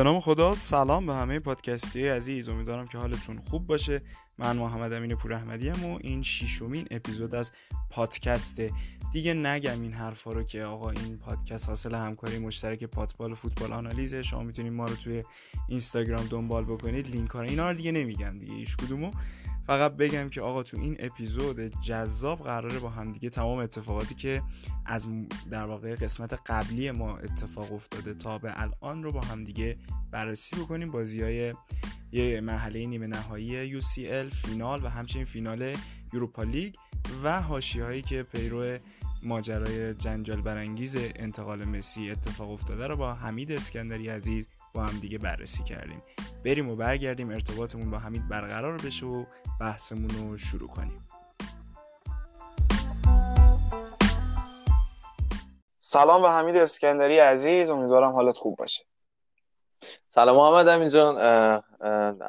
به نام خدا. سلام به همه پادکستی عزیز. امیدوارم که حالتون خوب باشه. من محمد امین پور احمدی و این شیشمین اپیزود از پادکسته دیگه نگم این حرفا رو که آقا این پادکست حاصل همکاری مشترک پاتبال و فوتبال آنالیزه. شما می‌تونید ما رو توی اینستاگرام دنبال بکنید. لینک ها اینا رو دیگه نمیگم دیگه. هیچ کدومو. فقط بگم که آقا تو این اپیزود جذاب قراره با همدیگه تمام اتفاقاتی که از در واقع قسمت قبلی ما اتفاق افتاده تا به الان رو با همدیگه بررسی بکنیم. بازی های یه مرحله نیمه نهایی UCL فینال و همچنین فینال یوروپا لیگ و هاشی هایی که پیرو ماجرای جنجال برانگیز انتقال مسی اتفاق افتاده رو با حمید اسکندری عزیز با هم دیگه بررسی کردیم. بریم و برگردیم ارتباطمون با حمید برقرار بشه و بحثمون رو شروع کنیم. سلام به حمید اسکندری عزیز امیدوارم حالت خوب باشه. سلام محمد امین جان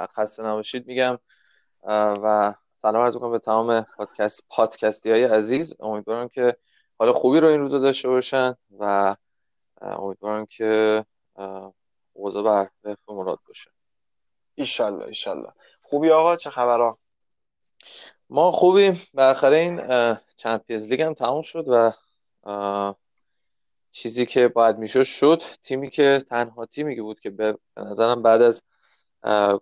خسته نباشید میگم. و سلام عرض می‌کنم به تمام پادکست پادکستی های عزیز. امیدوارم که حال خوبی رو این روزا داشته باشن و امیدوارم که اوضاع بر وفق مراد باشه. ایشالله ایشالله. خوبی آقا؟ چه خبرها؟ ما خوبیم بالاخره این چمپیونز لیگ هم تموم شد و چیزی که باید می‌شد شد. تیمی که تنها تیمی که بود که به نظرم بعد از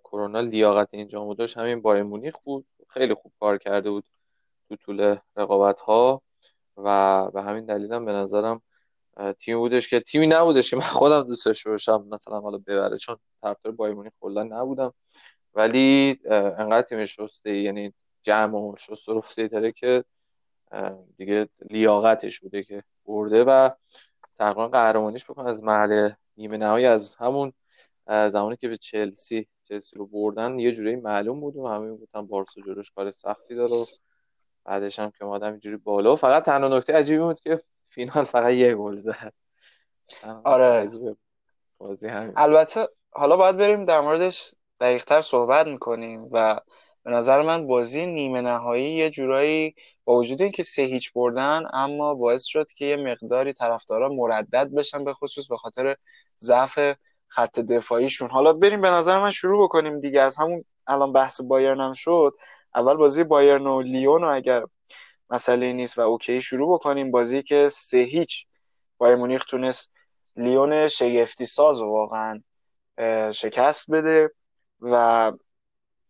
کرونا لیاقت اینجا داشت همین بایر مونیخ بود. خیلی خوب کار کرده بود تو طول رقابت ها و به همین دلیل هم به نظرم تیم بودش که تیمی نبودش که من خودم دوست داشته باشم مثلا حالا ببره چون طرفدار بایر مونیخ کلا نبودم. ولی انقدر تیم شسته یعنی جمع و شست و رفته داره که دیگه لیاقتش بوده که برده و تقریبا قهرمانیش بکن از محل نیمه نهایی از همون زمانی که به چلسی چلسی رو بردن. یه جوری معلوم بود و همه گفتن بارسا جلوش کار سختی داره و بعدش هم که اومدم اینجوری بالا. فقط تنها نکته عجیبی بود که فینال فقط یه گل زد. آره بازی همین. البته حالا باید بریم در موردش دقیقتر صحبت می‌کنیم و به نظر من بازی نیمه نهایی یه جورایی با وجود اینکه سه هیچ بردن اما باعث شد که یه مقداری طرفدارا مردد بشن به خصوص به خاطر ضعف خط دفاعیشون. حالا بریم به نظر من شروع بکنیم دیگه. از همون الان بحث بایرن هم شد اول بازی بایرن و لیون و اگر مسئله نیست و اوکی شروع بکنیم بازی که سه هیچ. بایر مونیخ تونست لیون شگفتی ساز واقعا شکست بده و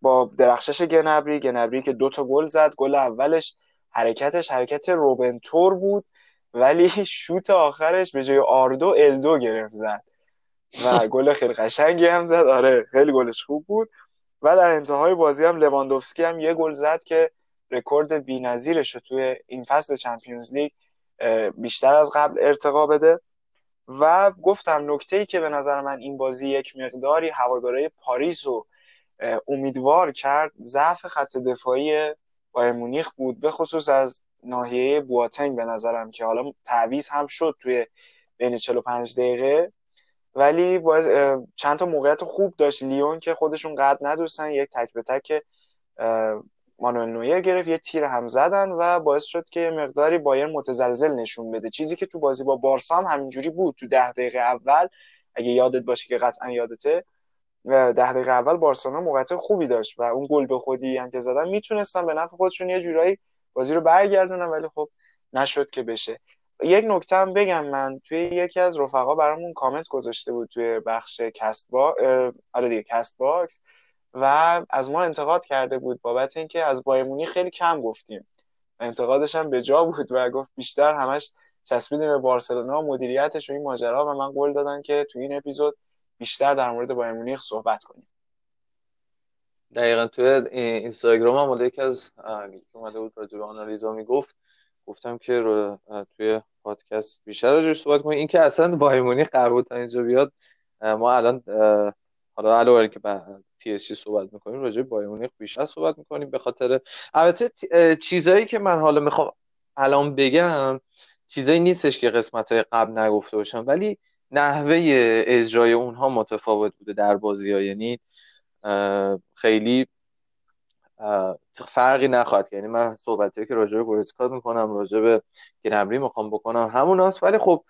با درخشش گنبری گنبری که دو تا گل زد گل اولش حرکتش حرکت روبن‌طور بود ولی شوت آخرش به جای آردو الدو گرفت زد و گل خیلی قشنگی هم زد. آره خیلی گلش خوب بود. و در انتهای بازی هم لواندوفسکی هم یه گل زد که رکورد بی‌نظیرش رو توی این فصل Champions League بیشتر از قبل ارتقا بده. و گفتم نکته ای که به نظر من این بازی یک مقداری هوادارهای پاریس رو امیدوار کرد ضعف خط دفاعی بایر مونیخ بود به خصوص از ناحیه بواتنگ به نظرم که حالا تعویض هم شد توی بین 45 دقیقه. ولی چند تا موقعیت خوب داشت لیون که خودشون قد ندوستن یک تک به تک مانوئل نویر گرفت یه تیر هم زدن و باعث شد که مقداری بایر متزلزل نشون بده. چیزی که تو بازی با بارسا هم همینجوری بود تو ده دقیقه اول اگه یادت باشه که قطعا یادته و ده دقیقه اول بارسلونا موقعیت خوبی داشت و اون گل به خودی هم که زدن می‌تونستن به نفع خودشون یه جورایی بازی رو برگردونن ولی خب نشد که بشه. یک نکته هم بگم من توی یکی از رفقا برامون کامنت گذاشته بود توی بخش کست با آره دیگه کست باکس. و از ما انتقاد کرده بود بابت اینکه از بایر مونیخ خیلی کم گفتیم. انتقادش هم به جا بود و گفت بیشتر همش چسبیدیم به بارسلونا مدیریتش و این ماجرا و من قول دادم که توی این اپیزود بیشتر در مورد بایر صحبت کنیم. دقیقا توی اینستاگرام هم یکی از اومده بود راجع به آنالیزا می‌گفت گفتم که رو توی پادکست بیشتر راجعش صحبت کنیم. اینکه اصلا بایر مونیخ قرار تا اینجا بیاد ما الان حالا علاوه که پی اس جی صحبت می‌کنیم راجع به بایر مونیخ بیشتر صحبت می‌کنیم. به خاطر البته چیزایی که من حالا می‌خوام الان بگم چیزایی نیستش که قسمت های قبل نگفته باشم ولی نحوه اجرای اونها متفاوت بوده در بازی ها یعنی خیلی فرقی نخواهد یعنی من صحبتی که راجع به گورتسکا می‌کنم راجع به گنبری می‌خوام بکنم همون هست ولی خب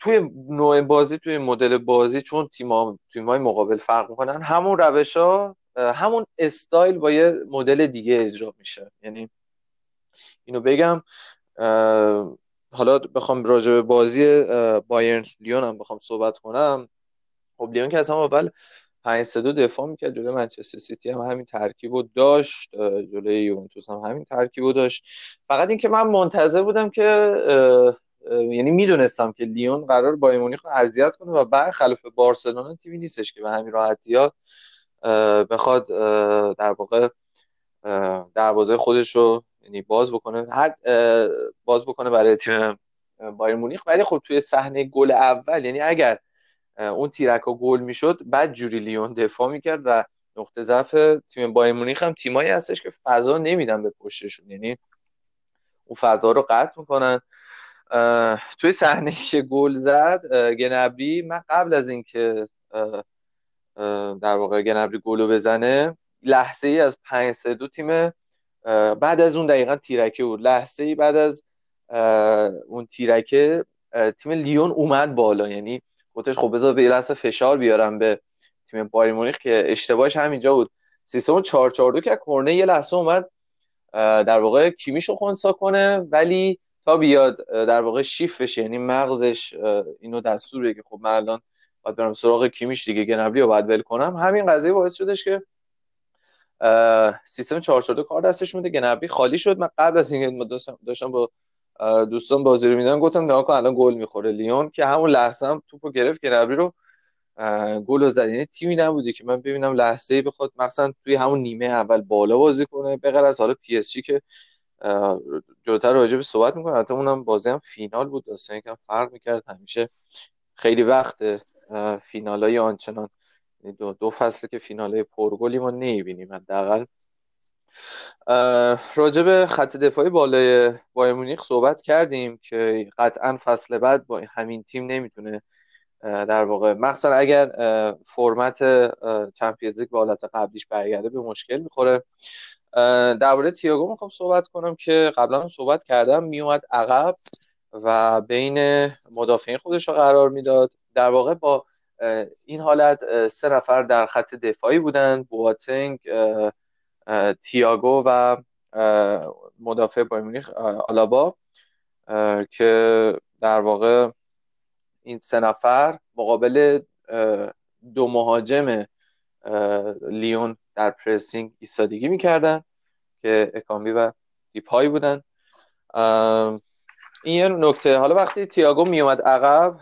توی نوع بازی توی مدل بازی چون تیم تیمای مقابل فرق می‌کنن همون روش ها همون استایل با یه مدل دیگه اجرا میشه. یعنی اینو بگم حالا بخوام راجع به بازی بایرن لیون هم بخوام صحبت کنم. خب لیون که از هم اول 5 3 2 دفاع می‌کرد جلوی منچستر سیتی هم همین ترکیب رو داشت جلوی یوونتوس هم همین ترکیب رو داشت. فقط اینکه من منتظر بودم که یعنی می‌دونستم که لیون قرار بایر مونیخ رو اذیت کنه و بعد خلاف بارسلونا تیمی نیستش که به همین راحتی ها بخواد در واقع دروازه خودش رو یعنی باز بکنه. هر باز بکنه برای تیم بایر مونیخ. ولی خب توی صحنه گل اول یعنی اگر اون تیرک گل می‌شد بعد جوری لیون دفاع می‌کرد و نقطه ضعف تیم بایر مونیخ هم تیمایی هستش که فضا نمیدن به پشتشون. یعنی اون فضا رو قطع می‌کنن. توی صحنه که گل زد گنبری من قبل از اینکه در واقع گنبری گلو بزنه لحظه ای از 5 3 دو تیم بعد از اون دقیقا تیرکه بود. لحظه ای بعد از اون تیرکه تیم لیون اومد بالا. یعنی گفتش خب بذار به لحظه فشار بیارم به تیم بایر مونیخ که اشتباهش همینجا بود. سیستم 4 4 2 که کورنر یه لحظه اومد در واقع کیمیشو خونسا کنه ولی بیاد در واقع شیف بشه یعنی مغزش اینو دستوره که خب من الان باید برم سراغ کیمیش دیگه گنبری رو باید ول کنم. همین قضیه باعث شدش که سیستم 442 کار دستش میده گنبری خالی شد. من قبل از اینکه داشتم با دوستان بازی رو میدن گفتم نگاه کن الان گل می‌خوره. لیون که همون لحظه هم توپو گرفت گنبری رو گل زد. یعنی تیمی نبودی که من ببینم لحظه ای بخواد مثلا توی همون نیمه اول بالا بازی کنه. به از حالا پی اس جی که جلوتر راجع به صحبت می‌کنه. حتی اونم بازی هم فینال بود. داستان یکم فرق می‌کرد. همیشه خیلی وقت فینال های آنچنان یعنی دو, دو فصل که فینال های پرگلی ما نمی‌بینیم حداقل. راجع به خط دفاعی بالای بایر مونیخ صحبت کردیم که قطعا فصل بعد با همین تیم نمی‌تونه در واقع مخصوصا اگر فرمت چمپیونز لیگ به حالت قبلیش برگرده به مشکل می‌خوره. درباره تییاگو می‌خوام صحبت کنم که قبلا هم صحبت کردم میومد عقب و بین مدافعین خودش رو قرار می‌داد. در واقع با این حالت سه نفر در خط دفاعی بودن بواتنگ تییاگو و مدافع بایمونیخ آلابا که در واقع این سه نفر مقابل دو مهاجم لیون در پرسینگ ایستادگی می‌کردن که اکامبی و دیپای بودن. این یه نکته. حالا وقتی تییاگو میومد عقب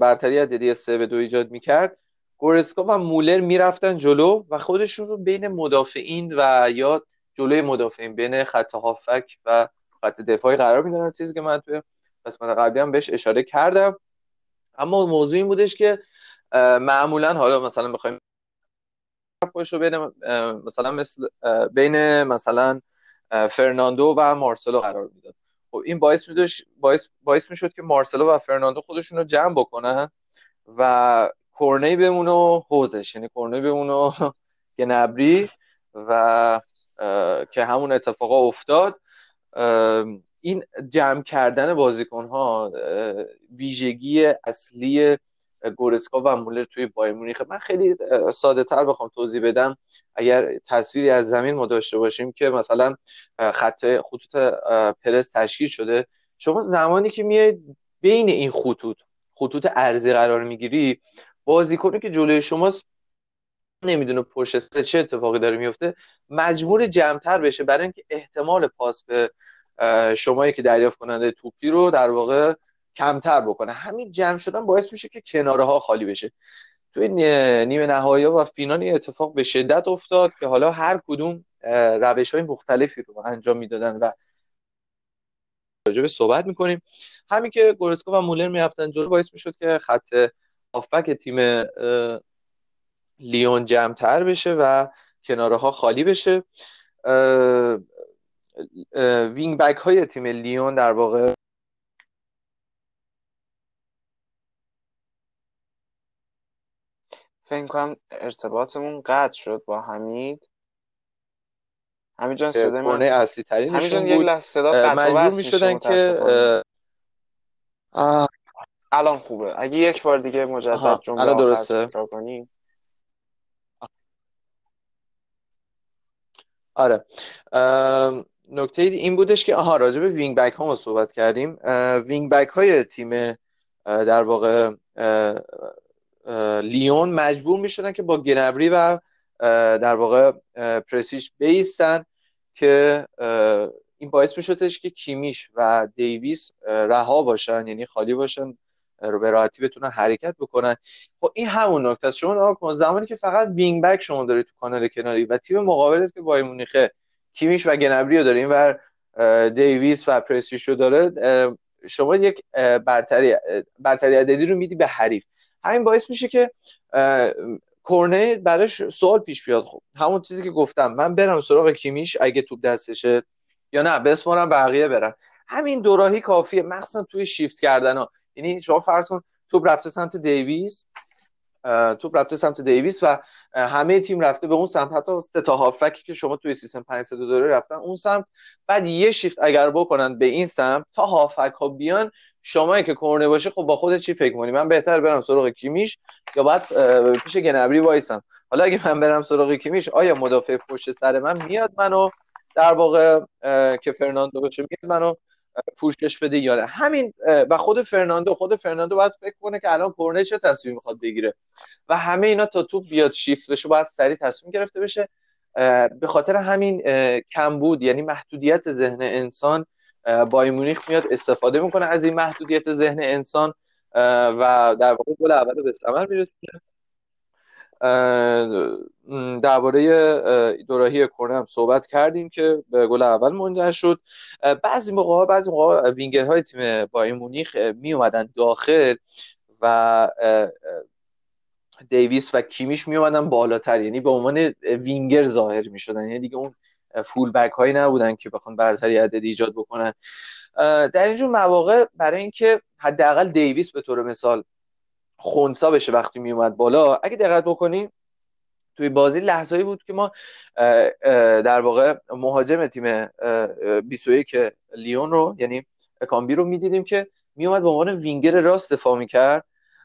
برتری از دیدی سه به دو ایجاد می‌کرد گورسکا و مولر می‌رفتن جلو و خودشون رو بین مدافعین و یا جلوی مدافعین بین خط هافک و خط دفاعی قرار می‌دادن. چیزی که من توی قسمت قبلی هم بهش اشاره کردم. اما موضوع این بودش که معمولا حالا مثلا بخوایم خودش رو بین مثلا مثل بین مثلا فرناندو و مارسلو قرار می‌داد. خب این باعث میدوش باعث باعث می‌شد که مارسلو و فرناندو خودشون رو جمع بکنن و کورنی بمونه حوزش یعنی کورنی بمونه و گنبری و که همون اتفاقا افتاد. این جمع کردن بازیکن ها ویژگی اصلی گورسکا و مولر توی بایر مونیخ. من خیلی ساده تر بخوام توضیح بدم. اگر تصویری از زمین ما داشته باشیم که مثلا خط خطوط پرس تشکیل شده شما زمانی که میاید بین این خطوط خطوط ارزی قرار می‌گیری بازیکنی که جلوی شماست نمی‌دونه پشت چه اتفاقی داره میفته مجبور جمعتر بشه برای اینکه احتمال پاس به شمایی که دریافت کننده توپی رو در واقع کمتر بکنه. همین جمع شدن باعث میشه که کناره ها خالی بشه. توی نیمه نهایی و فینال اتفاق به شدت افتاد که حالا هر کدوم روش های مختلفی رو انجام می‌دادن و راجبه صحبت می‌کنیم. همین که گورسکو و مولر می‌رفتن جلو باعث می‌شد که خط آفبک تیم لیون جمعتر بشه و کناره ها خالی بشه. وینگ بک های تیم لیون در واقع فکر کنم ارتباطمون قطع شد با حمید. حمید جان صدا من اصلی ترین حمید جان یک لحظه صدا قطع و می‌شدن که الان خوبه. اگه یک بار دیگه مجدد جمله درسته. کنی. آره. نکته این بودش که آها راجع به wing back ها ما صحبت کردیم. wing back های تیم در واقع لیون مجبور می‌شدن که با گنبری و در واقع پریشیچ بیستن که این باعث میشدش که کیمیش و دیویس رها باشن یعنی خالی باشن رو به راحتی بتونن حرکت بکنن. خب این همون نکته شما کن زمانی که فقط wing back شما دارید تو کانال کناری و تیم مقابل که بایر مونیخه کیمیش و گنبری رو داریم و دیویس و پریشیچ رو داره شما یک برتری برتری عددی رو میدی به حریف. همین باعث میشه که کورنه براش سوال پیش بیاد. خب همون چیزی که گفتم من برم سراغ کیمیش اگه توپ دستشه یا نه بسپارم بقیه برن همین دوراهی کافیه مخصوصا توی شیفت کردن ها یعنی شما فرض کن توپ رفته سمت دیویس توپ رفته سمت دیویس و همه تیم رفته به اون سمت. حتی سه تا هافکی که شما توی سیستم 5 3 داره رفتن اون سمت. بعد یه شیفت اگر بکنن به این سمت تا هافک ها بیان شما که کورنه باشه خب با خود چی فکر کنی من بهتر برم سراغ کیمیش یا بعد پیش گنبری وایسم. حالا اگه من برم سراغ کیمیش آیا مدافع پشت سر من میاد منو؟ در واقع که فرناندو باشه میاد منو. پوشش بده یا نه. همین و خود فرناندو خود فرناندو باید فکر کنه که الان کورنه چه تصمیم می‌خواد بگیره. و همه اینا تا توپ بیاد شیفت بشه باید سریع تصمیم گرفته بشه. به خاطر همین کمبود یعنی محدودیت ذهن انسان بایر مونیخ میاد استفاده می‌کنه از این محدودیت ذهن انسان و در واقع گل اول به ثمر میرسونه. درباره دوراهی کرنه هم صحبت کردیم که به گل اول منجر شد. بعضی موقع بعضی موقع وینگرهای تیم بایر مونیخ می اومدن داخل و دیویس و کیمیش می اومدن بالاتر. یعنی به عنوان وینگر ظاهر می شدن یعنی دیگه اون فول بک هایی نبودن که بخوان برتری عددی ایجاد بکنن. در اینجور مواقع برای اینکه حداقل دیویس به طور مثال خونسا بشه وقتی می اومد بالا. اگه دقت بکنیم توی بازی لحظه‌ای بود که ما در واقع مهاجم تیم 21 لیون رو یعنی کامبی رو می‌دیدیم که میومد به عنوان وینگر راست دفاع می‌کرد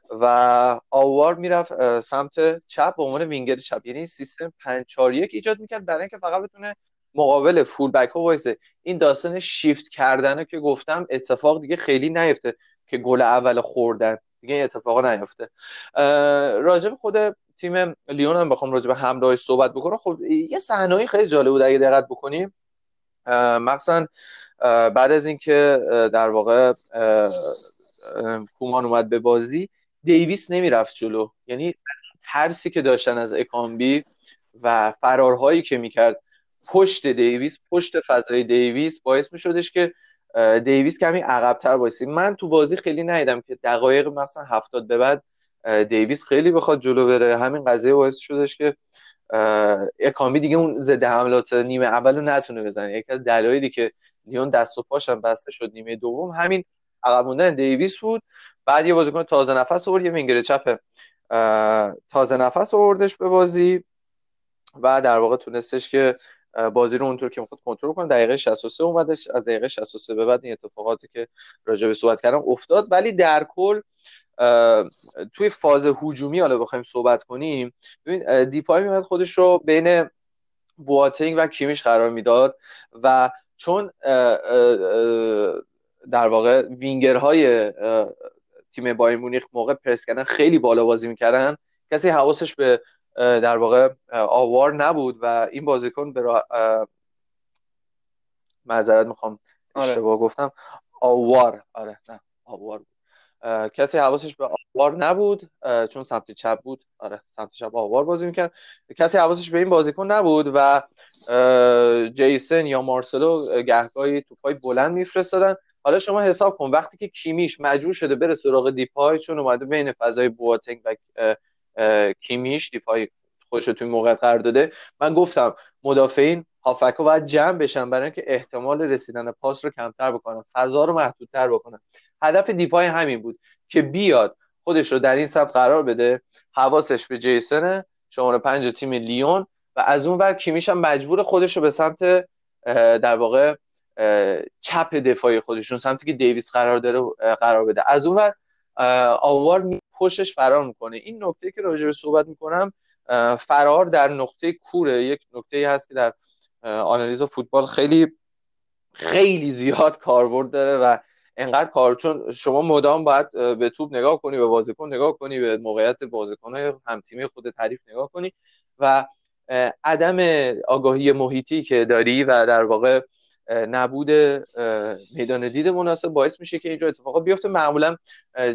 و آوار می‌رفت سمت چپ به عنوان وینگر چپ. یعنی سیستم 5 4 1 ایجاد می‌کرد برای اینکه فقط بتونه مقابل فول بک ها وایسه. این داستان شیفت کردن که گفتم اتفاق دیگه خیلی نیفته که گل اول خوردن. دیگه این اتفاقا نیفته. راجب خود تیم لیون هم بخوام راجب همراهش صحبت بکنم. خب یه صحنه‌ای خیلی جالب بود اگه دقت بکنیم. مثلا بعد از اینکه در واقع کومان اومد به بازی دیویس نمی‌رفت جلو. یعنی ترسی که داشتن از اکامبی و فرارهایی که می‌کرد پشت دیویس پشت فضای دیویس باعث میشدش که دیویس کمی عقبتر بایستی. من تو بازی خیلی ندیدم که دقایق مثلا هفتاد به بعد دیویس خیلی بخواد جلو بره. همین قضیه باعث شدش که اکامی دیگه اون ضد حملات نیمه اول رو نتونه بزنه. یکی از دلایلی که لیون دست و پاشم بسته شد نیمه دوم همین عقب موندن دیویس بود. بعد یه بازیکن تازه نفس آورد یه وینگر چپ تازه نفس آوردش به بازی و در واقع تونستش که بازی رو اونطور که می‌خواد کنترل کنه. دقیقه 63 اومدش از دقیقه 63 به بعد این اتفاقاتی که راجع به صحبت کردم افتاد. ولی در کل توی فاز هجومی حالا بخوایم صحبت کنیم ببین دیپای میاد خودش رو بین بواتینگ و کیمیش قرار می‌داد و چون در واقع وینگرهای تیم بایر مونیخ موقع پرس کردن خیلی بالا بازی می‌کردن کسی حواسش به در واقع آوار نبود و این بازیکن به. معذرت می‌خوام آره. اشتباه گفتم. آوار. آره نه آوار بود. کسی حواسش به آوار نبود چون سمت چپ بود. آره سمت چپ آوار بازی می‌کرد. کسی حواسش به این بازیکن نبود و جیسن یا مارسلو گهگاهی توپای بلند میفرستادن. حالا شما حساب کن وقتی که کیمیش مجبور شده بره سراغ دیپای چون اومده بین فضای بواتنگ و کیمیش دیپای خودش توی موقع قرار داده. من گفتم مدافعین هافکو باید جمع بشن برای اینکه احتمال رسیدن پاس رو کمتر بکنن فضا رو محدودتر بکنن. هدف دیپای همین بود که بیاد خودش رو در این سمت قرار بده. حواسش به جیسنه شماره پنج تیم لیون و از اون ور کیمیش هم مجبور خودش رو به سمت در واقع چپ دفاعی خودشون سمتی که دیویس قرار داره قرار بده. از اون ور آوار پشتش فرار می‌کنه. این نکته که راجع به صحبت می‌کنم فرار در نقطه کوره. یک نکته هست که در آنالیز فوتبال خیلی خیلی زیاد کاربرد داره و انقدر کار چون شما مدام باید به توپ نگاه کنی به بازیکن نگاه کنی به موقعیت بازیکن‌های هم تیمی خود تعریف نگاه کنی و عدم آگاهی محیطی که داری و در واقع نبود میدان دید مناسب باعث میشه که اینجا اتفاقا بیفته. معمولا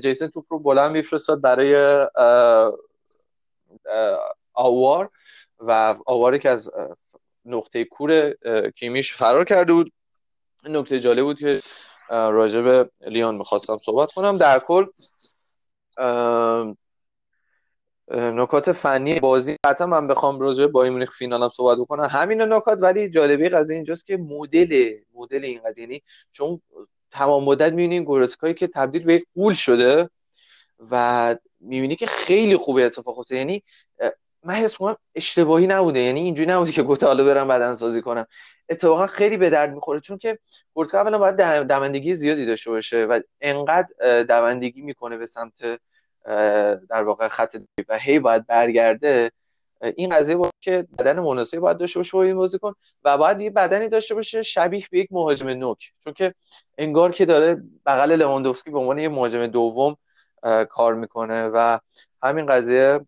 جیسن توپ رو بلند میفرستاد برای آوار و آواری که از نقطه کور کیمیش فرار کرده بود. نکته جالب بود که راجع به لیان می‌خواستم صحبت کنم. در کل نکات فنی بازی. حتی من بخوام راجع بایر مونیخ فینالم صحبت بکنم. همین نکات ولی جالبی قضیه اینجاست که مدل مدل این قضیه یعنی چون تمام مدت می‌بینیم گورسکایی که تبدیل به قول شده و می‌بینی که خیلی خوبه اتفاق یعنی من حس اشتباهی نبوده. یعنی اینجوری نبوده که گفت حالا برم بدن سازی کنم. اتفاقا خیلی به درد می‌خوره. چون که پرتغال اولا باید دوندگی زیادی داشته باشه و انقدر دوندگی می‌کنه به سمت در واقع خط و هی باید برگرده این قضیه بود که بدن مناسبی باید داشته باشه با این بازیکن و باید یه بدنی داشته باشه شبیه به یک مهاجم نوک. چون که انگار که داره بغل لواندوفسکی به عنوان یه مهاجم دوم کار می‌کنه و همین قضیه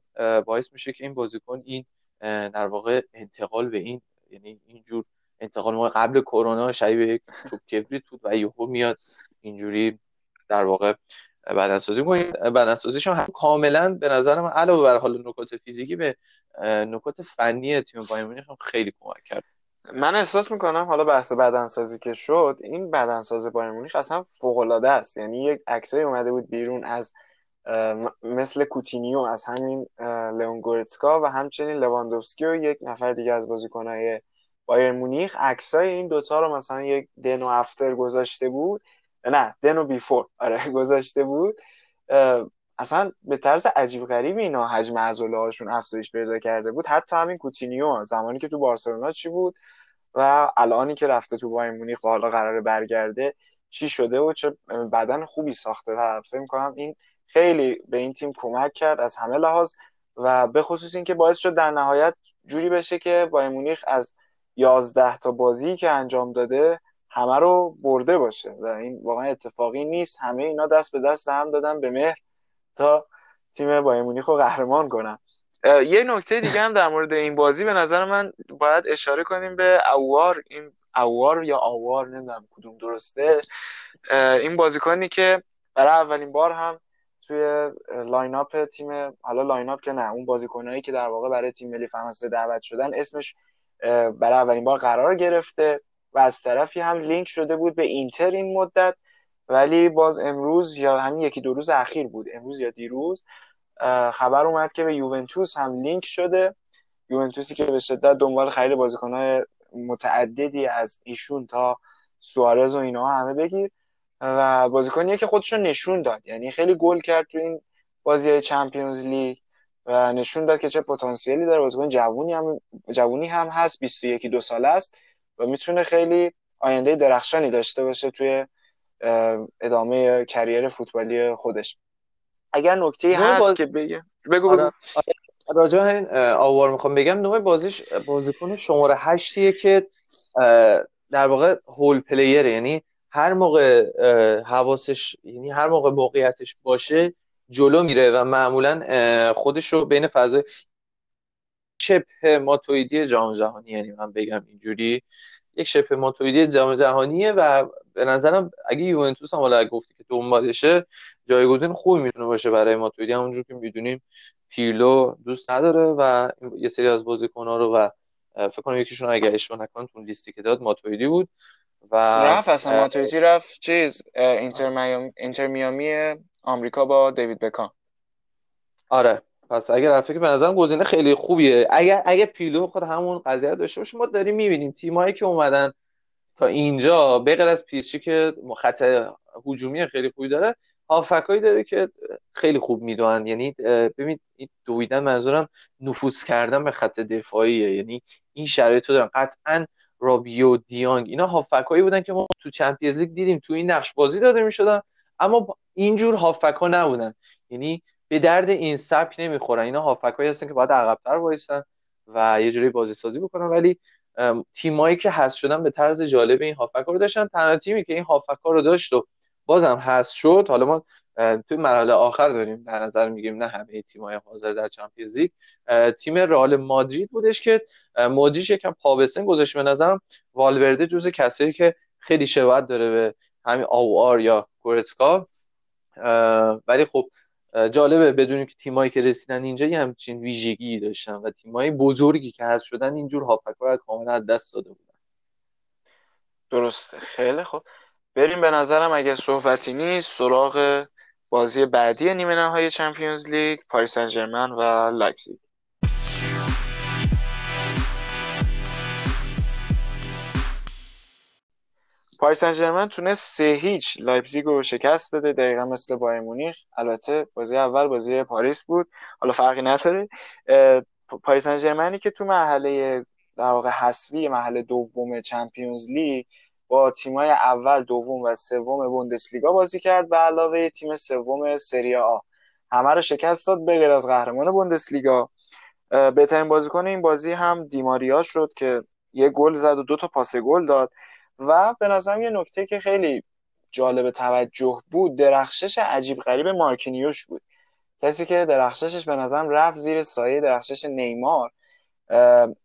باعث میشه که این بازیکن این در واقع انتقال به این یعنی اینجور انتقال ما قبل کرونا شبیه یک توپ کبریت بود و یهو میاد اینجوری در واقع بدنسازی کنید بدنسازیش هم کاملا به نظر من علاوه بر حال نکات فیزیکی به نکات فنی تیم بایر مونیخ خیلی کمک کرد. من احساس می‌کنم حالا بحث بدنسازی که شد این بدنساز بایر مونیخ اصلا فوق العاده است. یعنی یک عکسای اومده بود بیرون از مثل کوتینیو از همین لئون گورتسکا و همچنین لواندوفسکی و یک نفر دیگه از بازیکنهای بایر مونیخ. عکسای این دوتا رو مثلا یک دنو افتر گذاشته بود. نه دنو بیفور آره گذاشته بود. اصلا به طرز عجیب غریبی اینا حجم عضله هاشون افزایش پیدا کرده بود. حتی همین کوتینیو زمانی که تو بارسلونا چی بود و الانی که رفته تو بایر مونیخ حالا قراره برگرده چی شده و چه بدن خوبی ساخته و فکر کنم این خیلی به این تیم کمک کرد از همه لحاظ و به خصوص اینکه باعث شد در نهایت جوری بشه که بایر مونیخ از 11 تا بازی که انجام داده همه رو برده باشه و این واقعا اتفاقی نیست. همه اینا دست به دست هم دادن به مهر تا تیم بایر مونیخ رو قهرمان کنن. یه نکته دیگه هم در مورد این بازی به نظر من باید اشاره کنیم به اوار. این اوار یا آوار نمی‌دونم کدوم درسته. این بازیکنی که برای اولین بار هم توی lineup تیم حالا lineup که نه اون بازیکنایی که در واقع برای تیم ملی فرانسه دعوت شدن اسمش برای اولین بار قرار گرفته. و از طرفی هم لینک شده بود به اینتر این مدت ولی باز امروز یا همین یکی دو روز اخیر بود امروز یا دیروز خبر اومد که به یوونتوس هم لینک شده. یوونتوسی که به شدت دنبال خرید بازیکنهای متعددی از ایشون تا سوارز و اینا همه بگیر. و بازیکنیه که خودشو نشون داد. یعنی خیلی گل کرد تو این بازی های چمپیونز لیگ و نشون داد که چه پتانسیلی داره. بازیکن جوونی هم جوونی هم هست 21 دو ساله است. و می‌تونه خیلی آینده درخشانی داشته باشه توی ادامه کریر فوتبالی خودش. اگر نکته هست که بگه بگو بگو. آره. راجع این آوار می‌خوام بگم. نوع بازیش بازیکن شماره هشتیه که در واقع هول پلیر یعنی هر موقع حواسش یعنی هر موقع موقعیتش باشه جلو میره و معمولا خودش رو بین فضای شبه ماتویدی جام جهانی یعنی من بگم اینجوری یک شبه ماتویدی جام جهانیه و به نظرم اگه یوونتوس هم حالا گفتی که دنبالشه جایگزین خوبی می‌تونه باشه برای ماتویدی همونجور که می‌دونیم پیرلو دوست نداره و یه سری از بازیکن‌ها رو و فکر کنم یکیشون اگه اشتباه نکنم تو لیستی که داد ماتویدی بود و رفت اصلا ماتویدی رفت چیز اینتر میامی اینتر میامی آمریکا با دیوید بکام. آره. پس اگر رفته که به نظرم گزینه خیلی خوبیه. اگر اگه پیلو خود همون قضیه داشته باشه ما داریم می‌بینیم. تیمایی که اومدن تا اینجا به غیر از پیچی که خط هجومی خیلی خوبی داره هافکایی داره که خیلی خوب می‌دونن. یعنی ببین دویدن منظورم نفوذ کردن به خط دفاعیه. یعنی این شرایط رو دارن. قطعا رابیو دیانگ. اینا هافکایی بودن که ما تو چمپیونز لیگ دیدیم. تو این نقش بازی داده می‌شدن. اما اینجور هافک ها نبودن. یعنی به درد این سبک نمی‌خورن. اینا هافک هایی هستن که باید عقبتر وایسن و یه جوری بازی سازی بکنن. ولی تیمایی که هست شدن به طرز جالب این هافک رو داشتن. تنها تیمی که این هافک ها رو داشت و بازم هست شد. حالا ما توی مرحله آخر داریم. در نظر میگیم نه همه تیم‌های حاضر در چمپیونز لیگ. تیم رئال مادرید بودش که مودریچ یکم پابسن گذاشت به نظرم. والورده جز کسایی که خیلی شباهت داره به همین آوار یا گورتسکا. ولی خب جالبه بدونیم که تیمایی که رسیدن اینجا یه همچین ویژگی داشتن و تیمایی بزرگی که هست شدن اینجور هافبک رو کاملا دست داده بودن. درسته. خیلی خوب. بریم به نظرم اگه صحبتی نیست سراغ بازی بعدی نیمه نهایی Champions League پاریس سن و لایپزیگ. پاریس سن تونست سه هیچ لایپزیگ رو شکست بده دقیقا مثل بایر مونیخ. البته بازی اول بازی پاریس بود. حالا فرقی نداره. پاریس سن که تو مرحله در واقع حذفی مرحله دوم Champions League با تیمای اول دوم و سوم بوندسلیگا بازی کرد به علاوه تیم سوم سری آ. همه رو شکست داد به غیر از قهرمان بوندسلیگا. بهترین بازیکن این بازی هم دیماریا شد که یه گل زد و دو تا پاس گل داد. و به نظرم یه نکته که خیلی جالب توجه بود درخشش عجیب غریب مارکینیوش بود. کسی که درخششش به نظرم رفت زیر سایه درخشش نیمار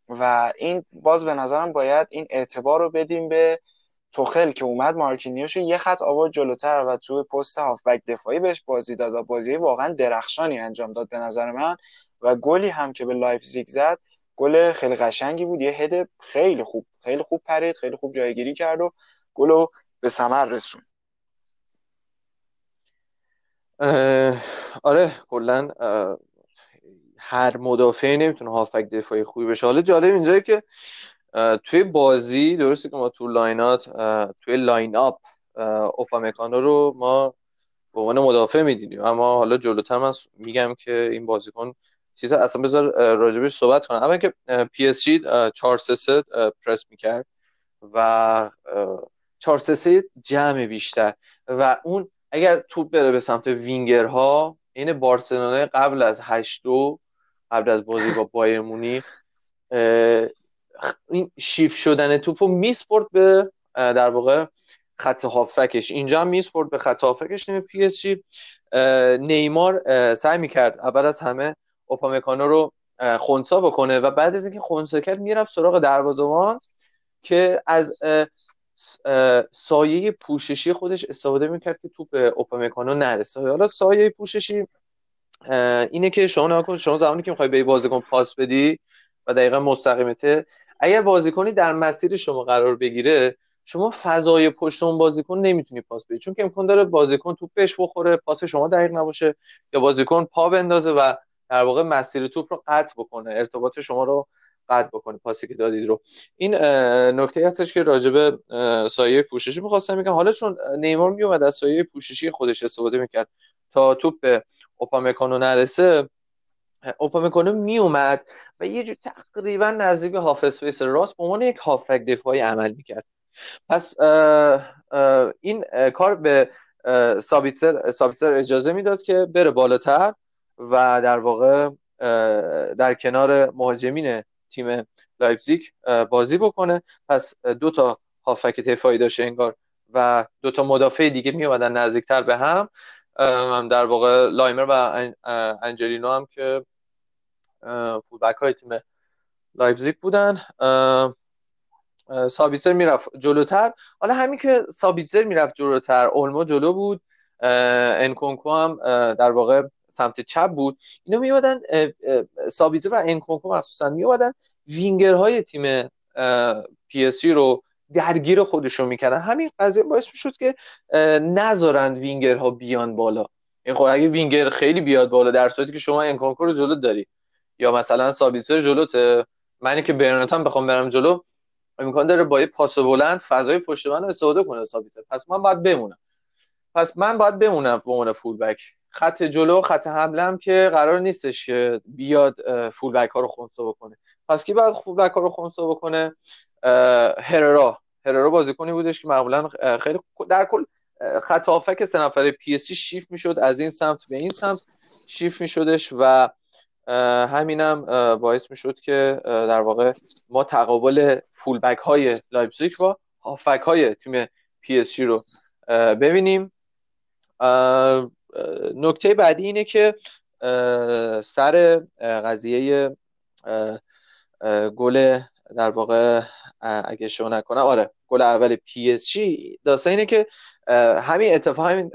و این باز به نظرم باید این اعتبار رو بدیم به توخل که اومد مارکینیوش یه خط آورد جلوتر و تو پست هافبک دفاعی بهش بازی داد و بازی واقعا درخشانی انجام داد به نظر من. و گلی هم که به لایپزیگ زد گل خیلی قشنگی بود یه هد خیلی خوب خیلی خوب پرید خیلی خوب جایگیری کرد و گلو به ثمر رسون آره کلا هر مدافعی نمی‌تونه هافبک دفاعی خوبی بشه. حالا جالب اینجایی که توی بازی درسته که ما تو لاینات توی lineup اوپامکانو رو ما به عنوان مدافع می‌دیدیم. اما حالا جلوتر من میگم که این بازیکن چیز اصلا بذار راجبش صحبت کنم. اما که پی اس جی 4 3 پرس می‌کرد و 4 3 جمع بیشتر. و اون اگر توپ بره به سمت وینگرها این بارسلونا قبل از 8 2 قبل از بازی با بایر مونیخ این شیف شدن توپ رو میسپورت به در واقع خط هافبکش. اینجا هم میسپورت به خط هافکش نمی پی اس جی نیمار سعی می‌کرد اول از همه اوپامکانو رو خونسا بکنه و بعد از اینکه خونسا کرد می‌رفت سراغ دروازه‌بان که از سایه پوششی خودش استفاده می‌کرد که توپ اوپامکانو نرسه. حالا سایه پوششی اینه که شما نکن شما زمانی که می‌خوای به بازیکن پاس بدی و دقیقا مستقیمته اگر بازیکنی در مسیر شما قرار بگیره شما فضای پشت اون بازیکن نمی‌تونی پاس بدی. چون که امکان داره بازیکن توپ بهش بخوره پاس شما دقیق نباشه یا بازیکن پا بندازه و در واقع مسیر توپ رو قطع بکنه ارتباط شما رو قطع بکنه پاسی که دادید رو. این نکته هستش که راجب سایه پوششی می‌خواستم میگم حالا چون نیمار میومد از سایه پوششی خودش استفاده می‌کرد تا توپ به اوپامکانو نرسه اوپامکانو میومد و یه جور تقریبا نزدیک half space راست به عنوان یک هافبک دفاعی عمل می‌کرد. پس این کار به سابیتسر, سابیتسر اجازه می‌داد که بره بالاتر. و در واقع در کنار مهاجمین تیم لایپزیگ بازی بکنه. پس دو تا هافبک دفاعی داشته انگار و دو تا مدافع دیگه می اومدن نزدیکتر به هم. در واقع لایمر و انجلینو هم که فولبک های تیم لایپزیگ بودن. سابیتزر می‌رفت جلوتر. حالا همین که سابیتزر می‌رفت جلوتر اولمو جلو بود. انکونکو هم در واقع سمت چپ بود. اینا میومدن سابیتزر و انکونکو مخصوصا میومدن وینگرهای تیم پی رو درگیر خودشون می‌کردن. همین قضیه باعث شد که نذارن وینگرها بیان بالا. این خب اگه وینگر خیلی بیاد بالا در صورتی که شما انکونکو رو جلو داری یا مثلا سابیتزر جلوته منی که برناتم بخوام برم جلو امکان داره با یه پاس بلند فضای پشت من رو استفاده کنه سابیتزر پس من باید بمونم. پس من باید بمونم به عنوان فولبک خط جلو خط حمله که قرار نیستش که بیاد فولبک ها رو خونسا بکنه. پس کی باید فولبک ها رو خونسا بکنه؟ هررا. هررا بازیکنی بودش که معمولا خیلی در کل خط هافبک سه نفره پی اس شیفت می‌شد از این سمت به این سمت شیفت میشدش و همینم باعث می‌شد که در واقع ما تقابل فولبک های لایپزیگ با هافبک های تیم پی رو ببینیم. نکته بعدی اینه که سر قضیه گل در واقع اگه اشتباه نکنم آره گل اول پی اس جی. داستان اینه که همین اتفاق همین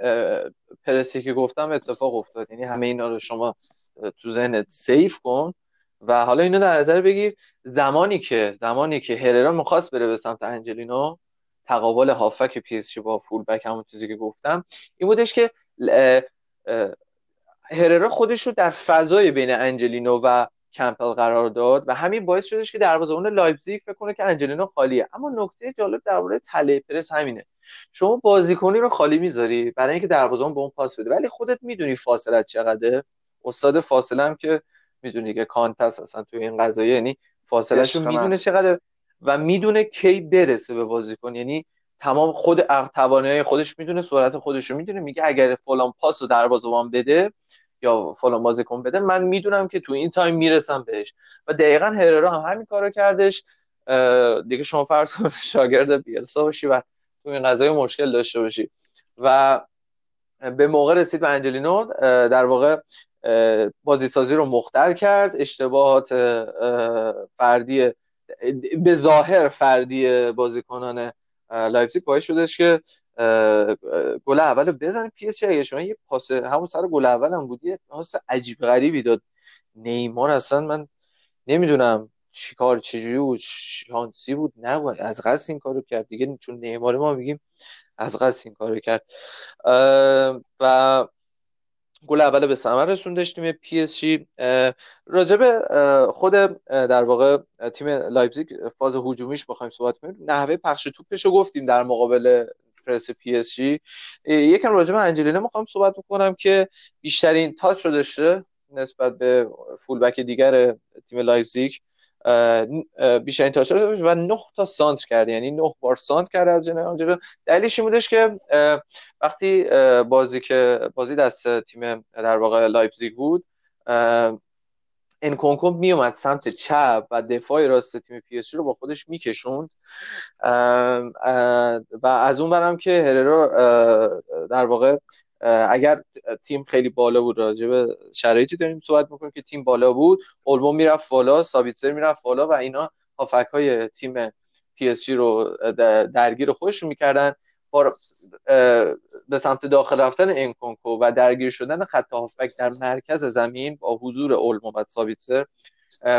پرسی که گفتم اتفاق افتاد. یعنی همه اینا رو شما تو ذهنت save کن و حالا اینو در نظر بگیر. زمانی که زمانی که هررا می‌خواست بره به سمت انجلینو تقابل هافبک پی اس با فول بک همون چیزی که گفتم این بودش که هررا خودش رو در فضای بین انجلینو و کمپل قرار داد و همین باعث شدش که دروازه‌بان لایپزیگ فکر کنه که انجلینو خالیه. اما نکته جالب درباره تله پرس همینه. شما بازیکنی رو خالی می‌ذاری برای اینکه دروازه‌بان به اون پاس بده. ولی خودت می‌دونی فاصله چقدره. استاد فاصله هم که می‌دونی که کانتس اصلا توی این قضیه یعنی فاصله رو می‌دونه چقدر و می‌دونه کی برسه به بازیکن. یعنی تمام خود توانایی خودش می‌دونه سرعت خودش رو می‌دونه میگه اگر فلان پاس رو دروازه‌بان بده یا فلان بازیکن بده من می‌دونم که تو این time می‌رسم بهش. و دقیقا هررا هم همین کارو کردش. دیگه شما فرض کن شاگرد بیلسا باشی و تو این قضیه مشکل داشته باشی. و به موقع رسید به انجلینو در واقع بازی سازی رو مختل کرد. اشتباهات فردی به ظاهر فردی بازیکنان لایپزیگ باعث شدش که گل اول بزنه پی اس اگه شما یه پاس همون سر گل اول هم بود یه پاس عجیب غریبی داد. نیمار اصلا من نمی‌دونم چیکار چجوری بود شانسی بود نه از قصد این کارو کرد. دیگه چون نیمار ما میگیم از قصد این کارو کرد. و گل اول به ثمر رسوندش تیم پی اس جی راجب خود در واقع تیم لایپزیگ فاز هجومیش بخوایم صحبت کنیم. نحوه پخش توپش رو گفتیم در مقابل پرس پی اس جی یکم راجب انجلینو می‌خوام صحبت بکنم که بیشترین touch رو داشته نسبت به فولبک دیگر تیم لایپزیگ. بیشترین touch و 9 تا سانتر کرد یعنی 9 بار سانتر کرد از جنرال دلیلش این بودش که وقتی بازی که بازی دست تیم در واقع لایپزیگ بود انکونکو میومد سمت چپ و دفاع راست تیم پی رو با خودش میکشوند. و از اون برم که هررا در واقع اگر تیم خیلی بالا بود راجع به شرایطی داریم صحبت می‌کنیم که تیم بالا بود اولمو می‌رفت بالا سابیتسر می‌رفت بالا و اینا هافبک های تیم پی اس جی رو درگیر خودشون می‌کردن. به سمت داخل رفتن انکونکو و درگیر شدن خط هافبک در مرکز زمین با حضور اولمو و سابیتسر.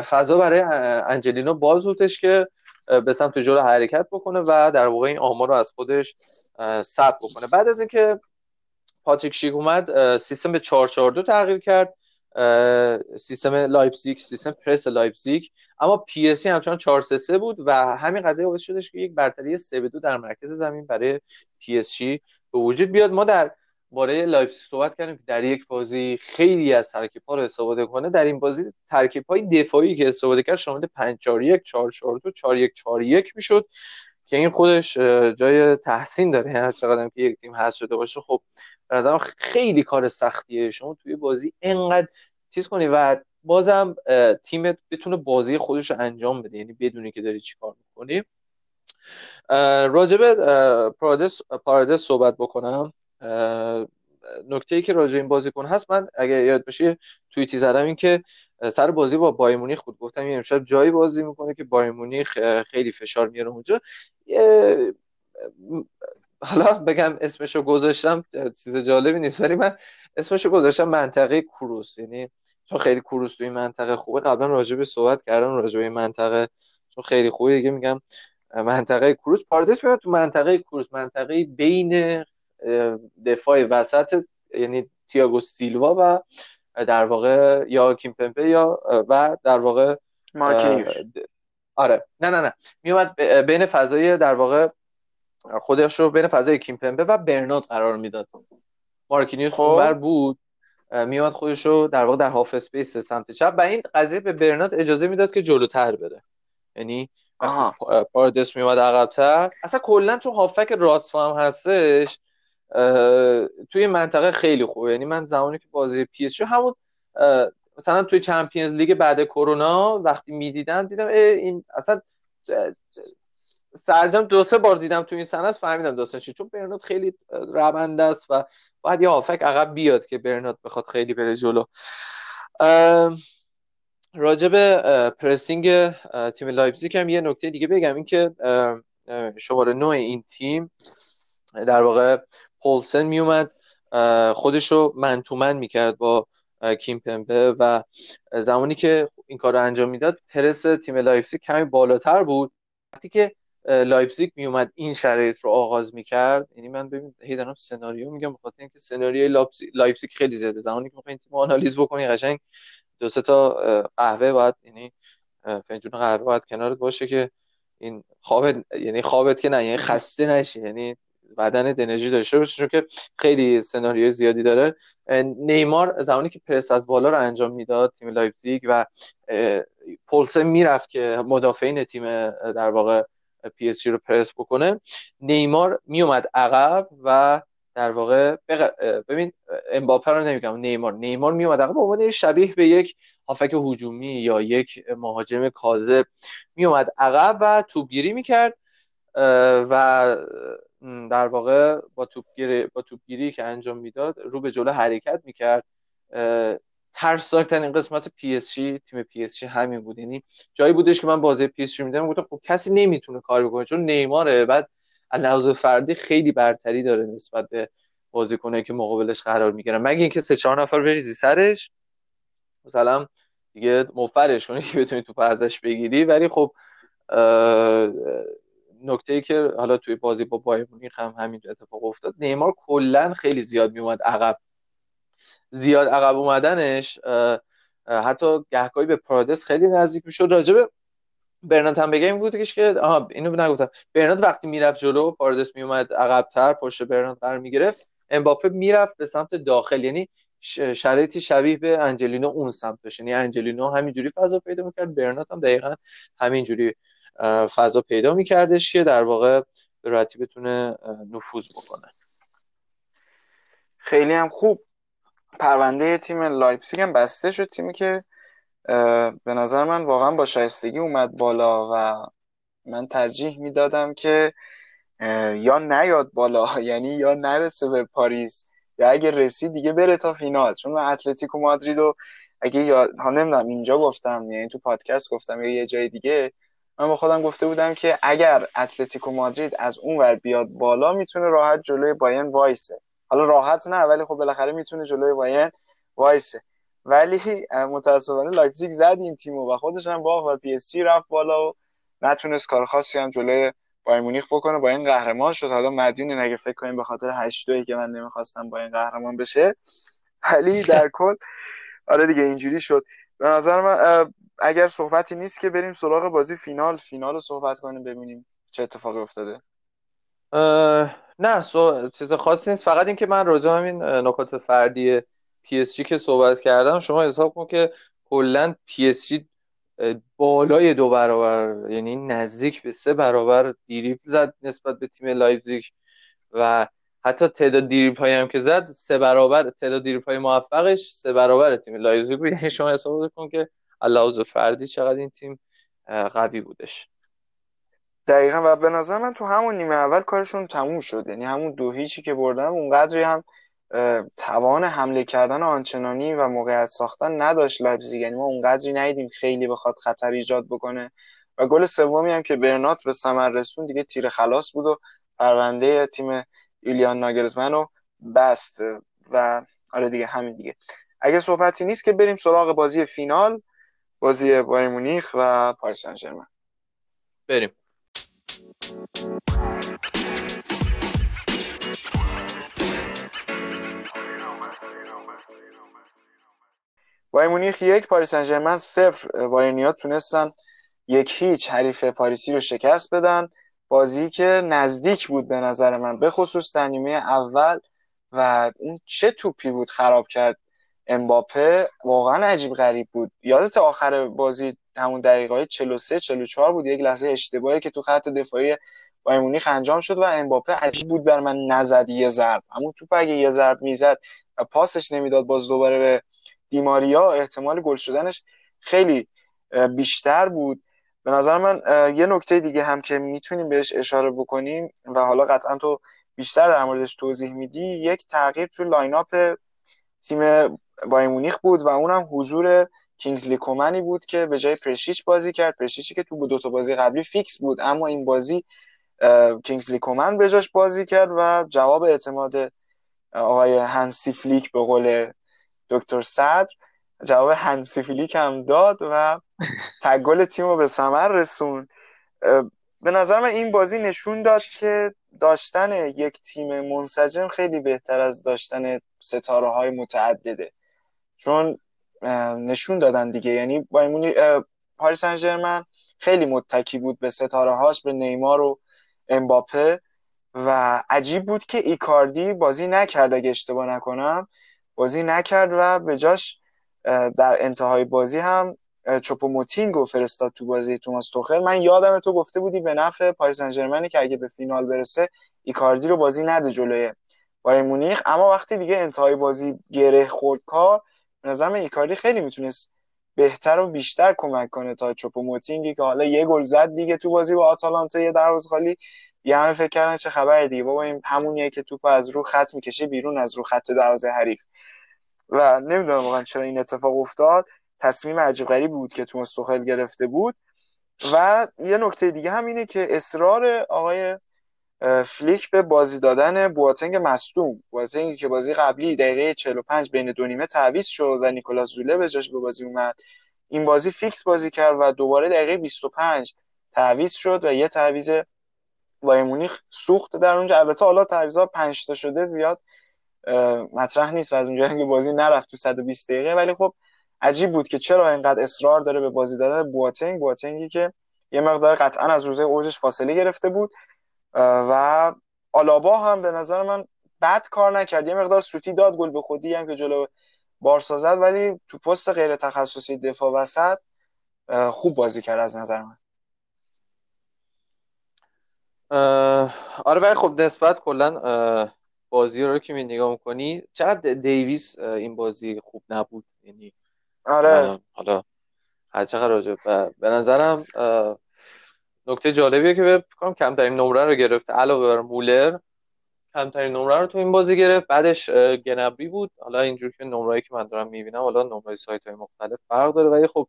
فضا برای انجلینو باز بودش که به سمت جلو حرکت بکنه و در واقع این آمار رو از خودش ثبت بکنه. بعد از اینکه پاتریک شیک اومد سیستم به 442 تغییر کرد سیستم لایپزیگ سیستم پرس لایپزیگ. اما پی اس همچنان 433 بود و همین قضیه باعث شدش که یک برتری 3 به 2 در مرکز زمین برای پی اس به وجود بیاد. ما در باره لایپزیگ صحبت کردیم که در یک بازی خیلی از ترکیب ها رو استفاده کنه. در این بازی ترکیب های دفاعی که استفاده کرد شامل 5 4 1 4 4 2 4 1 4 1 می‌شد که این خودش جای تحسین داره. هر چقدر که یک تیم هست شده باشه خب به خیلی کار سختیه. شما توی بازی انقدر چیز کنی و بازم تیمت بتونه بازی خودش رو انجام بده. یعنی بدونی که داری چی کار می‌کنی. راجب پارادس, پارادس صحبت بکنم. نکته ای که راجع این بازیکن هست من اگه یاد بشه توییتی زدم این که سر بازی با بایر مونیخ گفتم این امشب جایی بازی می‌کنه که بایر مونیخ خیلی فشار میاره اونجا. حالا بگم اسمشو گذاشتم چیز جالبی نیست ولی من اسمشو گذاشتم منطقه کروس یعنی چون خیلی کروس توی منطقه خوبه قبلا راجع به صحبت کردم راجع به منطقه چون خیلی خوبه دیگه میگم منطقه کروس پاردس میاد تو منطقه کروس منطقه بین دفاع وسط یعنی تییاگو سیلوا و در واقع یا کیمپمپه یا و در واقع آره. نه نه نه. میومد بین فضای در واقع خودش رو بین فضای کیمپمبه و برنارد قرار می‌داد. مارکینیوس خب. اونور بود میومد خودش رو در واقع در half space سمت چپ و این قضیه به برنارد اجازه می‌داد که جلوتر بره. یعنی وقتی پاردس میومد عقبتر اصلا کلا تو هافبک راست هم هستش توی منطقه خیلی خوبه. یعنی من زمانی که بازی پی اس همون مثلا توی Champions League بعد کرونا وقتی می‌دیدم دیدم این اصلا سر جمع دو سه بار دیدم تو این صحنه فهمیدم داستان چی چون برنارد خیلی رونده است و باید یه هافبک عقب بیاد که برنارد بخواد خیلی بره جلو. راجب pressing تیم لایپزیگ هم یه نکته دیگه بگم این که شماره نه این تیم در واقع پولسن میومد خودش رو man to man می‌کرد با کیمپمبه و زمانی که این کار رو انجام می‌داد پرس تیم لایپزیگ کمی بالاتر بود. وقتی که لایپزیگ میومد این شرایط رو آغاز می‌کرد. یعنی من ببین هی دارم سناریو میگم بخاطر اینکه سناریوی لایپزیگ خیلی زیاده. زمانی که می‌خواین تیم آنالیز بکنی قشنگ دو سه تا قهوه باید یعنی فنجون قهوه باید کنارت باشه که این خوابت یعنی خوابت که نه یعنی خسته نشی. یعنی بدن انرژی داشته باشه چون که خیلی سناریوی زیادی داره. نیمار زمانی که پرس از بالا رو انجام می‌داد تیم لایپزیگ و پولسن می‌رفت که مدافعین تیم در واقع پی اس رو پرس بکنه. نیمار میومد عقب و در واقع ببین امباپه رو نمیگم نیمار. نیمار میومد عقب به عنوان شبیه به یک هافک هجومی یا یک مهاجم کاذب میومد عقب و توپگیری می‌کرد. و در واقع با توپگیری با توپگیری که انجام می‌داد رو به جلو حرکت می‌کرد. ترسناکترین قسمت پی اس تیم پی اس همین بود. یعنی جایی بودش که من بازی پی اس می‌دیدم گفتم خب کسی نمی‌تونه کار بکنه چون نیماره. به لحاظ فردی خیلی برتری داره نسبت به بازیکنه که مقابلش قرار می‌گیرن. مگه اینکه سه چهار نفر بریزی سرش؟ مثلا دیگه مفرش کنی که بتونی تو ازش بگیری. ولی خب نکته ای که حالا توی بازی با بایر مونیخ هم همین اتفاق افتاد. نیمار کلا خیلی زیاد میومد عقب. زیاد عقب اومدنش حتی گهگاهی به پرادس خیلی نزدیک می‌شد. راجبه برنارد هم بگم بود که آها اینو نگفتم. برنارد وقتی می‌رفت جلو پاردس میومد عقبتر پشت برنارد قرار می‌گرفت. امباپه می‌رفت به سمت داخل یعنی شرایطی شبیه به انجلینو اون سمت داشت یعنی انجلینو همینجوری فضا پیدا می‌کرد برنارد هم دقیقا همینجوری فضا پیدا میکردش که در واقع به راحتی بتونه نفوذ بکنه. خیلی هم خوب. پرونده تیم لایپزیگ هم بسته شد تیمی که به نظر من واقعا با شایستگی اومد بالا و من ترجیح می‌دادم که یا نیاد بالا یعنی یا نرسه به پاریس یا اگه رسید دیگه بره تا فینال. چون من اتلتیکو مادرید رو اگه یاد ها نمی‌دونم اینجا گفتم یعنی تو پادکست گفتم یا یه جای دیگه من با خودم گفته بودم که اگر اتلتیکو مادرید از اون ور بیاد بالا می‌تونه راحت جلوی بایرن وایسه. حالا راحت نه ولی خب بالاخره می‌تونه جلوی بایرن وایسه. ولی متاسفانه لایپزیگ زد این تیمو و خودش هم باخت و پی اس جی رفت بالا و نتونست کار خاصی هم جلوی بایرن مونیخ بکنه. بایرن قهرمان شد. حالا مدین اگه فکر کنیم به خاطر 8 2 که من نمی‌خواستم بایرن قهرمان بشه ولی در کل آره دیگه اینجوری شد. به نظر من اگر صحبتی نیست که بریم سراغ بازی فینال. فینال رو صحبت کنیم ببینیم چه اتفاقی افتاده. نه سو... چیز خاصی نیست. فقط اینکه من راجع همین نکات فردی پی اس جی که صحبت کردم شما حساب کن که کلا پی اس جی بالای دو برابر یعنی نزدیک به سه برابر دریبل زد نسبت به تیم لایپزیگ و حتی تعداد دریبل هایی هم که زد سه برابر تعداد دریبل های موفقش سه برابر تیم لایپزیگ بود. یعنی شما حساب کن که لحاظ فردی چقدر این تیم قوی بودش. دقیقا و به نظر من تو همون نیمه اول کارشون تموم شد. یعنی همون دو هیچی که بردن اونقدری هم توان حمله کردن آنچنانی و موقعیت ساختن نداشت لایپزیگ. یعنی ما اونقدری ندیدیم خیلی بخواد خطر ایجاد بکنه. و گل سومی هم که برنات به ثمر رسون دیگه تیر خلاص بود و پرونده تیم یولیان ناگلزمن رو بست. و آره دیگه همین دیگه. اگه صحبتی نیست که بریم سراغ بازی فینال بازی بایر مونیخ و پاریس بریم. بایر مونیخ یک پاریس سن ژرمن صفر بایرنیا تونستن یک هیچ حریف پاریسی رو شکست بدن. بازی که نزدیک بود به نظر من به خصوص در نیمه اول. و اون چه توپی بود خراب کرد امباپه؟ واقعا عجیب غریب بود. یادت آخر بازی همون دقیقه های 43 44 بود. یک لحظه اشتباهی که تو خط دفاعی بایر مونیخ انجام شد و امباپه عجیب بود بر من نزد. یه ضرب. همون توپ اگه یه ضرب می‌زد و پاسش نمی‌داد باز دوباره به دیماریا احتمال گل شدنش خیلی بیشتر بود. به نظر من یه نکته دیگه هم که می‌تونیم بهش اشاره بکنیم و حالا قطعا تو بیشتر در موردش توضیح میدی یک تغییر تو lineup تیم بایرن مونیخ بود و اونم حضور کینگزلی کومنی بود که به جای پرشیچ بازی کرد. پرشیچی که تو دو تا بازی قبلی فیکس بود اما این بازی کینگزلی کومن به جاش بازی کرد و جواب اعتماد آقای هنسی فلیک به قول دکتر صدر جواب هنسی فلیک هم داد و تگل تیم رو به ثمر رسوند. به نظر من این بازی نشون داد که داشتن یک تیم منسجم خیلی بهتر از داشتن ستاره های متعدده. چون نشون دادن دیگه. یعنی بایمونی پاریس سن خیلی متکی بود به ستاره هاش به نیمار و امباپه. و عجیب بود که ایکاردی بازی نکرد اگه اشتباه نکنم. بازی نکرد و به جاش در انتهای بازی هم چوپوموتینگ رو فرستاد تو بازی توماس توخل. من یادم تو گفته بودی به نفع پاریس سن که اگه به فینال برسه ایکاردی رو بازی نده جلوی بایرن مونیخ. اما وقتی دیگه انتهای بازی گره خورد کار نظر ایکاردی خیلی می‌تونست بهتر و بیشتر کمک کنه تا چوپوموتینگی که حالا یه گل زد دیگه تو بازی با آتالانتا یه دروازه خالی. یه همه فکر کردن چه خبر دیگه. بابا این همونیه که توپ از رو خط می‌کشه بیرون از رو خط دروازه حریف. و نمی‌دونم واقعا چرا این اتفاق افتاد. تصمیم عجیب غریبی بود که تو سوخل گرفته بود. و یه نکته دیگه هم اینه که اصرار آقای فلیک به بازی دادن بواتنگ مصدوم. بواتنگی که بازی قبلی دقیقه 45 بین دو نیمه تعویض شد و نیکولاس زوله به جاش به بازی اومد. این بازی فیکس بازی کرد و دوباره دقیقه 25 تعویض شد و یه تعویض بایر مونیخ سوخت در اونجا. البته حالا تعویضا 5 تا شده زیاد مطرح نیست و از اونجا که بازی نرفت تو 120 دقیقه. ولی خب عجیب بود که چرا اینقدر اصرار داره به بازی دادن بواتنگ. بواتنگی که یه مقدار قطعا از روزه اوجش فاصله گرفته بود. و آلابا هم به نظر من بد کار نکرد. یه مقدار سوتی داد گل به خودی هم که جلو بارسا زد ولی تو پست غیر تخصصی دفاع وسط خوب بازی کرد از نظر من. آره ولی خب نسبت کلا بازی رو که می نگاه می‌کنی چقدر دیویس این بازی خوب نبود؟ یعنی آره. حالا هر چقدر راجع به نظرم نکته جالبیه که بکنم کمترین نمره رو گرفته علاوه بر مولر کمترین نمره رو تو این بازی گرفت. بعدش گنبری بود. حالا اینجوری که نمرهایی که من دارم می‌بینم حالا نمره سایت های مختلف فرق داره. ولی خب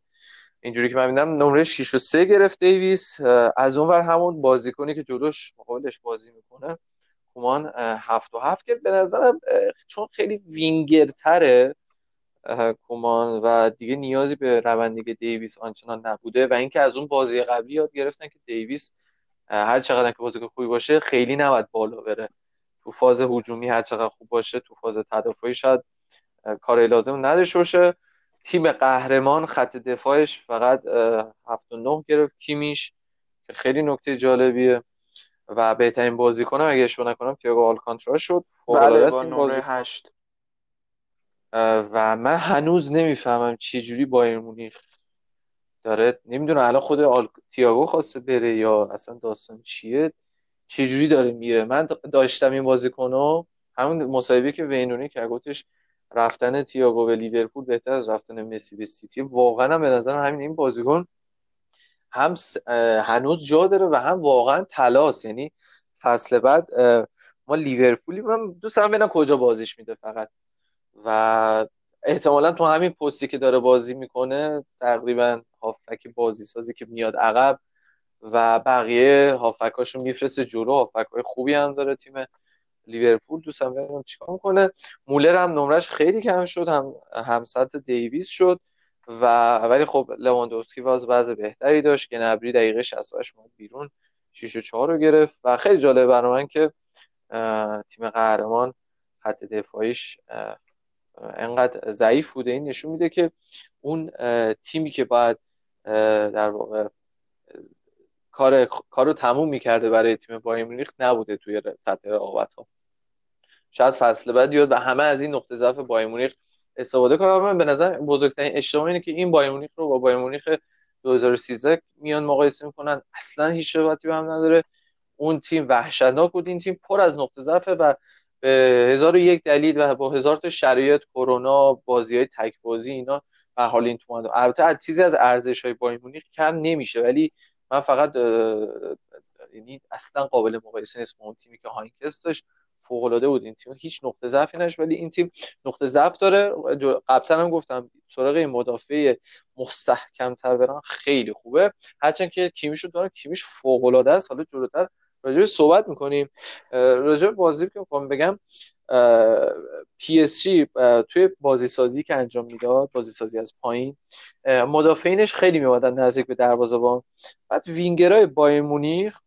اینجوری که من می‌بینم نمره 6 و 3 گرفت دیویس. از اون ور همون بازیکنی که جلوش مقابلش بازی می‌کنه کومان هفت و هفت که به نظرم چون خیلی وینگرتره کومان و دیگه نیازی به روندگی دیویس آنچنان نبوده و اینکه از اون بازی قبلی یاد گرفتن که دیویس هر چقدر که بازیکن خوبی باشه خیلی نباید بالا بره. تو فاز هجومی هر چقدر خوب باشه تو فاز تدافعی شاید کار لازم نداشته باشه. تیم قهرمان خط دفاعش فقط هفت و نه گرفت کیمیش که خیلی نکته جالبیه. و بهترین بازیکنم اگه اشتباه نکنم تییاگو آلکانترا شد. بله با نمره هشت. و من هنوز نمی‌فهمم چه جوری بایر مونیخ داره. نمی‌دونم الان خود آل... تییاگو خواسته بره یا اصلا داستان چیه؟ چه جوری داره میره؟ من داشتم این بازیکنو همون مصاحبه که وینونی که گفتش رفتن تییاگو به لیورپول بهتر از رفتن مسی به سیتی. واقعا به نظر همین این بازیکن هم هنوز جا داره و هم واقعا تلاس یعنی فصل بعد ما لیورپولی من دوست ببینم کجا بازیش میده فقط. و احتمالا تو همین پستی که داره بازی می‌کنه تقریبا هافک بازی سازی که میاد عقب و بقیه هافکاشو میفرسته جلو. هافک های خوبی هم داره تیم لیورپول. دوستم ببینم چیکار می‌کنه. مولر هم نمرش خیلی کم شد هم همسط دیویس شد و ولی خب لواندوسکی واز وضع بهتری داشت که نبری دقیقه 68 اومد بیرون 6 و 4 رو گرفت و خیلی جالب برای من که تیم قهرمان خط دفاعیش انقدر ضعیف بوده. این نشون میده که اون تیمی که باید در واقع کار کارو تموم می‌کرده برای تیم بایر مونیخ نبوده توی سطح رقابت ها شاید فصل بعد بیاد و همه از این نقطه ضعف بایر مونیخ استفاده کنم من به نظر بزرگترین اشتباه اینه که این بایر مونیخ رو با بایر مونیخ 2013 میان مقایسه می‌کنن. اصلا هیچ ربطی به هم نداره. اون تیم وحشتناک بود. این تیم پر از نقطه ضعف و به هزار و یک دلیل و با هزار تا شرایط کرونا بازی های تک بازی اینا و حال این تو البته چیزی از ارزش های بایر مونیخ کم نمیشه ولی من فقط یعنی اصلا قابل مقایسه نیست با اون تیمی که هاینکس داشت. فوق العاده بود این تیم. هیچ نقطه ضعفی نداشت ولی این تیم نقطه ضعف داره. قبلا هم گفتم سراغ این مدافع مستحکم تر برن خیلی خوبه. هرچند که کیمیش رو داره کیمیش فوق العاده است. حالا جلوتر راجع صحبت می‌کنیم. راجع بازی که می‌خوام بگم پی اس جی توی بازی سازی که انجام می‌داد بازی سازی از پایین مدافعینش خیلی میومدن نزدیک به دروازه‌بان بعد وینگرای بایرن مونیخ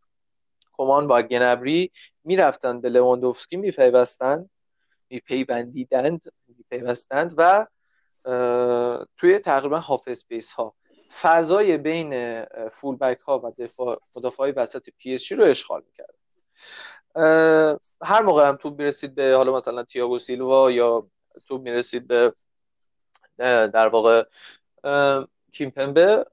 کومان با گنبری می‌رفتن به لواندوفسکی میپیوستند میپیوندیدند میپیوستند و توی تقریبا half space ها فضای بین فول بک ها و دفاع مدافع های وسط پی اس جی رو اشغال می‌کرد. هر موقع هم توپ می‌رسید به حالا مثلا تییاگو سیلوا یا توپ می‌رسید به در واقع کیمپمبه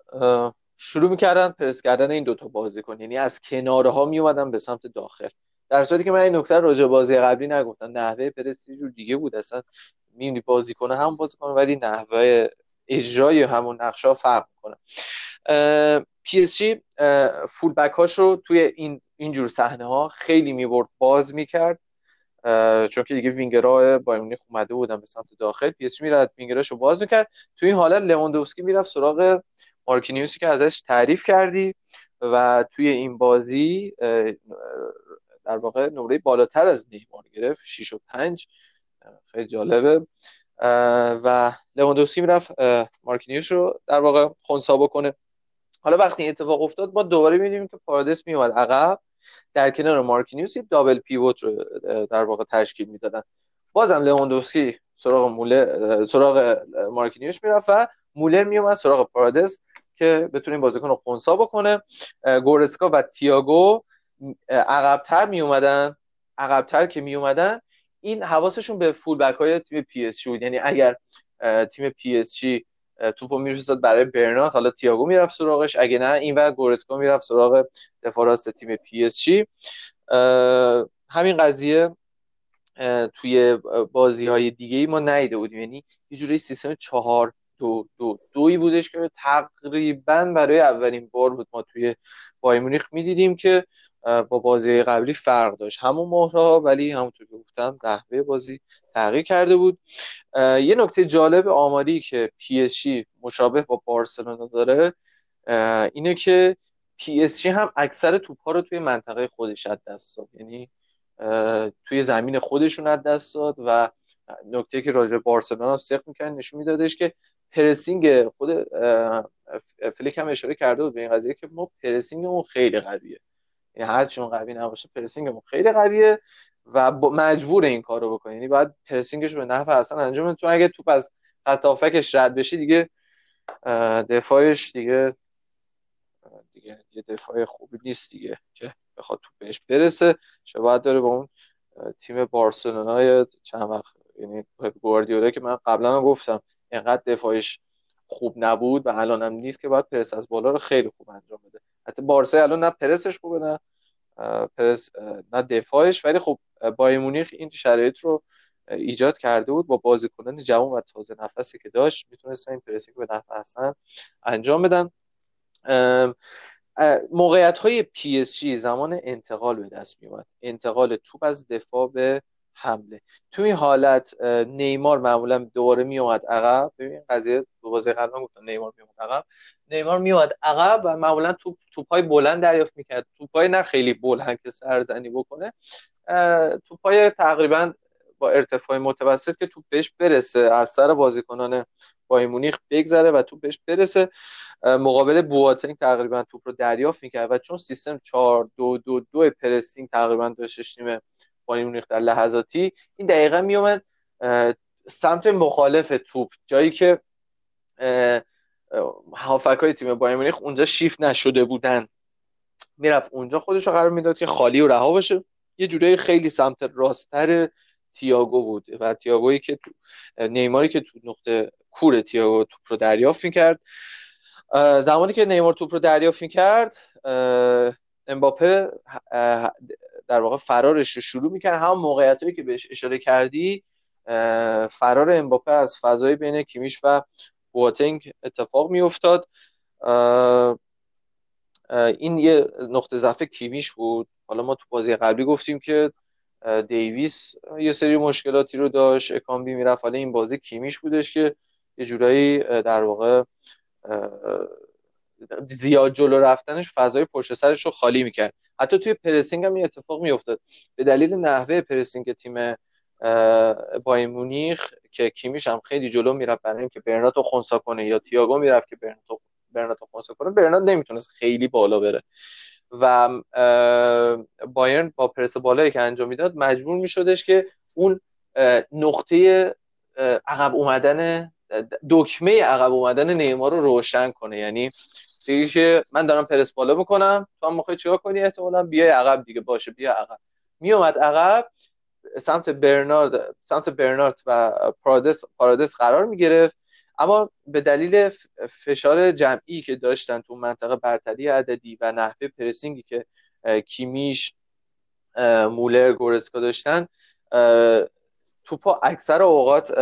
شروع می‌کردن پرس کردن این دوتا بازیکن یعنی از کناره ها میومدن به سمت داخل. در صورتی که من این نکته راجع بازی قبلی نگفتم. نحوه پرس یه جور دیگه بود. اصلا میونی بازی کنه هم بازی کنه ولی نحوه اجرای همون نقشه فرق می‌کنه. پی اس جی فول بک هاش رو توی این اینجور صحنه ها خیلی می‌برد باز می‌کرد. چون که دیگه وینگرها بایرن اومده بودن به سمت داخل پی اس جی می‌رفت وینگراش رو باز می‌کرد. توی این حالت لواندوفسکی می‌رفت سراغ مارکینیوسی که ازش تعریف کردی و توی این بازی در واقع نمره بالاتر از نیمار گرفت 6 و 5 خیلی جالبه. و لواندوسکی می‌رفت مارکینیوس رو در واقع خونسا بکنه حالا وقتی اتفاق افتاد ما دوباره می‌دونیم که پاردس میومد عقب. در کنار مارکینیوس یه double pivot رو در واقع تشکیل می‌دادن. بازم لواندوسکی سراغ موله سراغ مارکینیوس می‌رفت و مولر میومد سراغ پاردس که بتونه بازیکن رو خونسا بکنه گورتسکا و تییاگو عقبتر می اومدن عقبتر که می اومدن این حواسشون به فول بک های تیم پی اس جی بود. یعنی اگر تیم پی اس جی توپو می‌رسد برای برنات حالا تییاگو می‌رفت سراغش. اگه نه این و گورتسکا می‌رفت سراغ دفاع راست تیم پی اس جی همین قضیه توی بازی های دیگه ای ما ندیده بودیم. یعنی یه جوری سیستم چهار دو دو دویی بودش که تقریبا برای اولین بار بود ما توی بایرن مونیخ می‌دیدیم که با بازی قبلی فرق داشت. همون مهره ها ولی همونطور که گفتم نحوه بازی تغییر کرده بود. یه نکته جالب آماری که پی اس مشابه با بارسلونا داره اینه که پی اس هم اکثر توپ ها رو توی منطقه خودش از دست داد. یعنی توی زمین خودشون از دست داد و نکته که راجع بارسلونا سخت می‌کنن نشون میدادش که پرسینگ خود فلیک هم اشاره کرده بود به این قضیه که ما پرسینگمون خیلی قویه. یعنی هر چون قوی نباشه پرسینگمون خیلی قویه و مجبور این کارو بکنه یعنی باید پرسینگش به نفع اصلا انجام تو اگه توپ از خط رد بشی دیگه دفاعش دیگه دیگه یه دفاع خوبی نیست دیگه که بخواد تو بهش برسه. چه باید داره با اون تیم بارسلونا چند وقت یعنی گواردیولا که من قبلا گفتم اینقدر دفاعش خوب نبود و الان هم نیست که باید پرس از بالا رو خیلی خوب انجام بده. حتی بارسا الان نه پرسش خوبه نه پرس نه دفاعش. ولی خب بایر مونیخ این شرایط رو ایجاد کرده بود با بازیکنان جوان و تازه نفسی که داشت. می‌تونستن این پرسینگ به نفع اصلا انجام بدن. موقعیت های پی اس جی زمان انتقال به دست می انتقال توپ از دفاع به حمله. تو این حالت نیمار معمولا دوباره میومد عقب. ببین قضیه دو بازی قبلا گفتم نیمار میومد عقب. نیمار میومد عقب و معمولا توپ توپای بلند دریافت می‌کرد. توپای نه خیلی بلند که سرزنی بکنه. توپای تقریبا با ارتفاع متوسط که توپ بهش برسه از سر بازیکنان بایرن مونیخ بگذره و توپ بهش برسه. مقابل بواتنگ تقریبا توپ رو دریافت می‌کرد و چون سیستم 4 2 2 2 پرسینگ تقریبا داشتش نیمه بایر مونیخ در لحظاتی. این دقیقا میومد سمت مخالف توپ. جایی که هافک های تیم بایر مونیخ اونجا شیفت نشده بودن. می‌رفت اونجا خودش رو قرار می‌داد که خالی و رها بشه یه جوری خیلی سمت راستر تییاگو بود و تییاگویی که تو نیماری که تو نقطه کور تییاگو توپ رو دریافت می‌کرد. زمانی که نیمار توپ رو دریافت می‌کرد امباپه در واقع فرارش رو شروع می‌کرد. هم موقعیت هایی که بهش اشاره کردی فرار امباپه از فضای بین کیمیش و بواتنگ اتفاق میافتاد. این یه نقطه ضعف کیمیش بود. حالا ما تو بازی قبلی گفتیم که دیویس یه سری مشکلاتی رو داشت. اکامبی می‌رفت. حالا این بازی کیمیش بودش که یه جورایی در واقع زیاد جلو رفتنش فضای پشت سرش رو خالی می‌کرد. حتی توی pressing هم این اتفاق میافتاد. به دلیل نحوه pressing تیم بایرن مونیخ که کیمیش هم خیلی جلو می‌رفت برای اینکه برناتو خونسا کنه یا تییاگو می‌رفت که برناتو برناتو خونسا کنه برنات نمی‌تونست خیلی بالا بره. و بایرن با پرس بالایی که انجام می‌داد مجبور میشدش که اون نقطه عقب اومدن دکمه عقب اومدن نیمار رو روشن کنه. یعنی دیگه که من دارم پرس بالا می‌کنم تو هم می‌خوای چیکار کنی؟ احتمالا بیای عقب دیگه باشه بیا عقب. میومد عقب سمت برنارد سمت برنارد و پارادس پارادس قرار می‌گرفت. اما به دلیل فشار جمعی که داشتن تو منطقه برتری عددی و نحوه پرسینگی که کیمیش مولر گورسکا داشتن توپا اکثر اوقات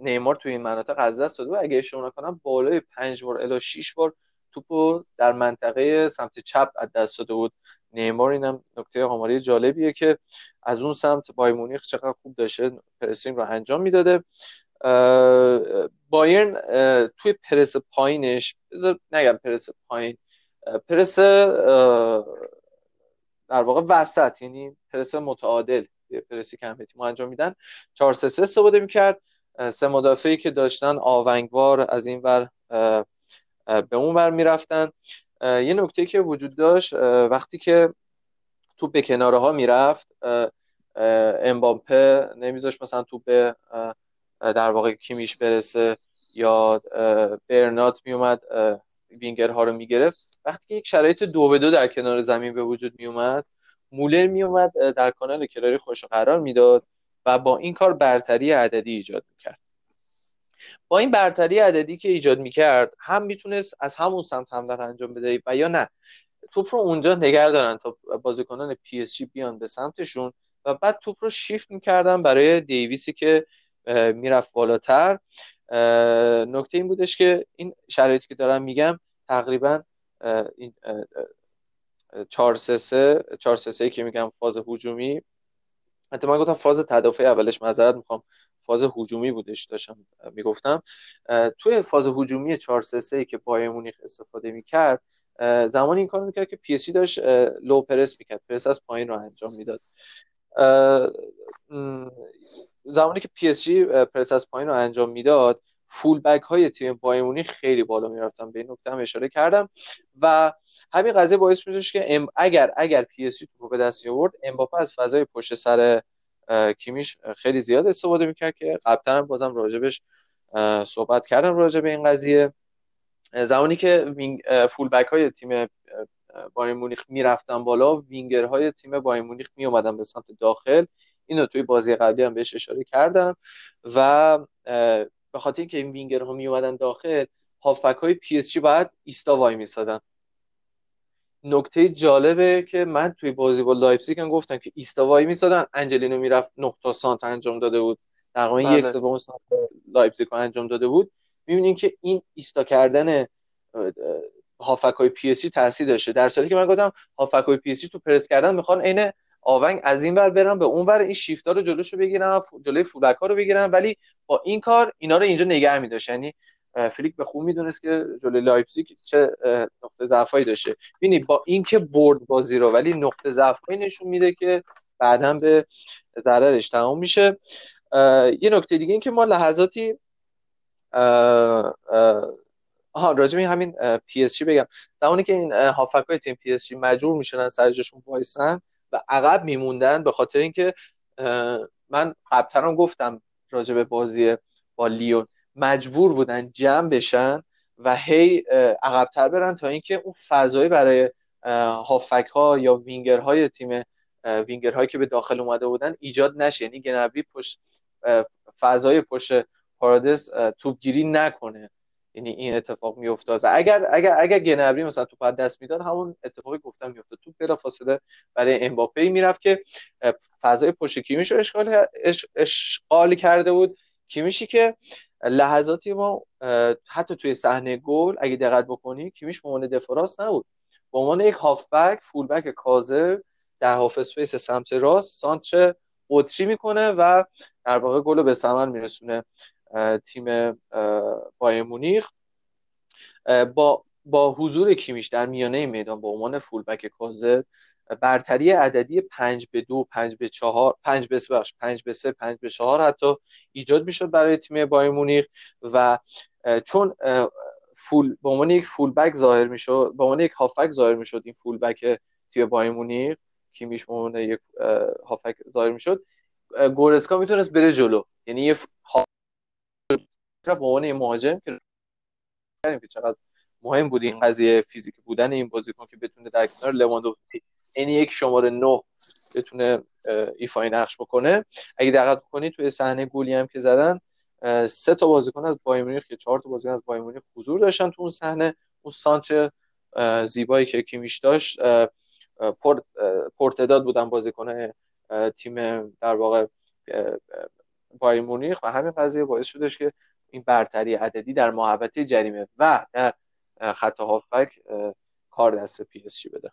نیمار توی این مناطق از دست داده و اگه اشتباه نکنم بالای پنج بار الی 6 بار توپو در منطقه سمت چپ از دست داده بود. نیمار اینم نکته آماری جالبیه که از اون سمت بای مونیخ چقدر خوب داشته پرسینگ رو انجام می‌داده. بایرن توی پرس پایینش بذار نگم پرس پایین پرس در واقع وسط یعنی پرس متعادل پرسی که همه انجام میدن. 4 3 3 استفاده می‌کرد. سه مدافعی که داشتن آونگوار از این ور به اون ور می‌رفتن. یه نکته که وجود داشت وقتی که تو به کناره ها می‌رفت امباپه نمیذاش مثلا تو به در واقع کیمیش برسه یا برنات میومد وینگرها رو می‌گرفت. وقتی که یک شرایط دو به دو در کنار زمین به وجود میومد مولر میومد در کانال کراری خوش قرار می‌داد و با این کار برتری عددی ایجاد می‌کرد. با این برتری عددی که ایجاد می‌کرد هم می‌تونست از همون سمت حمله انجام بده و یا نه. توپ رو اونجا نگر دارن تا بازیکنان پی اس جی بیان به سمتشون و بعد توپ رو شیفت می‌کردن برای دیویسی که می‌رفت بالاتر. نکته این بودش که این شرایطی که دارم میگم تقریبا این 4 3 4 3 که میگم فاز هجومی. حتی من گفتم فاز تدافع اولش معذرت می‌خوام. فاز هجومی بودش داشتم می‌گفتم. توی فاز هجومی 4 3 که بایرن مونیخ استفاده می‌کرد زمانی این کار می‌کرد که پی اس جی داشت low press می‌کرد. پرس از پایین رو انجام می‌داد. زمانی که پی اس جی پرس از پایین رو انجام می‌داد فول بک های تیم بایرن خیلی بالا می‌رفتن. به این نکته هم اشاره کردم. و همین قضیه باعث میشه که اگر اگر پی اس جی توپ به دست آورد امباپه از فضای پشت سر کیمیش خیلی زیاد استفاده می‌کرد که قبلا بازم راجبش صحبت کردم راجع به این قضیه. زمانی که فول بک های تیم بایرن مونیخ می‌رفتن بالا وینگر های تیم بایرن مونیخ می اومدن به سمت داخل. اینو توی بازی قبلی هم بهش اشاره کردم و به خاطر اینکه این وینگر ها می اومدن داخل هافبک های پی اس جی باید ایستا وای میسادن. نکته جالبه که من توی بازی با لایپزیگ هم گفتم که ایستا وای میسادن انجلینو می‌رفت نه تا سانتر انجام داده بود. تقریبا بله. یک سوم سانتر لایپزیگ انجام داده بود. می‌بینیم که این ایستا کردن هافبک های پی اس جی تاثیر داشته. در صورتی که من گفتم هافبک های پی اس جی تو پرس کردن می‌خوان عین آونگ از این ور برن به اون ور این شیفتا رو جلوشو بگیرن جلوی فول بک ها رو بگیرن. ولی با این کار اینا رو اینجا نگه میداشت. یعنی فلیک خوب می‌دونست که جلوی لایپزیگ چه نقطه ضعفایی داشته. ببینی با اینکه برد بازی رو ولی نقطه ضعفایی نشون میده که بعدا به ضررش تمام میشه. یه نکته دیگه این که ما لحظاتی آها راجع همین پی اس جی بگم. زمانی که این هافبک های تیم پی اس جی مجبور میشن سر جاشون وایسن و عقب میموندن به خاطر اینکه من قبلا گفتم راجع بازی با لیون. مجبور بودن جمع بشن و هی عقبتر برن تا اینکه اون فضایی برای هافک ها یا وینگر های تیم وینگر هایی که به داخل اومده بودن ایجاد نشه. یعنی گنبری پشت فضای پشت پارادس توپگیری نکنه. یعنی این اتفاق میافتاد. و اگر اگر اگر گنبری مثلا تو بعد دست می‌داد همون اتفاقی گفتم میافتاد. تو بلا فاصله برای امباپه می‌رفت که فضای پشت کیمیش رو اشغال اشغال کرده بود. کیمیشی که لحظاتی ما حتی توی صحنه گل اگه دقت بکنی کیمیش به عنوان دفراس نبود. به عنوان یک هافبک فولبک کاذب در half space سمت راست سانتر قطری می‌کنه و در واقع گل به ثمر میرسونه تیم بایر مونیخ. با با حضور کیمیش در میانه میدان به عنوان فولبک کاذب برتری عددی 5 به 2 5 به 4 5 به 3 5 به 3 5 به 4 حتی ایجاد می‌شد برای تیم بایر مونیخ و چون فول به عنوان یک فول بک ظاهر می‌شد به عنوان یک هافک ظاهر می‌شد این فول بک تیم بایر مونیخ کیمیش به عنوان یک هافک ظاهر می‌شد گورسکا می‌تونست بره جلو. یعنی یه به عنوان مهاجم که چقدر مهم بود این قضیه فیزیک بودن این بازیکن که بتونه در کنار لواندوفسکی این یک شماره 9 بتونه ایفای نقش بکنه. اگه دقت کنید توی صحنه گلی هم که زدن سه تا بازیکن از بایر مونیخ که چهار تا بازیکن از بایر مونیخ حضور داشتن تو اون صحنه. اون سانتر زیبایی که کیمیش داشت پرتداد بودن بازیکن تیم در واقع بایر مونیخ و همین قضیه باعث شدش که این برتری عددی در محوطه جریمه و در خط هافک کار دست پی اس بده.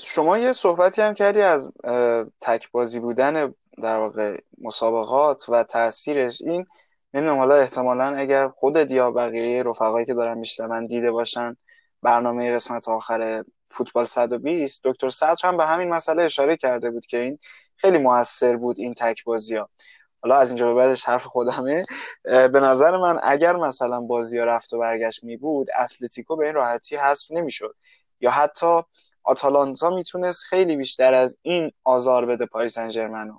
شما یه صحبتی هم کردی از تک بازی بودن در واقع مسابقات و تاثیرش. این نمی‌دونم حالا احتمالا اگر خودت یا بقیه رفقایی که دارن میشنون دیده باشن برنامه قسمت آخر فوتبال 120 دکتر سطر هم به همین مسئله اشاره کرده بود که این خیلی موثر بود این تک بازی ها حالا از اینجا به بعدش حرف خودمه. به نظر من اگر مثلا بازی ها رفت و برگشت می بود اتلتیکو به این راحتی حذف نمی‌شد. یا حتی آتالانتا می‌تونست خیلی بیشتر از این آزار بده پاریس سن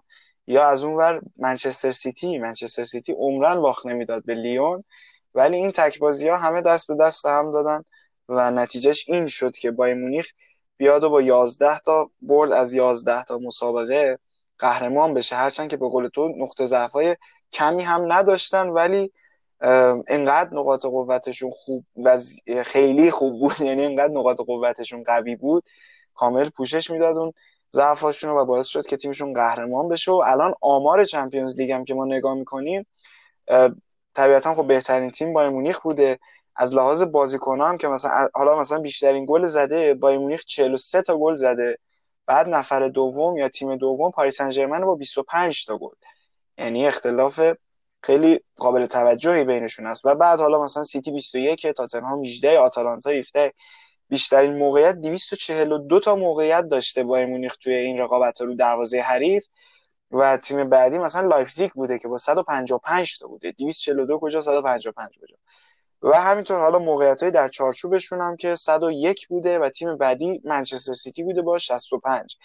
یا از اونور منچستر سیتی منچستر سیتی عمرن باخت نمی‌داد به لیون ولی این تک بازی ها همه دست به دست هم دادن و نتیجهش این شد که بایر مونیخ بیاد و با 11 تا برد از 11 تا مسابقه قهرمان بشه. هرچند که به قول تو نقطه ضعفای کمی هم نداشتن ولی انقدر نقاط قوتشون خوب و خیلی خوب بود. یعنی انقدر نقاط قوتشون قوی بود. کامل پوشش می‌داد اون ضعفاشون و باعث شد که تیمشون قهرمان بشه. و الان آمار چمپیونز لیگ هم که ما نگاه می‌کنیم طبیعتا خب بهترین تیم بایر مونیخ بوده. از لحاظ بازیکن هم که مثلا حالا مثلا بیشترین گل زده بایر مونیخ 43 تا گل زده. بعد نفر دوم یا تیم دوم پاریس سن با 25 تا گل. یعنی اختلاف خیلی قابل توجهی بینشون است و بعد حالا مثلا سیتی 21 تاتنهام 18 آتالانتا 17 بیشترین موقعیت 242 تا موقعیت داشته بایر مونیخ توی این رقابت رو دروازه حریف. و تیم بعدی مثلا لایپزیگ بوده که با 155 تا بوده. 242 کجا 155 کجا. و همینطور حالا موقعیت های در چارچوبشون هم که 101 بوده و تیم بعدی منچستر سیتی بوده با 65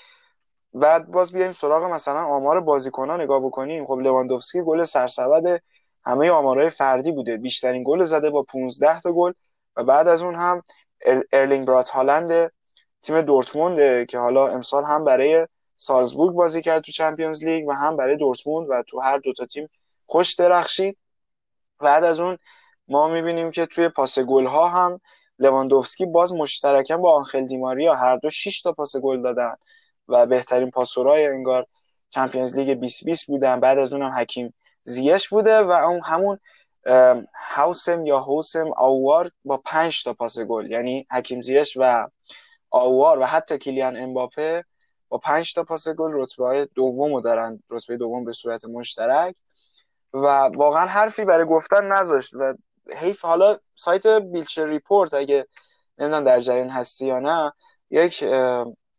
و باز بیایم سراغ مثلا آمار بازیکنان نگاه بکنیم. خب لواندوفسکی گل سرسبد همه آمارهای فردی بوده. بیشترین گل زده با 15 تا گل. و بعد از اون هم ارلینگ برات هالند تیم دورتموند که حالا امسال هم برای سالزبورگ بازی کرد تو چمپیونز لیگ و هم برای دورتموند و تو هر دوتا تیم خوش درخشید. بعد از اون ما می‌بینیم که توی پاس گل ها هم لواندوفسکی باز مشترکا با آنخل دیماریا هر دو 6 تا پاس گل دادن. و بهترین پاسورای انگار چمپیونز لیگ 2020 بودن. بعد از اونم حکیم زیش بوده و اون همون هاوسم یا هوسم آوار با 5 تا پاس گل. یعنی حکیم زیش و آوار و حتی کیلیان امباپه با 5 تا پاس گل رتبه های دومو دارن. رتبه دوم به صورت مشترک. و واقعا حرفی برای گفتن نذاشت و حیف حالا سایت Bleacher Report اگه نمی‌دونم در جریان هستی یا نه یک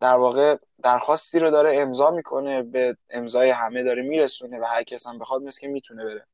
در واقع درخواستی رو داره امضا می‌کنه به امضای همه داره میرسونه و هر کس هم بخواد مثل که می‌تونه بره.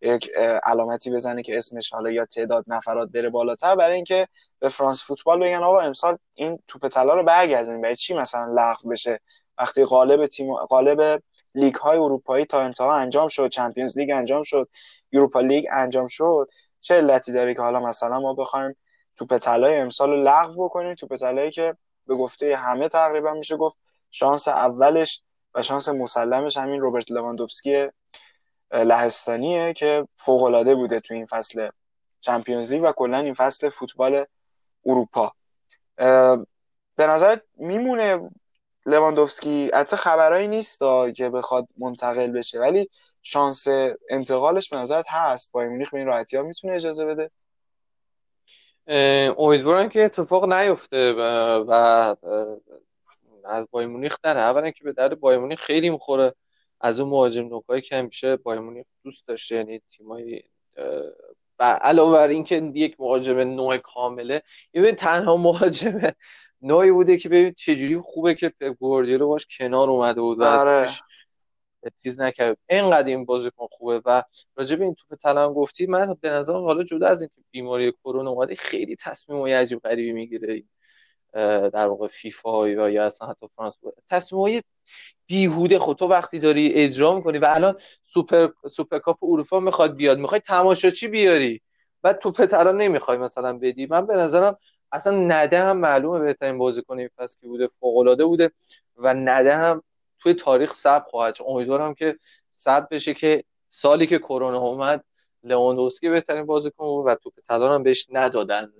یک علامتی بزنه که اسمش حالا یا تعداد نفرات بره بالاتر برای اینکه به فرانس فوتبال بگن آقا امسال این توپ طلا رو برگردونیم. برای چی مثلا لغو بشه؟ وقتی قالب تیم قالب لیگ های اروپایی تا انتها انجام شد چمپیونز لیگ انجام شد یوروپا لیگ انجام شد چه علتی داره که حالا مثلا ما بخوایم توپ طلای امسال رو لغو بکنیم؟ توپ طلایی که به گفته همه تقریبا میشه گفت شانس اولش و شانس مسلمش همین روبرت لواندوفسکی لهستانیه که فوق العاده بوده تو این فصل چمپیونز لیگ و کلا این فصل فوتبال اروپا. به نظر میمونه لواندوفسکی؟ حتی خبرایی نیست که بخواد منتقل بشه؟ ولی شانس انتقالش به نظرت هست. بایر مونیخ به این راحتی ها می‌تونه اجازه بده؟ امیدوارم که اتفاق نیفته و, از بایر مونیخ نره اولا که به درد بایر مونیخ خیلی می‌خوره از اون مهاجم نوکایی که همیشه بایر مونیخ دوست داشته یعنی تیمای و علاوه بر اینکه یک مهاجم نوع کامله یه تنها مهاجم نوعی بوده که ببین چجوری خوبه که گواردیولا باش کنار اومده بود آره. چیز نکرد اینقدر این بازیکن خوبه و راجع به این توپ طلا گفتی من به نظر حالا جدا از اینکه بیماری کرونا اومده خیلی تصمیم های عجیب غریبی می‌گیره. در واقع فیفا یا یا اصلا حتی فرانس تصمیم های بیهوده خود تو وقتی داری اجرا می‌کنی و الان سوپر سوپر کاپ اروپا می‌خواد بیاد می‌خوای تماشاچی بیاری و توپ طلا نمی‌خوای مثلا بدی. من به نظرم اصلا نده هم معلومه بهترین بازیکن این فصل که بوده فوق العاده بوده و نده هم توی تاریخ ثبت خواهد امیدوارم که ثبت بشه که سالی که کرونا اومد لواندوسکی بهترین بازیکن بود و توپ طلا هم بهش ندادن.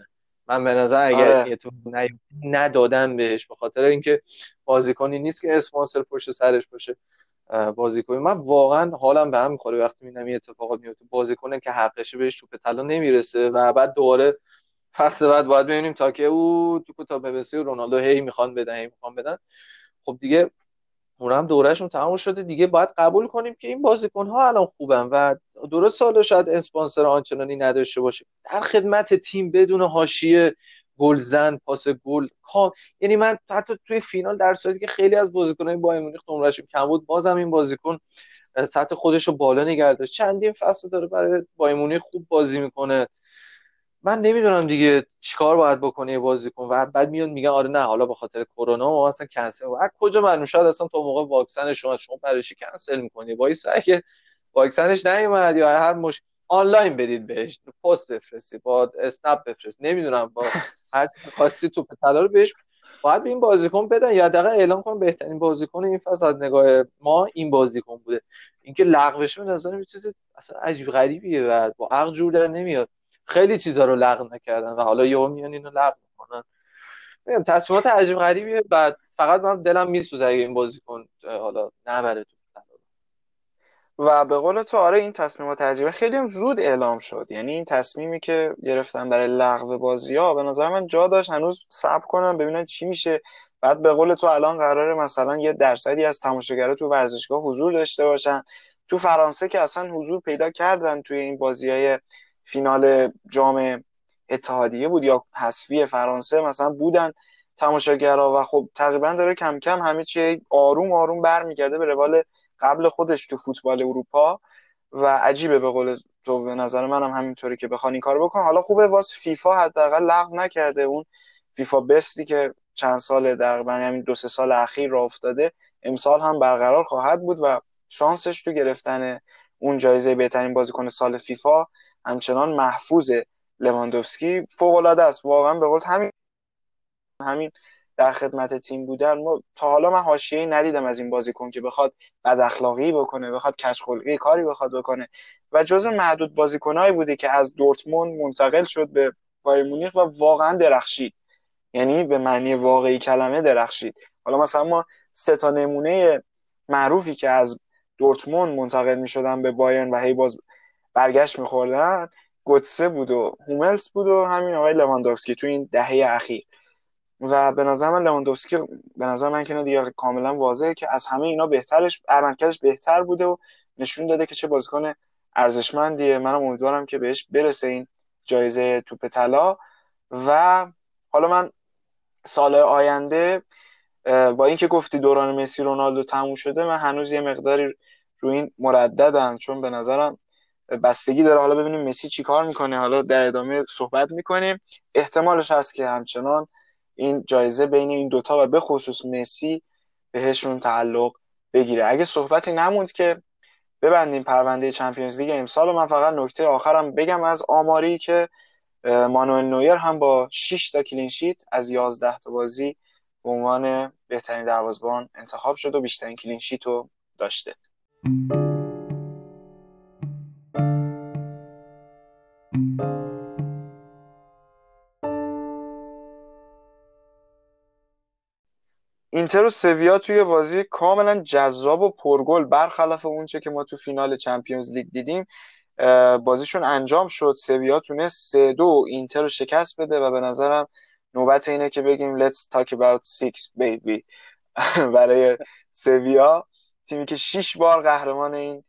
من به نظر اگر آره. ندادن بهش به خاطر اینکه بازیکنی نیست که اسپانسر پشت سرش باشه. بازیکن من واقعا حالم به هم می‌خوره وقتی می‌بینم این اتفاقات میفته بازیکنه که حقشه بهش توپ طلا نمی‌رسه و بعد دوباره فصل بعد باید ببینیم تا که او تو تا ببسی و رونالدو هی می‌خوان بدن هی می‌خوان بدن. خب دیگه اون هم دورهشون تموم شده. دیگه باید قبول کنیم که این بازیکن ها الان خوبن و درست سال شاید اسپانسر آنچنانی نداشته باشه. در خدمت تیم بدون حاشیه گلزن پاس گل کام. یعنی من حتی توی فینال در صورتی که خیلی از بازیکنان بایر مونیخ نمرهشون کم بود بازم این بازیکن سطح خودش رو بالا نگه داشت. چندین فصل داره برای بایر خوب بازی می‌کنه. من نمی‌دونم دیگه چیکار باید بکنه بازیکن. و بعد میاد میگن آره نه حالا به خاطر کرونا ما اصلا کنسل. و کجا معلوم شاید اصلا تو موقع واکسن شما شما برایش کنسل می‌کنی. وایس اگه واکسنش نیومد یا هر مش آنلاین بدید بهش. پست بفرستی با اسنپ بفرست. نمی‌دونم با هر خاصی تو طلا رو بهش باید به این بازیکن بدن یا دقیقا اعلام کن بهترین بازیکن این فصل نگاه ما این بازیکن بوده. اینکه لغوش به نظر چیز اصلا عجیب غریبیه و با عقل جور در نمیاد. خیلی چیزها رو لغو نکردن و حالا یهو میان اینو لغو می‌کنن. میگم تصمیمات عجیب غریبیه بعد فقط من دلم میسوزه اگه این بازیکن حالا نبره تو و به قول تو آره این تصمیمات عجیبه. خیلی زود اعلام شد. یعنی این تصمیمی که گرفتن برای لغو بازی ها به نظر من جا داشت هنوز صبر کنن ببینن چی میشه. بعد به قول تو الان قراره مثلا یه درصدی از تماشاگرها تو ورزشگاه حضور داشته باشن. تو فرانسه که اصلا حضور پیدا کردن توی این بازی های فینال جام اتحادیه بود یا حذفی فرانسه مثلا بودن تماشاگرها و خب تقریبا داره کم کم همه چی آروم آروم برمیگرده به روال قبل خودش تو فوتبال اروپا و عجیبه به قول تو به نظر منم همینطوری که بخوان این کار بکن حالا خوبه واس فیفا حداقل لغو نکرده اون فیفا بستی که چند سال در همین دو سه سال اخیر را افتاده امسال هم برقرار خواهد بود و شانسش تو گرفتن اون جایزه بهترین بازیکن سال فیفا همچنان محفوظ لواندوفسکی فوق العاده است. واقعا به قول همین همین در خدمت تیم بودن. ما تا حالا من حاشیه‌ای ندیدم از این بازیکن که بخواد بد اخلاقی بکنه بخواد خلقی کاری بخواد بکنه. و جز معدود بازیکنایی بوده که از دورتموند منتقل شد به بایر مونیخ و واقعا درخشید. یعنی به معنی واقعی کلمه درخشید. حالا مثلا ما سه تا نمونه معروفی که از دورتموند منتقل می شدن به بایرن و هی باز برگشت میخوردن گوتسه بود و هوملس بود و همین آقای لواندوفسکی تو این دهه اخیر. و به نظر من لواندوفسکی به نظر من که دیگه کاملا واضحه که از همه اینا بهترش عملکردش بهتر بوده و نشون داده که چه بازیکن ارزشمندیه. منم امیدوارم که بهش برسه این جایزه توپ طلا. و حالا من سال آینده با اینکه گفتی دوران مسی رونالدو تموم شده من هنوز یه مقداری روی این مرددم چون به نظرم بستگی داره. حالا ببینیم مسی چی کار می‌کنه. حالا در ادامه صحبت می‌کنیم. احتمالش هست که همچنان این جایزه بین این دوتا و به خصوص مسی بهشون تعلق بگیره. اگه صحبتی نموند که ببندیم پرونده چمپیونز لیگ امسال و من فقط نکته آخرم بگم از آماری که مانوئل نویر هم با 6 تا clean sheet از 11 تا بازی به عنوان بهترین دروازه‌بان انتخاب شد و بیشترین clean sheet رو داشته. اینتر و سویا توی بازی کاملا جذاب و پرگل برخلاف اونچه که ما تو فینال چمپیونز لیگ دیدیم بازیشون انجام شد. سویا تونست سه دو اینتر رو شکست بده و به نظرم نوبت اینه که بگیم let's talk about six baby. برای سویا تیمی که شیش بار قهرمان این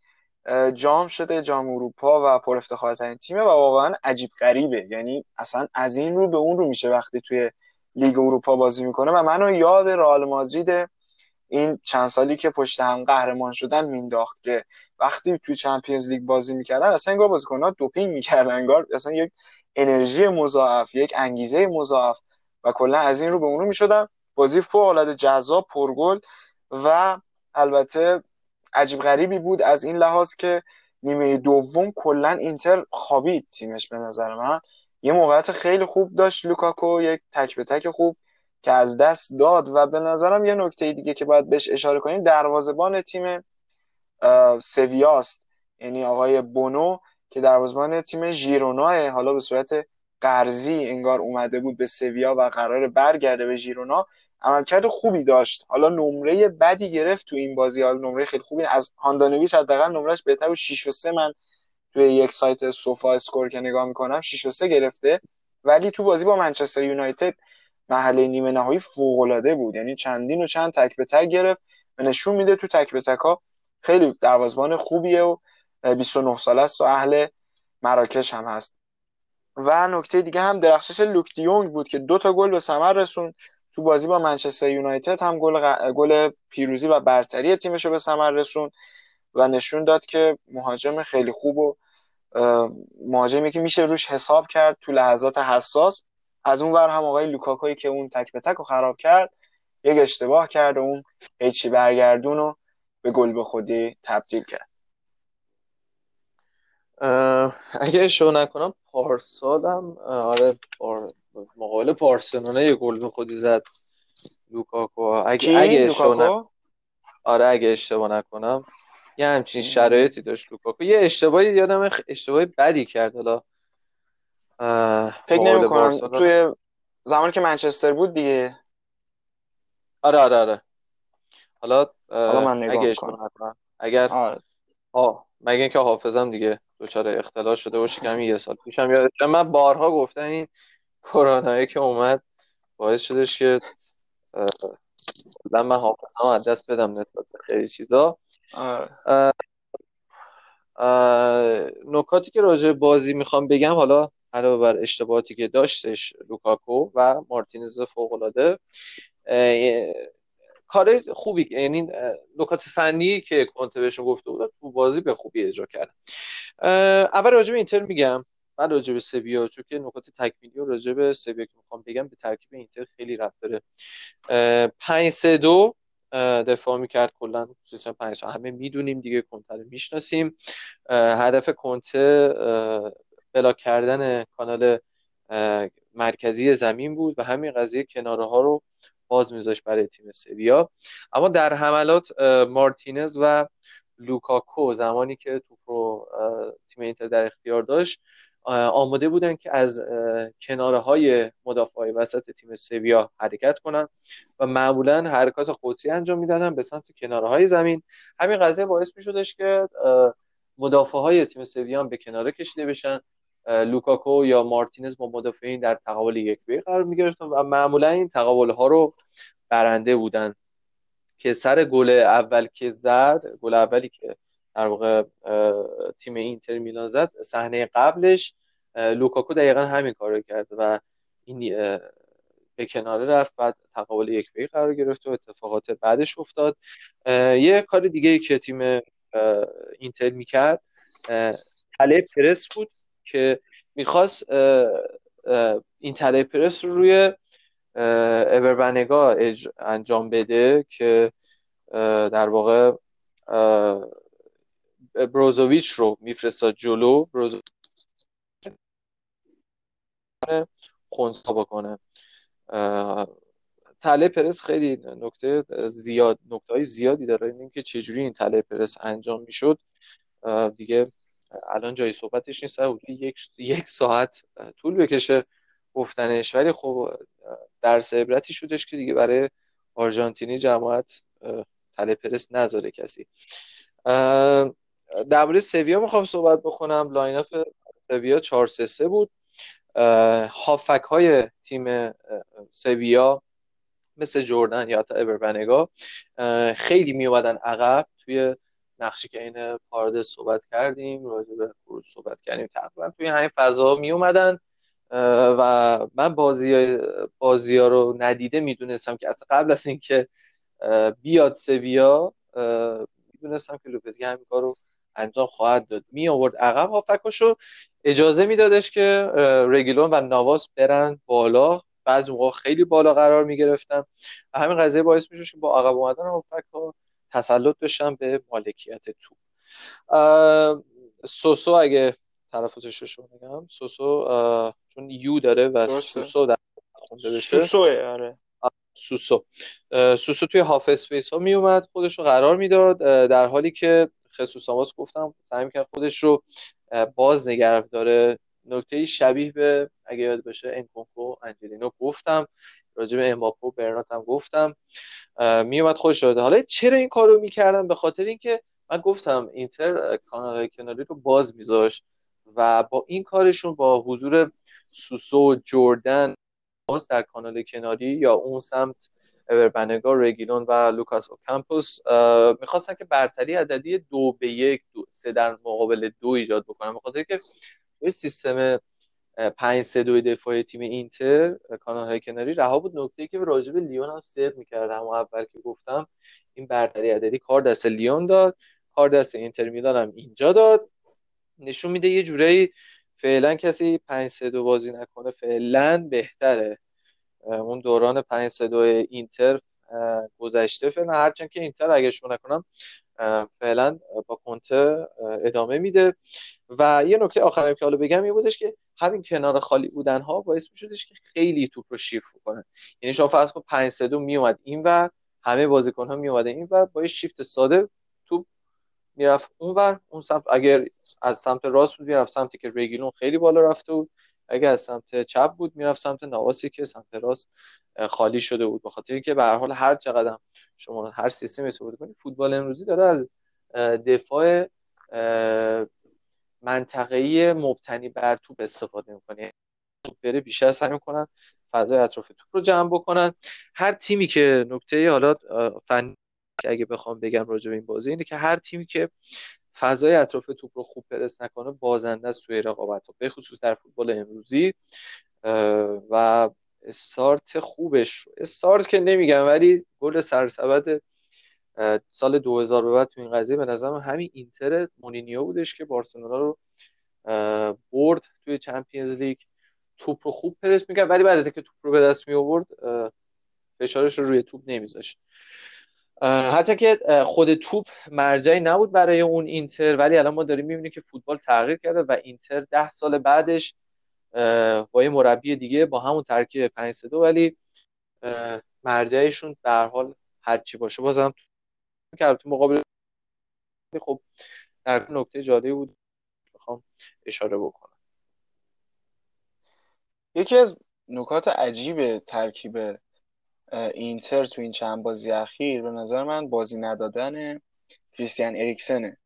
جام شده جام اروپا و پر افتخارترین تیمه و واقعا عجیب غریبه. یعنی اصلا از این رو به اون رو میشه وقتی توی لیگ اروپا بازی می‌کنه و منو یاد رئال مادرید این چند سالی که پشت هم قهرمان شدن مینداخت که وقتی توی چمپیونز لیگ بازی می‌کردن اصلا انگار بازیکن‌ها دوپینگ می‌کردن انگار اصلا یک انرژی مضاعف یک انگیزه مضاعف و کلا از این رو به اون رو می‌شدن. بازی فوق العاده جذاب پرگل و البته عجیب غریبی بود از این لحاظ که نیمه دوم کلا اینتر خوابید تیمش به نظر من. یه موقعیت خیلی خوب داشت لوکاکو یک تک به تک خوب که از دست داد و به نظرم یه نکته دیگه که باید بهش اشاره کنیم دروازبان تیم سویاست. یعنی آقای بونو که دروازبان تیم ژیرونا حالا به صورت قرضی انگار اومده بود به سویا و قرار برگرده به ژیرونا عملکرد خوبی داشت. حالا نمره بدی گرفت تو این بازی حالا نمره خیلی خوبی از هاندانویچ حداقل نمرش بهتر و 6 و 3 من توی یک سایت SofaScore که نگاه می‌کنم 6 و 3 گرفته. ولی تو بازی با منچستر یونایتد مرحله نیمه نهایی فوق العاده بود. یعنی چندین و چند تک به تک گرفت. و نشون میده تو تک به تک ها خیلی دروازبان خوبیه و 29 ساله است و اهل مراکش هم هست. و نکته دیگه هم درخشش لوک دیونگ بود که دو تا گل به ثمر رسون تو بازی با منچستر یونایتد هم گل گل پیروزی و برتری تیمش رو به ثمر رسون و نشون داد که مهاجم خیلی خوب و مهاجمی که میشه روش حساب کرد تو لحظات حساس. از اون ور هم آقای لوکاکوی که اون تک به تک رو خراب کرد یک اشتباه کرد و اون هیچی برگردون رو به گل به خودی تبدیل کرد. اگه اشتباه نکنم پارسال آره پار... مقابل پارسنونه یه گل به خودی زد لوکاکو. اگه اگه اشتباه آره اگه اشتباه نکنم. یه همچین شرایطی داشت لوکاکو. یه اشتباهی یادم اشتباهی بدی کرد. حالا فکر نمی کنم توی زمانی که منچستر بود دیگه. آره آره آره. حالا, حالا من اگه اگر آره. آه مگه اینکه حافظم دیگه دچار اختلال شده باشه کمی یه سال پیشم یاد من بارها گفتم این کرونایی که اومد باعث شدش که من حافظم از دست بدم نسبت به خیلی چیزا. نکاتی که راجع بازی می‌خوام بگم حالا علاوه بر اشتباهاتی که داشتش لوکاکو و مارتینز فوق العاده کار خوبی یعنی نکات فنی که کنته بهشون گفته بود تو بازی به خوبی اجرا کرد. اول راجع به اینتر میگم. بعد راجع به سویا چون که نکات تکمیلی و راجع به سویا که می‌خوام بگم به ترکیب اینتر خیلی رفت داره. 5 3 2 دفاع می‌کرد کلا سیستم 5 همه می‌دونیم دیگه کنته رو می‌شناسیم هدف کنته بلاک کردن کانال مرکزی زمین بود و همین قضیه کناره ها رو باز میذاشت برای تیم سویا. اما در حملات مارتینز و لوکاکو زمانی که توپ رو تیم اینتر در اختیار داشت آماده بودن که از کناره های مدافع وسط تیم سویا حرکت کنن و معمولا حرکات قدسی انجام می‌دادن به سمت کناره های زمین. همین قضیه باعث میشدش که مدافع های تیم سویا به کناره کشیده بشن. لوکاکو یا مارتینز با مدافعین در تقابل یک به قرار می‌گرفتن و معمولا این تقابل ها رو برنده بودن که سر گل اول که زد گل اولی که در واقع تیم اینتر میلان زد. صحنه قبلش لوکاکو دقیقا همین کار رو کرد و این به کناره رفت بعد تقابل یک به قرار گرفت و اتفاقات بعدش افتاد. یه کار دیگه که تیم اینتر می‌کرد تله پرس بود که می‌خواست این تله پرس رو روی اوربنگا انجام بده که در واقع بروزوویچ رو میفرستاد جلو بروزوویچ خونسا بکنه. تله پرس خیلی نکته زیاد نکته های زیادی داره اینکه چجوری این تله پرس انجام می‌شد. دیگه الان جای صحبتش نیست یک یک ساعت طول بکشه گفتنش. ولی خب درس عبرتی شدش که دیگه برای آرژانتینی جماعت تله پرس نذاره کسی. در مورد سویا می‌خوام صحبت بکنم. line up سویا 4 3 بود. هافبک های تیم سویا مثل جردن یا حتی اور بنگا خیلی می اومدن عقب. توی نقشی که این پارد صحبت کردیم راجع به خروج صحبت کردیم تقریبا توی همین فضا می اومدن و من بازی بازی ها رو ندیده می‌دونستم که اصلا قبل از اینکه بیاد سویا می‌دونستم که لوپزگی همین کار رو انجام خواهد داد. می آورد عقب هافکاشو اجازه میدادش که رگیلون و نواس برن بالا. بعضی موقع خیلی بالا قرار می گرفتن و همین قضیه باعث میشه که با عقب اومدن هافک ها تسلط داشتن به مالکیت توپ سوسو اگه تلفظش رو میگم سوسو چون یو داره و سوسو در خونده بشه. سوسوه آره. سوسو. سوسو توی هاف اسپیس ها می اومد خودش رو قرار می‌داد. در حالی که خصوص آماس گفتم سعی کرد خودش رو باز نگرف داره. نکته شبیه به اگه یاد باشه انکونکو انجلینو گفتم. راجع به امباپه و برنات هم گفتم. میومد خودش داده. حالا چرا این کارو می‌کردم به خاطر اینکه من گفتم اینتر کانال کناری رو باز میذاشت و با این کارشون با حضور سوسو جردن باز در کانال کناری یا اون سمت اور بنگا رگیلون و لوکاس اوکامپوس می‌خواستن که برتری عددی دو به یک دو سه در مقابل دو ایجاد بکنن. بخاطر که سیستم پنج سه دوی دفاعی تیم اینتر کانال های کناری رها بود نکته که راجب لیون هم سر می‌کرد. همون اول که گفتم این برتری عددی کار دست لیون داد کار دست اینتر میلان هم اینجا داد. نشون میده یه جورایی فعلا کسی 5 3 2 بازی نکنه فعلا بهتره. اون دوران 5 3 2 اینتر گذشته فعلا. هرچند که اینتر اگه شما نکنم فعلا با کنته ادامه میده. و یه نکته آخرم که حالا بگم یه بودش که همین کنار خالی بودن ها باعث میشدش که خیلی توپ رو شیفت کنه یعنی شما فرض کن 5 3 2 میومد این و همه بازیکن ها می این و با یه شیفت ساده توپ می‌رفت اونور اون سمت اگر از سمت راست بود می‌رفت سمتی که رگیلون خیلی بالا رفته بود. اگر از سمت چپ بود می‌رفت سمت نواسی که سمت راست خالی شده بود. به خاطر اینکه به هر حال هر چقدر شما هر سیستمی استفاده کنید فوتبال امروزی داره از دفاع منطقه‌ای مبتنی بر توپ استفاده می‌کنه. توپ بره بیشتر سعی می‌کنن فضای اطراف توپ رو جمع بکنن. هر تیمی که نکته حالا فن اگه بخوام بگم راجع به این بازی اینه که هر تیمی که فضای اطراف توپ رو خوب پرس نکنه بازنده است توی رقابت به خصوص در فوتبال امروزی و استارت خوبش استارت که نمیگم ولی گل سرسبد سال 2000 به بعد تو این قضیه به نظرم همین اینتر مونینیو بودش که بارسلونا رو برد توی چمپیونز لیگ. توپ رو خوب پرس می‌کرد ولی بعد از اینکه توپ رو به دست می آورد فشارش رو روی توپ نمیذاشت. حتی که خود توپ مرجعی نبود برای اون اینتر ولی الان ما داریم می‌بینیم که فوتبال تغییر کرده و اینتر ده سال بعدش با یه مربی دیگه با همون ترکیب 5 2 ولی مرجعشون به هر حال هرچی باشه. بازم کرد تو مقابل خب در نکته جالبی بود. می‌خوام اشاره بکنم. یکی از نکات عجیب ترکیب اینتر تو این چند بازی اخیر به نظر من بازی ندادن کریستیان اریکسنه.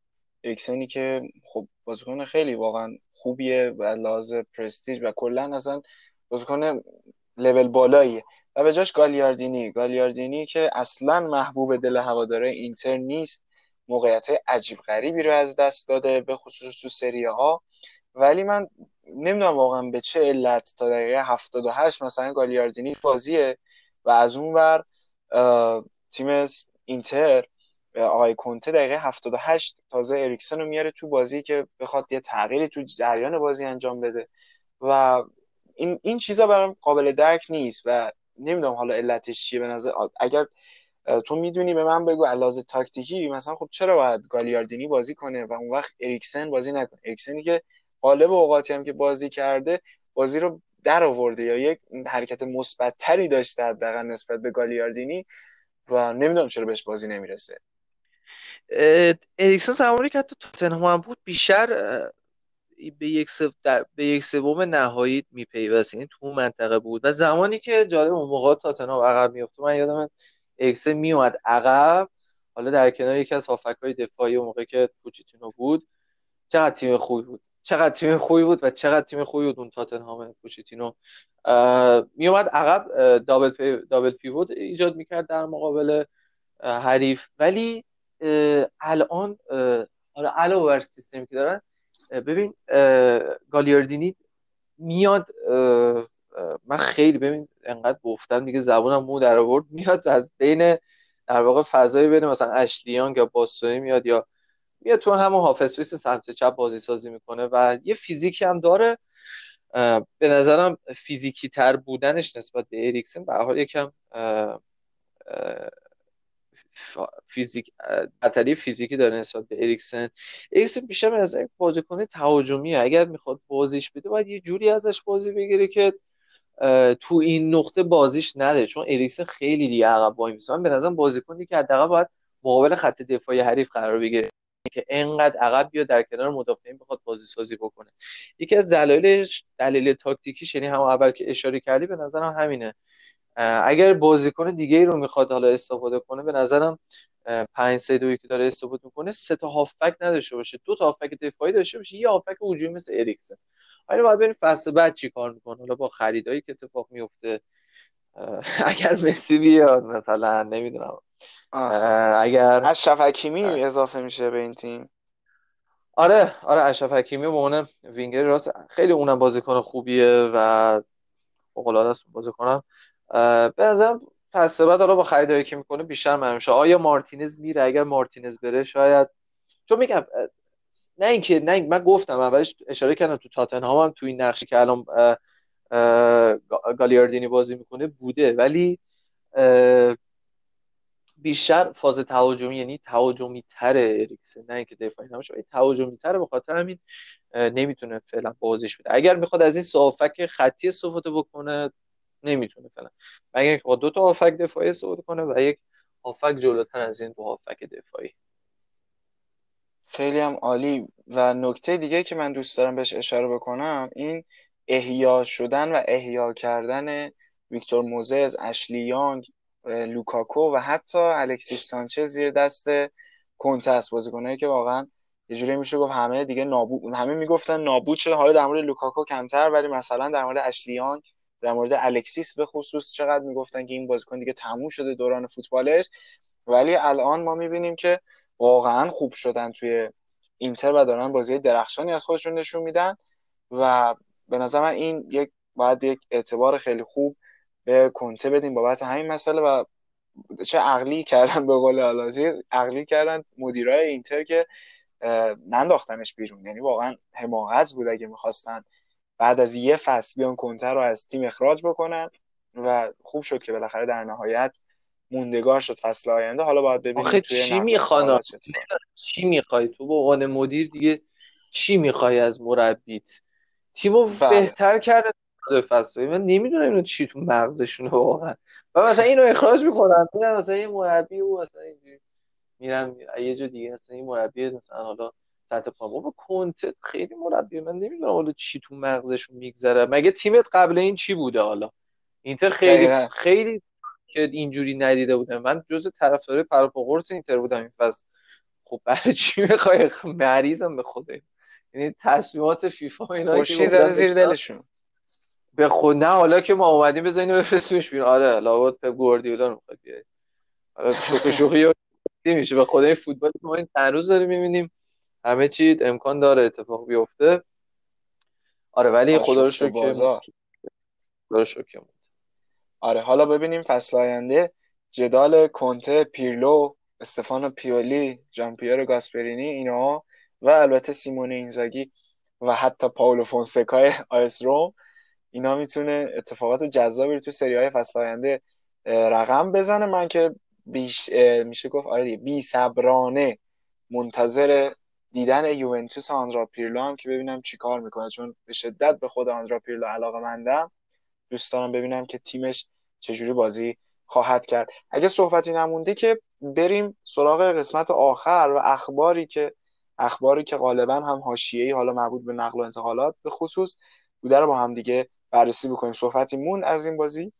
اریکسنی که خب بازیکن خیلی واقعا خوبیه و لحاظ پرستیج و کلا اصلا بازیکن لول بالاییه. و به جاش گالیاردینی. گالیاردینی که اصلا محبوب دل هواداره اینتر نیست. موقعیت عجیب غریبی رو از دست داده به خصوص تو سری ها ولی من نمی‌دونم واقعا به چه علت تا دقیقه 78 مثلا گالیاردینی بازیه و از اون ور تیم اینتر آقای کنته دقیقه 78 تازه اریکسن رو میاره تو بازی که بخواد یه تغییری تو جریان بازی انجام بده. و این این چیزا برام قابل درک نیست و نمی‌دونم حالا علتش چیه به نظر اگر تو می‌دونی به من بگو علاوه تاکتیکی مثلا خب چرا باید گالیاردینی بازی کنه و اون وقت اریکسن بازی نکنه؟ اریکسنی که غالب اوقاتی هم که بازی کرده بازی رو در آورده یا یک حرکت مثبت تری داشته حداقل نسبت به گالیاردینی و نمی‌دونم چرا بهش بازی نمی‌رسه. اریکسن زمانی که حتی توتنهام هم بود بیشتر به یک در به یک سوم نهایی میپیوست یعنی تو منطقه بود. و زمانی که جالب اون موقع تاتنهام عقب میفته من یادم اریکسن میومد عقب حالا در کنار یکی از هافک های دفاعی اون موقع که پوچیتینو بود چقدر تیم خوبی بود. چقدر تیم خوبی بود و چقدر تیم خوبی بود اون تاتنهام پوچیتینو میومد عقب دابل, پی، دابل پیوت ایجاد می‌کرد در مقابل حریف. ولی الان حالا علاوه بر سیستمی که دارن ببین گالیاردینی میاد من خیلی ببین انقدر گفتم دیگه زبونم مو در آورد میاد از بین در واقع فضای بین مثلا اشلیانگ یا باستونی میاد یا میاد تو همون حافظ سمت چپ بازی سازی می‌کنه و یه فیزیکی هم داره. به نظرم فیزیکی تر بودنش نسبت به اریکسن. به حال یکم فیزیک برتری فیزیکی داره نسبت به اریکسن. اریکسن بیشتر از یک بازیکن تهاجمیه. اگر می‌خواد بازیش بده باید یه جوری ازش بازی بگیره که تو این نقطه بازیش نده. چون اریکسن خیلی دیگه عقب وای میسه به نظرم بازیکنی که حداقل باید مقابل خط دفاعی حریف قرار بگیره. که انقدر عقب بیاد در کنار مدافعین بخواد بازی سازی بکنه. یکی از دلایلش دلیل تاکتیکی یعنی هم اول که اشاره کردی به نظرم همینه. اگر بازیکن دیگه ای رو می‌خواد حالا استفاده کنه به نظرم 5 3 2 که داره استفاده می‌کنه سه تا هافک نداشته باشه. دو تا هافک دفاعی داشته باشه یه هافک هجومی مثل اریکسن. حالا باید ببینیم فصل بعد چی کار می‌کنه. حالا با خریدایی که اتفاق میفته اگر مسی بیاد مثلا نمی‌دونم. اگر اشرف حکیمی اضافه میشه به این تیم. آره آره اشرف حکیمی به عنوان وینگر راست خیلی اونم بازیکن خوبیه و فوق العاده است بازیکنم. به نظرم فصل بعد حالا با خریدایی که می‌کنه بیشتر معلوم شه آیا مارتینز میره؟ اگر مارتینز بره شاید چون میگم نه اینکه نه من گفتم اولش اشاره کردم تو تاتنهام هم تو این نقشی که الان گالیاردینی بازی می‌کنه بوده. ولی بیشتر فاز تهاجمی یعنی تهاجمی تره اریکسن نه اینکه دفاعی نباشه ولی تهاجمی تره به خاطر همین نمی‌تونه فعلا بازیش بده. اگر می‌خواد از این صافک خطی استفاده بکنه نمی‌تونه فعلا. مگر اینکه با دو تا هافک دفاعی استفاده کنه و یک هافک جلوتر از این دو هافک دفاعی. خیلی هم عالی. و نکته دیگه که من دوست دارم بهش اشاره بکنم این احیا شدن و احیا کردن ویکتور موزز اشلی یانگ لوکاکو و حتی الکسیس سانچز زیر دست کنته است. بازیکنایی که واقعا یه جوری میشه گفت همه دیگه نابود همه می‌گفتن نابود شده حالا در مورد لوکاکو کمتر ولی مثلا در مورد اشلیان در مورد الکسیس به خصوص چقدر می‌گفتن که این بازیکن دیگه تموم شده دوران فوتبالش. ولی الان ما می‌بینیم که واقعا خوب شدن توی اینتر و دارن بازی درخشانی از خودشون نشون میدن و به نظر من این یک باید یک اعتبار خیلی خوب به کنته بدیم بابت همین مسئله و چه عقلی کردن به قول آلازی عقلی کردن مدیرای اینتر که ننداختنش بیرون. یعنی واقعا حماقت بود اگه می‌خواستن بعد از یه فصل بیان کنته رو از تیم اخراج بکنن و خوب شد که بالاخره در نهایت موندگار شد فصل آینده. حالا باید ببینیم آخه چی می‌خوان؟ چی می‌خوای؟ تو به عنوان مدیر دیگه چی می‌خوای از مربیت؟ تیمو بله. بهتر کرده فصل من نمی‌دونم اینو چی تو مغزشونه واقعا. و مثلا اینو اخراج می‌کنن. مثلا یه مربی او مثلا میرم یه جا دیگه مثلا این مربی مثلا حالا سطح پا. با کنت خیلی مربی من نمی‌دونم حالا چی تو مغزشون میگذره. مگه تیمت قبل این چی بوده حالا؟ اینتر خیلی خیلی که اینجوری ندیده بودم. من جز طرفدار پروپا اینتر بودم. این فصل خب برای چی می‌خوای؟ مریضم به خوده یعنی تصمیمات فیفا اینا خوشی زده زیر دلشون. به خود نه حالا که ما اومدیم بزنیم بفرستیمش بیرون. آره لابد پپ گواردیولا رو می‌خواد بیاره. آره شوخی شوخی میشه. به خدای فوتبال ما این روز داریم می‌بینیم. همه چی امکان داره اتفاق بیفته. آره ولی خدا رو شکر. خدا رو شکر. آره حالا ببینیم فصل آینده. جدال کنته پیرلو استفانو پیولی جان پیرو گاسپرینی اینا و البته سیمون اینزاگی و حتی پاولو فونسکای آ اس رم. اینا می‌تونه اتفاقات جذابی رو تو سری آی فصل آینده رقم بزنه. من که بیش میشه گفت آره بی صبرانه منتظر دیدن یوونتوس آندرا پیرلو هم که ببینم چیکار می‌کنه. چون به شدت به خود آندرا پیرلو علاقه مندم. دوست دارم ببینم که تیمش چجوری بازی خواهد کرد. اگه صحبتی نمونده که بریم سراغ قسمت آخر و اخباری که اخباری که غالبا هم حاشیه‌ای حالا مربوط به نقل و انتقالات به خصوص بوده رو با هم دیگه بررسی بکنیم صحبتی مون از این بازی؟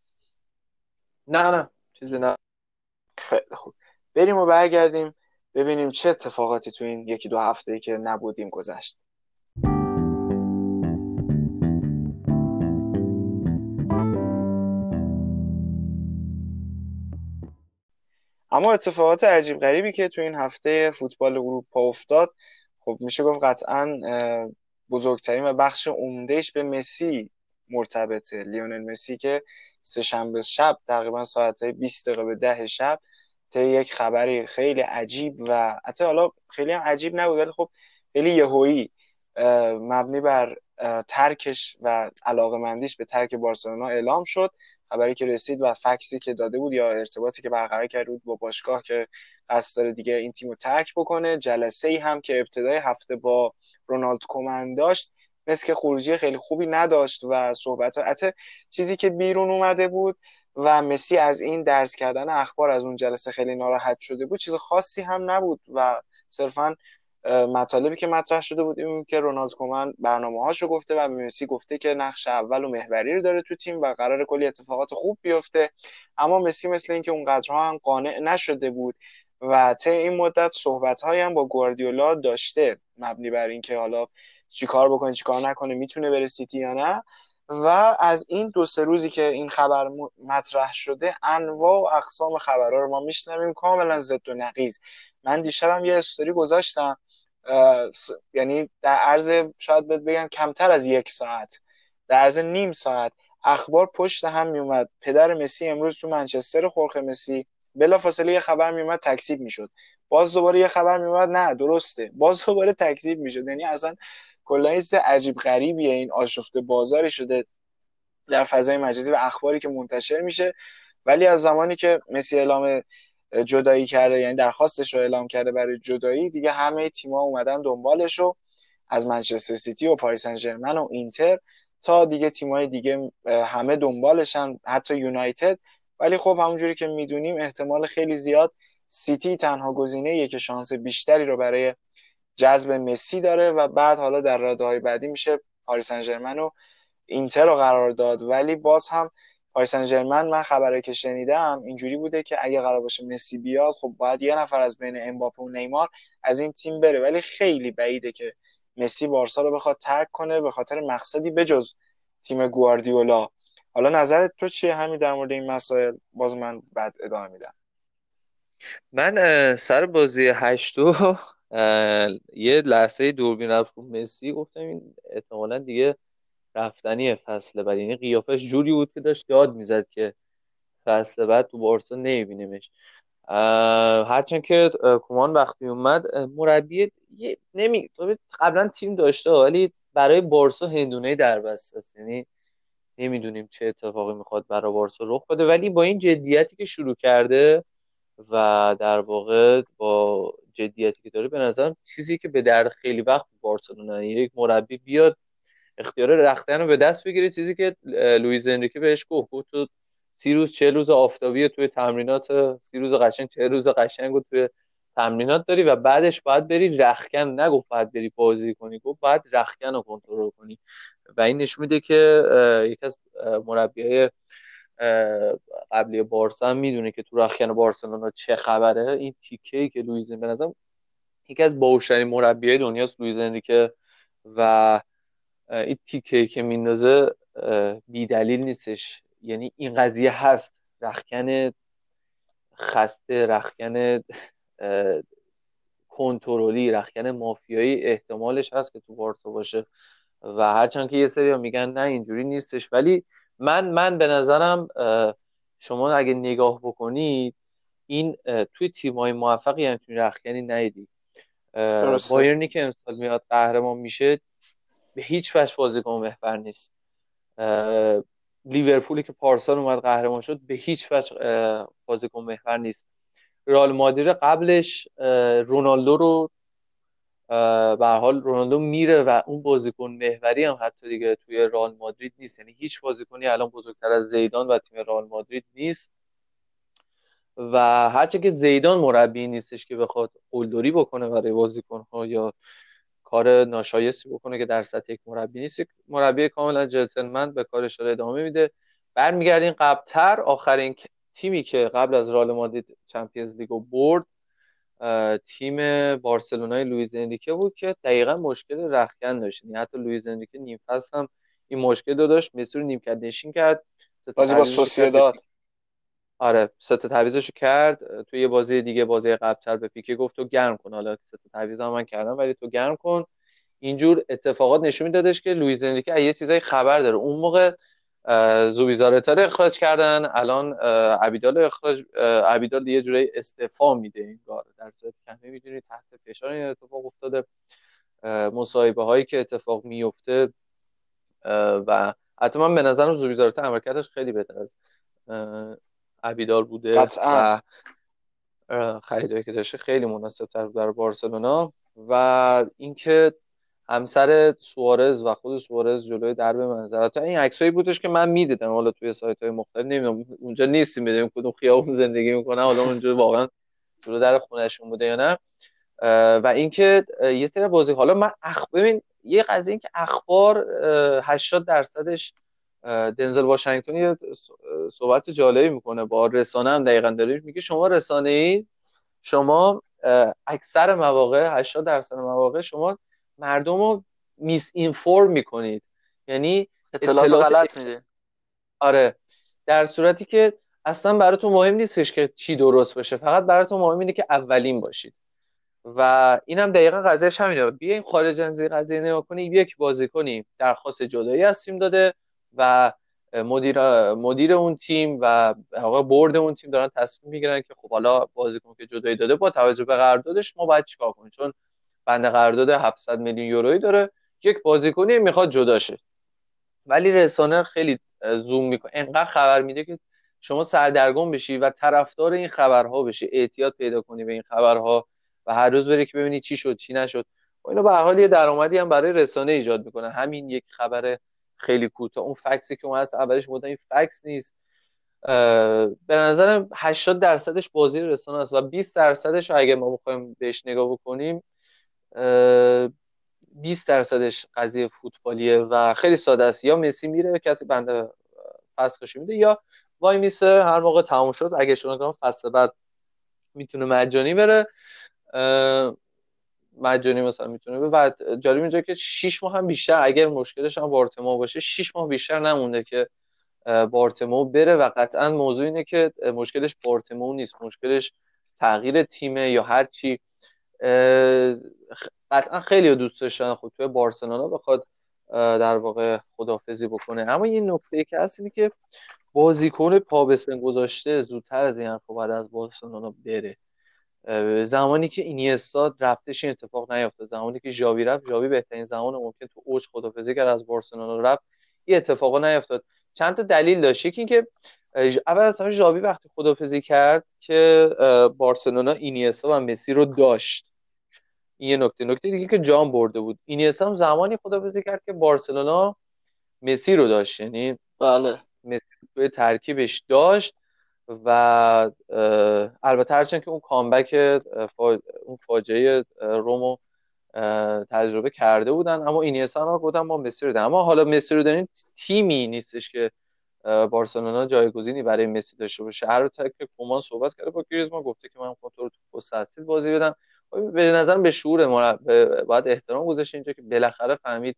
نه نه چیزی نه. خیلی خوب. بریم و برگردیم ببینیم چه اتفاقاتی تو این یکی دو هفته ای که نبودیم گذشت. اما اتفاقات عجیب غریبی که تو این هفته فوتبال اروپا افتاد خب میشه گفت قطعا بزرگترین و بخش عمدهش به مسی مرتبطه. لیونل مسی که سه شنبه شب تقریبا ساعت 20 دقیقه به ده شب تا یک خبری خیلی عجیب و حتی حالا خیلی هم عجیب نبود ولی خب خیلی یهویی مبنی بر ترکش و علاقه مندیش به ترک بارسلونا اعلام شد. خبری که رسید و فکسی که داده بود یا ارتباطی که برقرار کرده بود با باشگاه که قصد داره دیگه این تیم رو ترک بکنه. جلسه ای هم که ابتدای هفته با رونالد کومن داشت. مثل که خروجی خیلی خوبی نداشت و صحبت حتی چیزی که بیرون اومده بود و مسی از این درس کردن اخبار از اون جلسه خیلی ناراحت شده بود چیز خاصی هم نبود و صرفا مطالبی که مطرح شده بود این که رونالد کومن برنامه هاشو گفته و مسی گفته که نقش اول و محوری رو داره تو تیم و قرار کلی اتفاقات خوب بیفته. اما مسی مثل اینکه اونقدرها هم قانع نشده بود و طی این مدت صحبت هم با گواردیولا داشته مبنی بر اینکه حالا چیکار بکنه چیکار نکنه می‌تونه بره سیتی یا نه. و از این دو سه روزی که این خبر مطرح شده انواع و اقسام خبرها رو ما میشنویم. کاملا ضد و نقیز من دیشبم یه استوری گذاشتم یعنی در عرض شاید بگم کمتر از یک ساعت در عرض نیم ساعت اخبار پشت هم میومد پدر مسی امروز تو منچستر خورخ مسی بلا فاصله یه خبر میومد تکسیب می‌شد. باز دوباره یه خبر میومد نه درسته. باز دوباره تکذیب می‌شد. یعنی اصلا کلا عجیب غریبیه. این آشفته بازاری شده در فضای مجازی و اخباری که منتشر میشه. ولی از زمانی که مسی اعلام جدایی کرده یعنی درخواستش رو اعلام کرده برای جدایی دیگه همه تیم‌ها اومدن دنبالش رو از منچستر سیتی و پاریس سن و اینتر تا دیگه تیم‌های دیگه همه دنبالشن حتی یونایتد. ولی خب همونجوری که می‌دونیم احتمال خیلی زیاد سیتی تنها گزینه که شانس بیشتری رو برای جذب مسی داره و بعد حالا در رده های بعدی میشه پاریس سن و اینتر رو قرار داد. ولی باز هم پاریس سن من خبره که شنیدم اینجوری بوده که اگه قرار باشه مسی بیاد خب باید یه نفر از بین امباپه و نیمار از این تیم بره. ولی خیلی بعیده که مسی بارسا رو بخواد ترک کنه به خاطر مقصدی بجز تیم گواردیولا. حالا نظرت تو چیه؟ همین در مورد این مسائل باز من بعد ادامه میدم. من سر بازی هشتو یه لحظه دوربین رفت رو مسی گفتم این احتمالا دیگه رفتنی فصل بعد. یعنی قیافش جوری بود که داشت یاد می‌زد که فصل بعد تو بارسا نمیبینیمش. هرچند که کمان وقتی اومد مربی نمی قبلا تیم داشته ولی برای بارسا هندونه در است. یعنی نمی‌دونیم چه اتفاقی می‌خواد برای بارسا رخ بده. ولی با این جدیتی که شروع کرده و در واقع با جدیتی که داره به نظرم چیزی که به درد خیلی وقت بارسلونا یک مربی بیاد اختیار رختن رو به دست بگیره چیزی که لوئیز انریکه بهش گفت گفت تو سی روز چه روز آفتابی توی تمرینات سی روز قشنگ چه روز قشنگ توی تمرینات داری و بعدش باید بری رخکن نگفت باید بری بازی کنی گفت باید رخکن رو کنترل کنی. و این نشون میده که یکی از مربیای قبلی بارسا هم می‌دونه که تو رخکن بارسلونا چه خبره. این تیکه ای که لوئیز به نظرم یکی از باوشترین مربیای دنیاست لوئیز انریکه و این تیکه که میندازه بی دلیل نیستش. یعنی این قضیه هست. رخکن خسته رخکن کنترلی رخکن مافیایی احتمالش هست که تو بارسا باشه. و هرچند که یه سری میگن نه اینجوری نیستش. ولی من من به نظرم شما اگه نگاه بکنید این توی تیمای موفقی همچین رخکنی ندیدی. بایرنی که امسال میاد قهرمان میشه به هیچ وجه بازیکن محور نیست. لیورپولی که پارسال اومد قهرمان شد به هیچ وجه بازیکن محور نیست. رئال مادرید قبلش رونالدو رو به حال رونالدو میره و اون بازیکن محوری هم حتی دیگه توی رئال مادرید نیست. یعنی هیچ بازیکنی الان بزرگتر از زیدان و تیم رئال مادرید نیست. و هرچه که زیدان مربی نیستش که بخواد قلدری بکنه برای بازیکن ها یا کار ناشایستی بکنه که در سطح یک مربی نیست مربی کاملا جنتلمن به کارش ادامه میده. برمیگردیم قبلتر. آخرین تیمی که قبل از رئال مادرید Champions League و برد تیم بارسلونای لوئیز انریکه بود که دقیقا مشکل رختکن داشت. یعنی حتی لوئیز انریکه نیم فصل هم این مشکل رو داشت مسی رو نیمکت نشین کرد. بازی با سوسیداد. آره سه تا تعویضش کرد. توی یه بازی دیگه بازی قبلتر به پیکه گفت تو گرم کن. حالا سه تا تعویض هم من کردم ولی تو گرم کن. اینجور اتفاقات نشون میدادش که لوئیز انریکه یه چیزای خبر داره. اون موقع زوبیزارتا رو اخراج کردن. الان آبیدال اخراج آبیدال یه جورایی استعفا میده این کار در صورتی که همه می‌دونید تحت فشار این اتفاق افتاده. مصاحبه هایی که اتفاق میفته و حتی من به نظرم زوبیزارتا عملکردش خیلی بهتر از عبیدال بوده قطعا. و خریدایی که داشته خیلی مناسب تر در بارسلونا. و اینکه همسر سوارز و خود سوارز جلوی درب منظرت این عکسایی بودش که من می‌دیدم حالا توی سایت های مختلف نمی‌دونم اونجا نیستیم بدونیم کدوم خیابون زندگی می‌کنه حالا اونجا واقعا جلو در خونهشون بوده یا نه. و اینکه یه سری بازی حالا من اخ... ببین یه قضیه این که اخبار 80 درصدش دنزل واشنگتن یه صحبت جالبی می‌کنه با رسانه هم دقیقا میگه شما رسانه ای شما اکثر مواقع 80 درصد مواقع شما مردم رو میس اینفورم می‌کنید. یعنی اطلاعات, غلط میده. آره. در صورتی که اصلا براتون مهم نیستش که چی درست باشه. فقط براتون مهم اینه که اولین باشید. و اینم دقیقا قضیهش همینه. بیایم خارج از این قضیه نگاه کنیم. یک بازیکنی درخواست جدایی از تیم داده و مدیر مدیر اون تیم و آقا برد اون تیم دارن تصمیم می‌گیرن که خب حالا بازیکن که جدایی داده با توجه به قراردادش ما باید چیکار کنیم؟ چون بند قرارداد 700 میلیون یورویی داره. یک بازیکنی می‌خواد جدا شه. ولی رسانه خیلی زوم می‌کنه. انقدر خبر میده که شما سردرگم بشی و طرفدار این خبرها بشی. اعتیاد پیدا کنی به این خبرها و هر روز بری که ببینی چی شد چی نشد. و اینو به حال یه درآمدی هم برای رسانه ایجاد می‌کنه. همین یک خبر خیلی کوتاه. اون فکسی که اون هست اولش بودن این فکس نیست. به نظرم 80 درصدش بازی رسانه است و 20 درصدش اگه ما بخوایم بهش نگاه بکنیم 20 درصدش قضیه فوتبالیه و خیلی ساده است. یا مسی میره کسی بنده فسخش میده یا وای میسه هر موقع تموم شد اگه شما کنم فصل بعد می‌تونه مجانی بره. مجانی مثلا می‌تونه به بعد جالب اینجا که 6 ماه هم بیشتر اگر مشکلش هم بارتما باشه 6 ماه بیشتر نمونده که بارتمو بره و قطعا موضوع اینه که مشکلش بارتمو نیست. مشکلش تغییر تیمه یا هر چی قطعا خیلی دوست داشتن. خود توی بارسلونا بخواد در واقع خدافزی بکنه. اما یه نکته ای که هست اینه که بازیکن پا گذاشته زودتر از این حرف بعد از بارسلونا بره. زمانی که اینیستا رفتش این اتفاق نیفتاد زمانی که ژاوی رفت ژاوی بهترین زمان ممکن تو اوج خدافزی کرد از بارسلونا رفت. این اتفاقا نیفتاد چند تا دلیل داشت. یکی اینکه اول از همه ژاوی وقتی خدافزی کرد که بارسلونا اینیستا و مسی رو داشت. این یه نکته. نکته دیگه که جام برده بود. اینیستا هم زمانی خدافزی کرد که بارسلونا مسی رو داشت. یعنی بله. مسی توی ترکیبش داشت و البته هرچند که اون کامبک اون فاجعه رومو تجربه کرده بودن اما اینیستا هم گفتن ما مسی رو اما حالا مسی رو دارین تیمی نیستش که بارسلونا جایگزینی برای مسی داشته باشه. هر تک کومان صحبت کرده با گریزمان گفته که من تو رو تو بازی بدم. به نظرم به شعور ما باید احترام گذاشته اینجا که بالاخره فهمید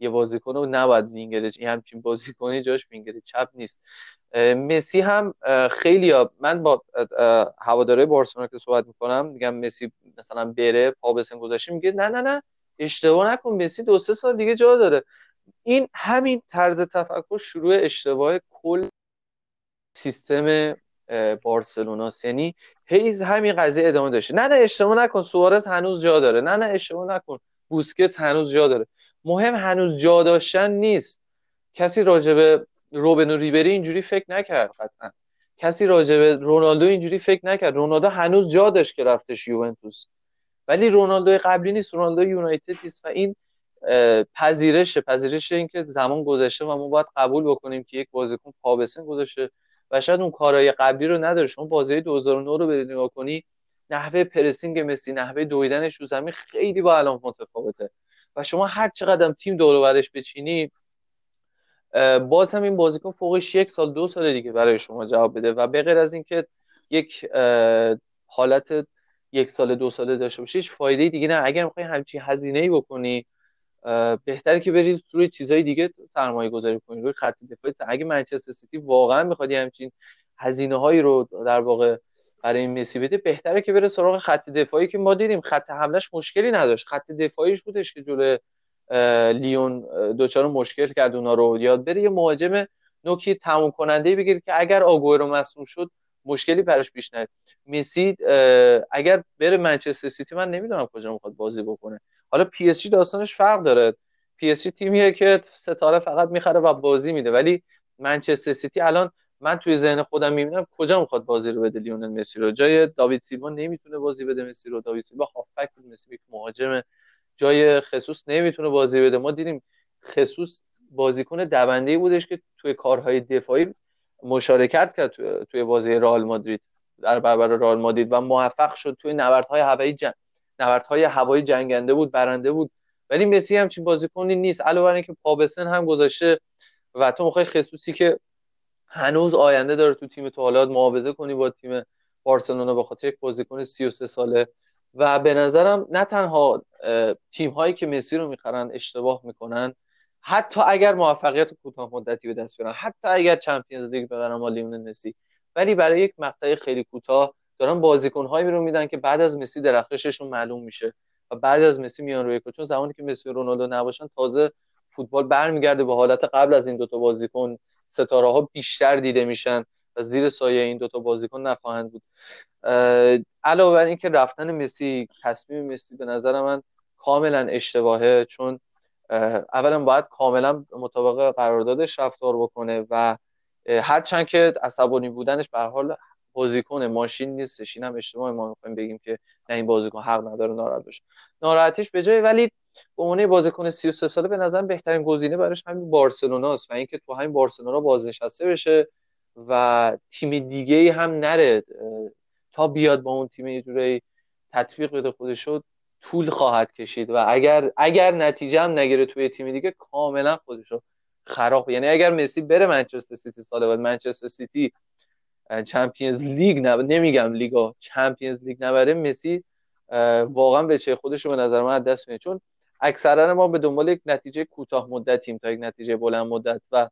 یه بازیکن رو نباید وینگر این همچین بازیکنی جاش وینگر چپ نیست. مسی هم خیلی ها من با هواداره بارسلونا که صحبت می‌کنم میگم مسی مثلا بره پا بسن گذاشته میگه نه نه نه اشتباه نکن مسی دو سه سال دیگه جا داره. این همین طرز تفکر شروع اشتباه کل سیستم بارسلونا. یعنی هیز همین قضیه ادامه داشته. نه نه اشتباه نکن. سوارز هنوز جا داره. نه نه اشتباه نکن. بوسکت هنوز جا داره. مهم هنوز جا داشتن نیست. کسی راجبه روبن و ریبری اینجوری فکر نکرد قطعا. کسی راجبه رونالدو اینجوری فکر نکرد. رونالدو هنوز جا داشت که رفتش یوونتوس. ولی رونالدو قبلی نیست. رونالدو یونایتد نیست و این پذیرش پذیرش اینکه زمان گذشته و ما باید قبول بکنیم که یک بازیکن پابسن گذاشته و شاید اون کارهای قبلی رو نداره. شما بازی 2009 رو برید نگاه کنی نحوه پرسینگ مسی نحوه دویدنش رو زمین خیلی با الان متفاوته. و شما هر چقدر تیم دور برش بچینی باز هم این بازیکن فوقش یک سال دو سال دیگه برای شما جواب بده. و به غیر از اینکه یک حالت یک سال دو ساله داشته باشی هیچ فایده دیگه نه. اگر می‌خوای همچین هزینه ای بکنی بهتره که بری روی چیزهای دیگه سرمایه گذاری کنی روی خط دفاعی. اگه منچستر سیتی واقعا می‌خواد همچین هزینه هایی رو در واقع برای این مسی بده بهتره که بره سراغ خط دفاعی که ما دیدیم خط حملش مشکلی نداشت. خط دفاعیش بودش که جلوی لیون دچار مشکل کرد اونا رو بیاد بره یه مهاجم نوکی تموم کننده بگیره که اگر اون مصدوم شد مشکلی براش پیش نیاد. مسی اگر بره منچستر سیتی من نمی‌دونم کجا می‌خواد بازی بکنه. حالا PSG داستانش فرق داره. PSG تیمیه که ستاره فقط می‌خره و بازی میده. ولی منچستر سیتی الان من توی ذهن خودم می‌بینم کجا می‌خواد بازی رو بده لیونل مسی رو. جای داوید سیلوا نمی‌تونه بازی بده مسی رو. داوید سیلوا هافبک بود. مسی یک مهاجم. جای خصوص نمی‌تونه بازی بده. ما دیدیم خصوص بازیکن دونده بودش که توی کارهای دفاعی مشارکت کرد توی بازی رئال مادرید. در برابر رئال مادرید و موفق شد توی نبردهای هوایی جنگ. نبردهای هوایی جنگنده بود برنده بود. ولی مسی همچین بازیکنی نیست. علاوه بر اینکه پابسن هم گذاشته و تو می‌خوای خصوصی که هنوز آینده داره تو تیم تو حالا معاوضه کنی با تیم بارسلونا به خاطر یک بازیکن 33 ساله. و به نظرم نه تنها تیم هایی که مسی رو می‌خرن اشتباه می‌کنن حتی اگر موفقیت کوتاه مدتی به دست بیارن حتی اگر چمپیونز لیگ ببرن با لیون مسی. ولی برای یک مقطع خیلی کوتاه دارن بازیکن هایی رو میدن که بعد از مسی درخشششون معلوم میشه و بعد از مسی میان روی چون زمانی که مسی و رونالدو نباشن تازه فوتبال برمیگرده به حالت قبل از این دوتا بازیکن. ستاره ها بیشتر دیده میشن و زیر سایه این دوتا بازیکن نخواهند بود. علاوه بر اینکه رفتن مسی تصمیم مسی به نظر من کاملا اشتباهه چون اولا باید کاملا مطابق قراردادش رفتار بکنه و هرچند که عصبانی بودنش به حال بازیکن ماشین نیستش. این هم اشتباه ما می‌خوایم بگیم که نه این بازیکن حق نداره ناراحت باشه. ناراحتیش به جای ولی به عنوان بازیکن 33 ساله به نظر بهترین گزینه براش همین بارسلوناست و اینکه تو همین بارسلونا بازنشسته بشه و تیم دیگه هم نره. تا بیاد با اون تیم یه تطبیق بده خودشو طول خواهد کشید و اگر اگر نتیجه هم نگیره توی تیم دیگه کاملا خودشو خراب. یعنی اگر مسی بره منچستر سیتی سال بعد منچستر سیتی Champions League نب... نمیگم لیگا Champions League نبره مسی واقعا به چه خودش به نظر من دست میاد چون اکثرا ما به دنبال یک نتیجه کوتاه مدتیم تا یک نتیجه بلند مدت و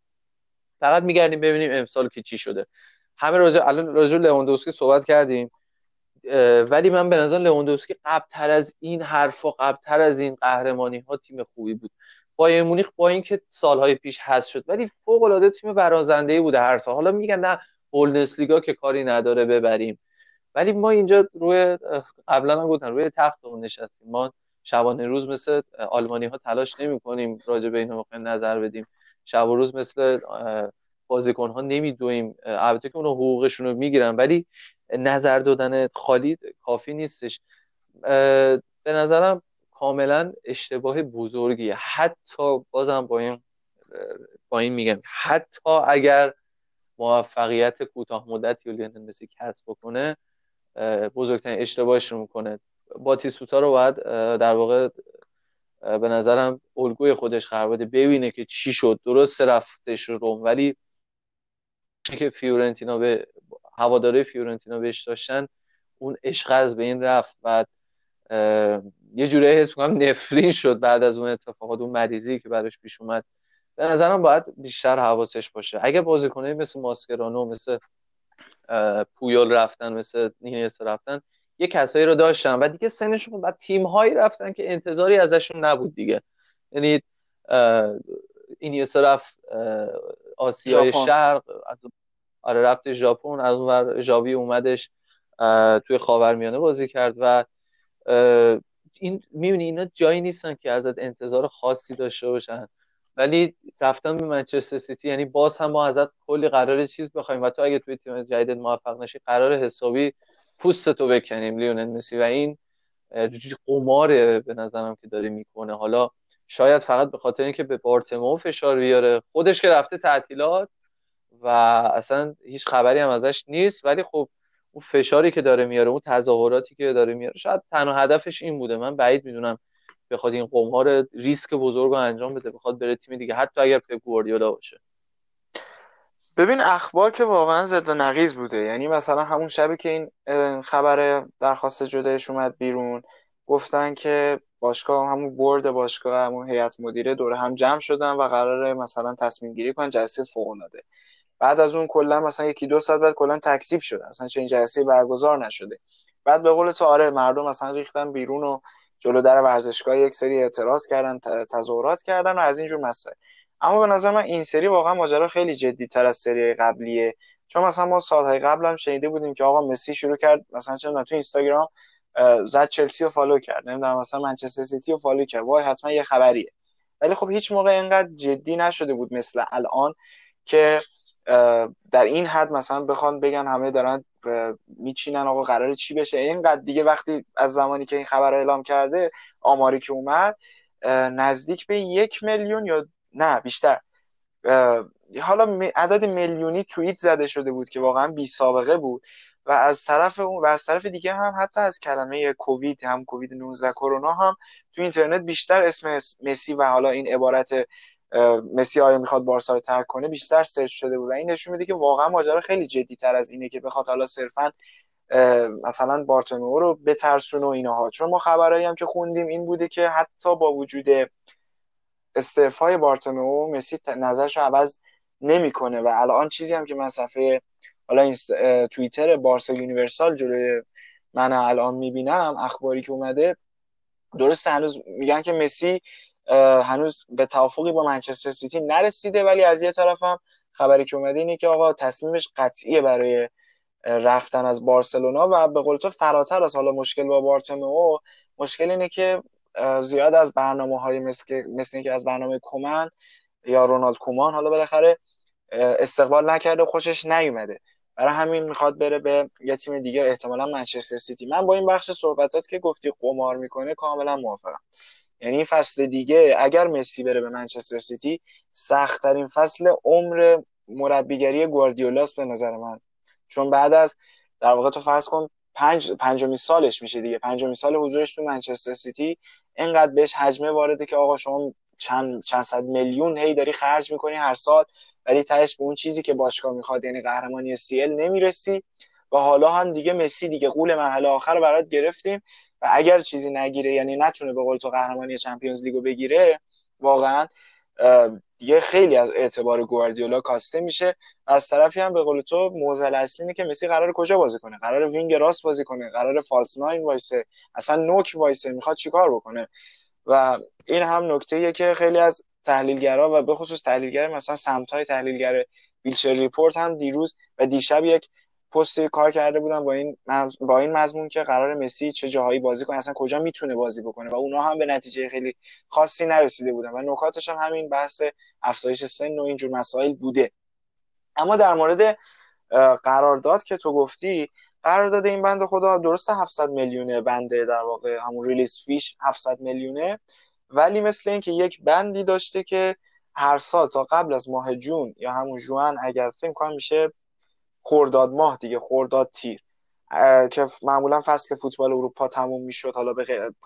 فقط میگردیم ببینیم امسال که چی شده. همه راجع الان راجع لواندوسکی صحبت کردیم. ولی من به نظر لواندوسکی قبلتر از این حرفا قبلتر از این قهرمانی ها تیم خوبی بود. بایرن مونیخ با اینکه سالهای پیش هست شد ولی فوق العاده تیم برازنده بوده هر سال. حالا میگن نه بولنسلیگا که کاری نداره ببریم. ولی ما اینجا روی قبلا هم گفتن روی تخت اون نشستیم. ما شبانه روز مثل آلمانی ها تلاش نمی کنیم راجع به این نظر بدیم. شب و روز مثل بازیکن ها نمیدویم. البته که اون حقوقشون رو می‌گیرن ولی نظر دادن خالی کافی نیستش. به نظرم کاملا اشتباه بزرگیه. حتی بازم با این با این میگم حتی اگر موفقیت کوتاه مدتی و لیونل مسی کسب بکنه بزرگترین اشتباهش رو می‌کنه. باتیستوتا رو باید در واقع به نظرم الگوی خودش قرار بده ببینه که چی شد. درست رفتش روم ولی که فیورنتینا به هواداره فیورنتینا بهش داشتن اون عشق از به این رفت و یه جوری حس می‌کنم نفرین شد بعد از اون اتفاقات اون مریضی که براش پیش اومد. به نظرم باید بیشتر حواسش باشه. اگه بازیکنه مثل ماسکرانو مثل پویال رفتن مثل نینیس رفتن یه کسایی رو داشتن و دیگه سنشون بعد تیم هایی رفتن که انتظاری ازشون نبود دیگه. یعنی اینیستا رفت آسیای شرق آره رفت ژاپن از اون ژاوی اومدش توی خاورمیانه بازی کرد و این می‌بینی اینا جایی نیستن که ازت انتظار خاصی داشته باشن. ولی رفتن به منچستر سیتی یعنی باز هم ما ازت کلی قرار چیز بخوایم و تو اگه توی تیم جدید موفق نشی قرار حسابی پوست تو بکنیم لیونل مسی و این قماره به نظرم که داره می‌کنه. حالا شاید فقط به خاطر اینکه به بارتمو فشار بیاره. خودش که رفته تعطیلات و اصلا هیچ خبری هم ازش نیست ولی خب اون فشاری که داره میاره اون تظاهراتی که داره میاره شاید تنها هدفش این بوده. من بعید می‌دونم بخواد این قمار ریسک بزرگ رو انجام بده بخواد بره تیم دیگه حتی اگر پپ گواردیولا باشه. ببین اخبار که واقعا زد و نقیز بوده. یعنی مثلا همون شبی که این خبر درخواست جدایش اومد بیرون گفتن که باشگاه همون برد باشگاه همون هیئت مدیره دوره هم جمع شدن و قراره مثلا تصمیم گیری کنن جلسه فوق العاده. بعد از اون کلا مثلا یکی دو ساعت بعد کلا تکذیب شده. اصلا چی این جلسه برگزار نشده. بعد به قول تو آره مردم مثلا ریختن بیرون و جلو در ورزشگاه یک سری اعتراض کردن تظاهرات کردن و از اینجور مسائل. اما به نظر من این سری واقعا ماجرا خیلی جدی تر از سری قبلیه. چون مثلا ما سالهای قبل هم شنیده بودیم که آقا مسی شروع کرد مثلا چون تو اینستاگرام زد چلسی رو follow کرد. نمی‌دونم مثلا منچستر سیتی رو follow کرد. وای حتما یه خبریه. ولی خب هیچ موقع اینقدر جدی نشده بود مثل الان که در این حد مثلا بخوان بگن همه دارن میچینن آقا قرار چی بشه. اینقدر دیگه وقتی از زمانی که این خبر اعلام کرده آماری که اومد نزدیک به یک میلیون یا نه بیشتر. حالا عدد میلیونی توییت زده شده بود که واقعا بی سابقه بود و از طرف اون و از طرف دیگه هم حتی از کلمه کووید هم کووید 19 کرونا هم تو اینترنت بیشتر اسم مسی و حالا این عبارت مسی آیا می‌خواد بارسا رو ترک کنه بیشتر search شده بود. و این نشون میده که واقعا ماجرا خیلی جدی تر از اینه که بخواد حالا صرفا مثلا بارتومئو رو بترسونه و اینها چون ما خبرایی هم که خوندیم این بوده که حتی با وجود استعفای بارتومئو مسی نظرش رو عوض نمی‌کنه. و الان چیزی هم که من صفحه حالا این توییتر Barca Universal جلوی من الان می‌بینم اخباری که اومده درست هنوز میگن که مسی هنوز به توافقی با منچستر سیتی نرسیده ولی از یه طرف هم خبری که اومده اینه که آقا تصمیمش قطعیه برای رفتن از بارسلونا و به قول تو فراتر از حالا مشکل با بارتومئو مشکل اینه که زیاد از برنامه های مثل, مثل که از برنامه کومن یا رونالد کومان حالا بالاخره استقبال نکرده خوشش نیومده. برای همین می‌خواد بره به یه تیم دیگه احتمالا منچستر سیتی. من با این بخش صحبتات که گفتی قمار می‌کنه کاملا موافقم. یعنی فصل دیگه اگر مسی بره به منچستر سیتی سختترین فصل عمر مربیگری گواردیولاس به نظر من. چون بعد از در واقع تو فرض کن پنج پنجمی سالش میشه دیگه. پنجمی سال حضورش تو منچستر سیتی اینقدر بهش هجمه وارده که آقا شما چند چند صد میلیون هی داری خرج می‌کنی هر سال ولی تهش به اون چیزی که باشگاه می‌خواد یعنی قهرمانی CL نمی‌رسی. و حالا هم دیگه مسی دیگه غول مرحله آخر رو برات گرفتیم. و اگر چیزی نگیره یعنی نتونه به قول تو قهرمانی Champions League و بگیره واقعا دیگه خیلی از اعتبار گواردیولا کاسته میشه. از طرفی هم به قول تو معضل اصلی که مسی قرار کجا بازی کنه؟ قرار wing راست بازی کنه؟ قرار false nine وایسه؟ اصلا نوک وایسه؟ می‌خواد چیکار بکنه؟ و این هم نکته که خیلی از تحلیلگرا و به خصوص تحلیلگر مثلا سمت های تحلیلگر Bleacher Report هم دیروز و دیشب یک پست کار کرده بودن با این با این مضمون که قرار مسی چه جاهایی بازی کنه اصلا کجا می‌تونه بازی بکنه؟ و اونا هم به نتیجه خیلی خاصی نرسیده بودن. و نکاتش هم همین بحث افزایش سن و اینجور مسائل بوده. اما در مورد قرارداد که تو گفتی قرارداد این بند خروجش درسته 700 میلیونه بنده در واقع همون release fee ش 700 میلیونه. ولی مثل اینکه یک بندی داشته که هر سال تا قبل از ماه جون یا همون جوان اگر فکر کنم میشه خورداد ماه دیگه خورداد تیر. که معمولا فصل فوتبال اروپا تموم می‌شد حالا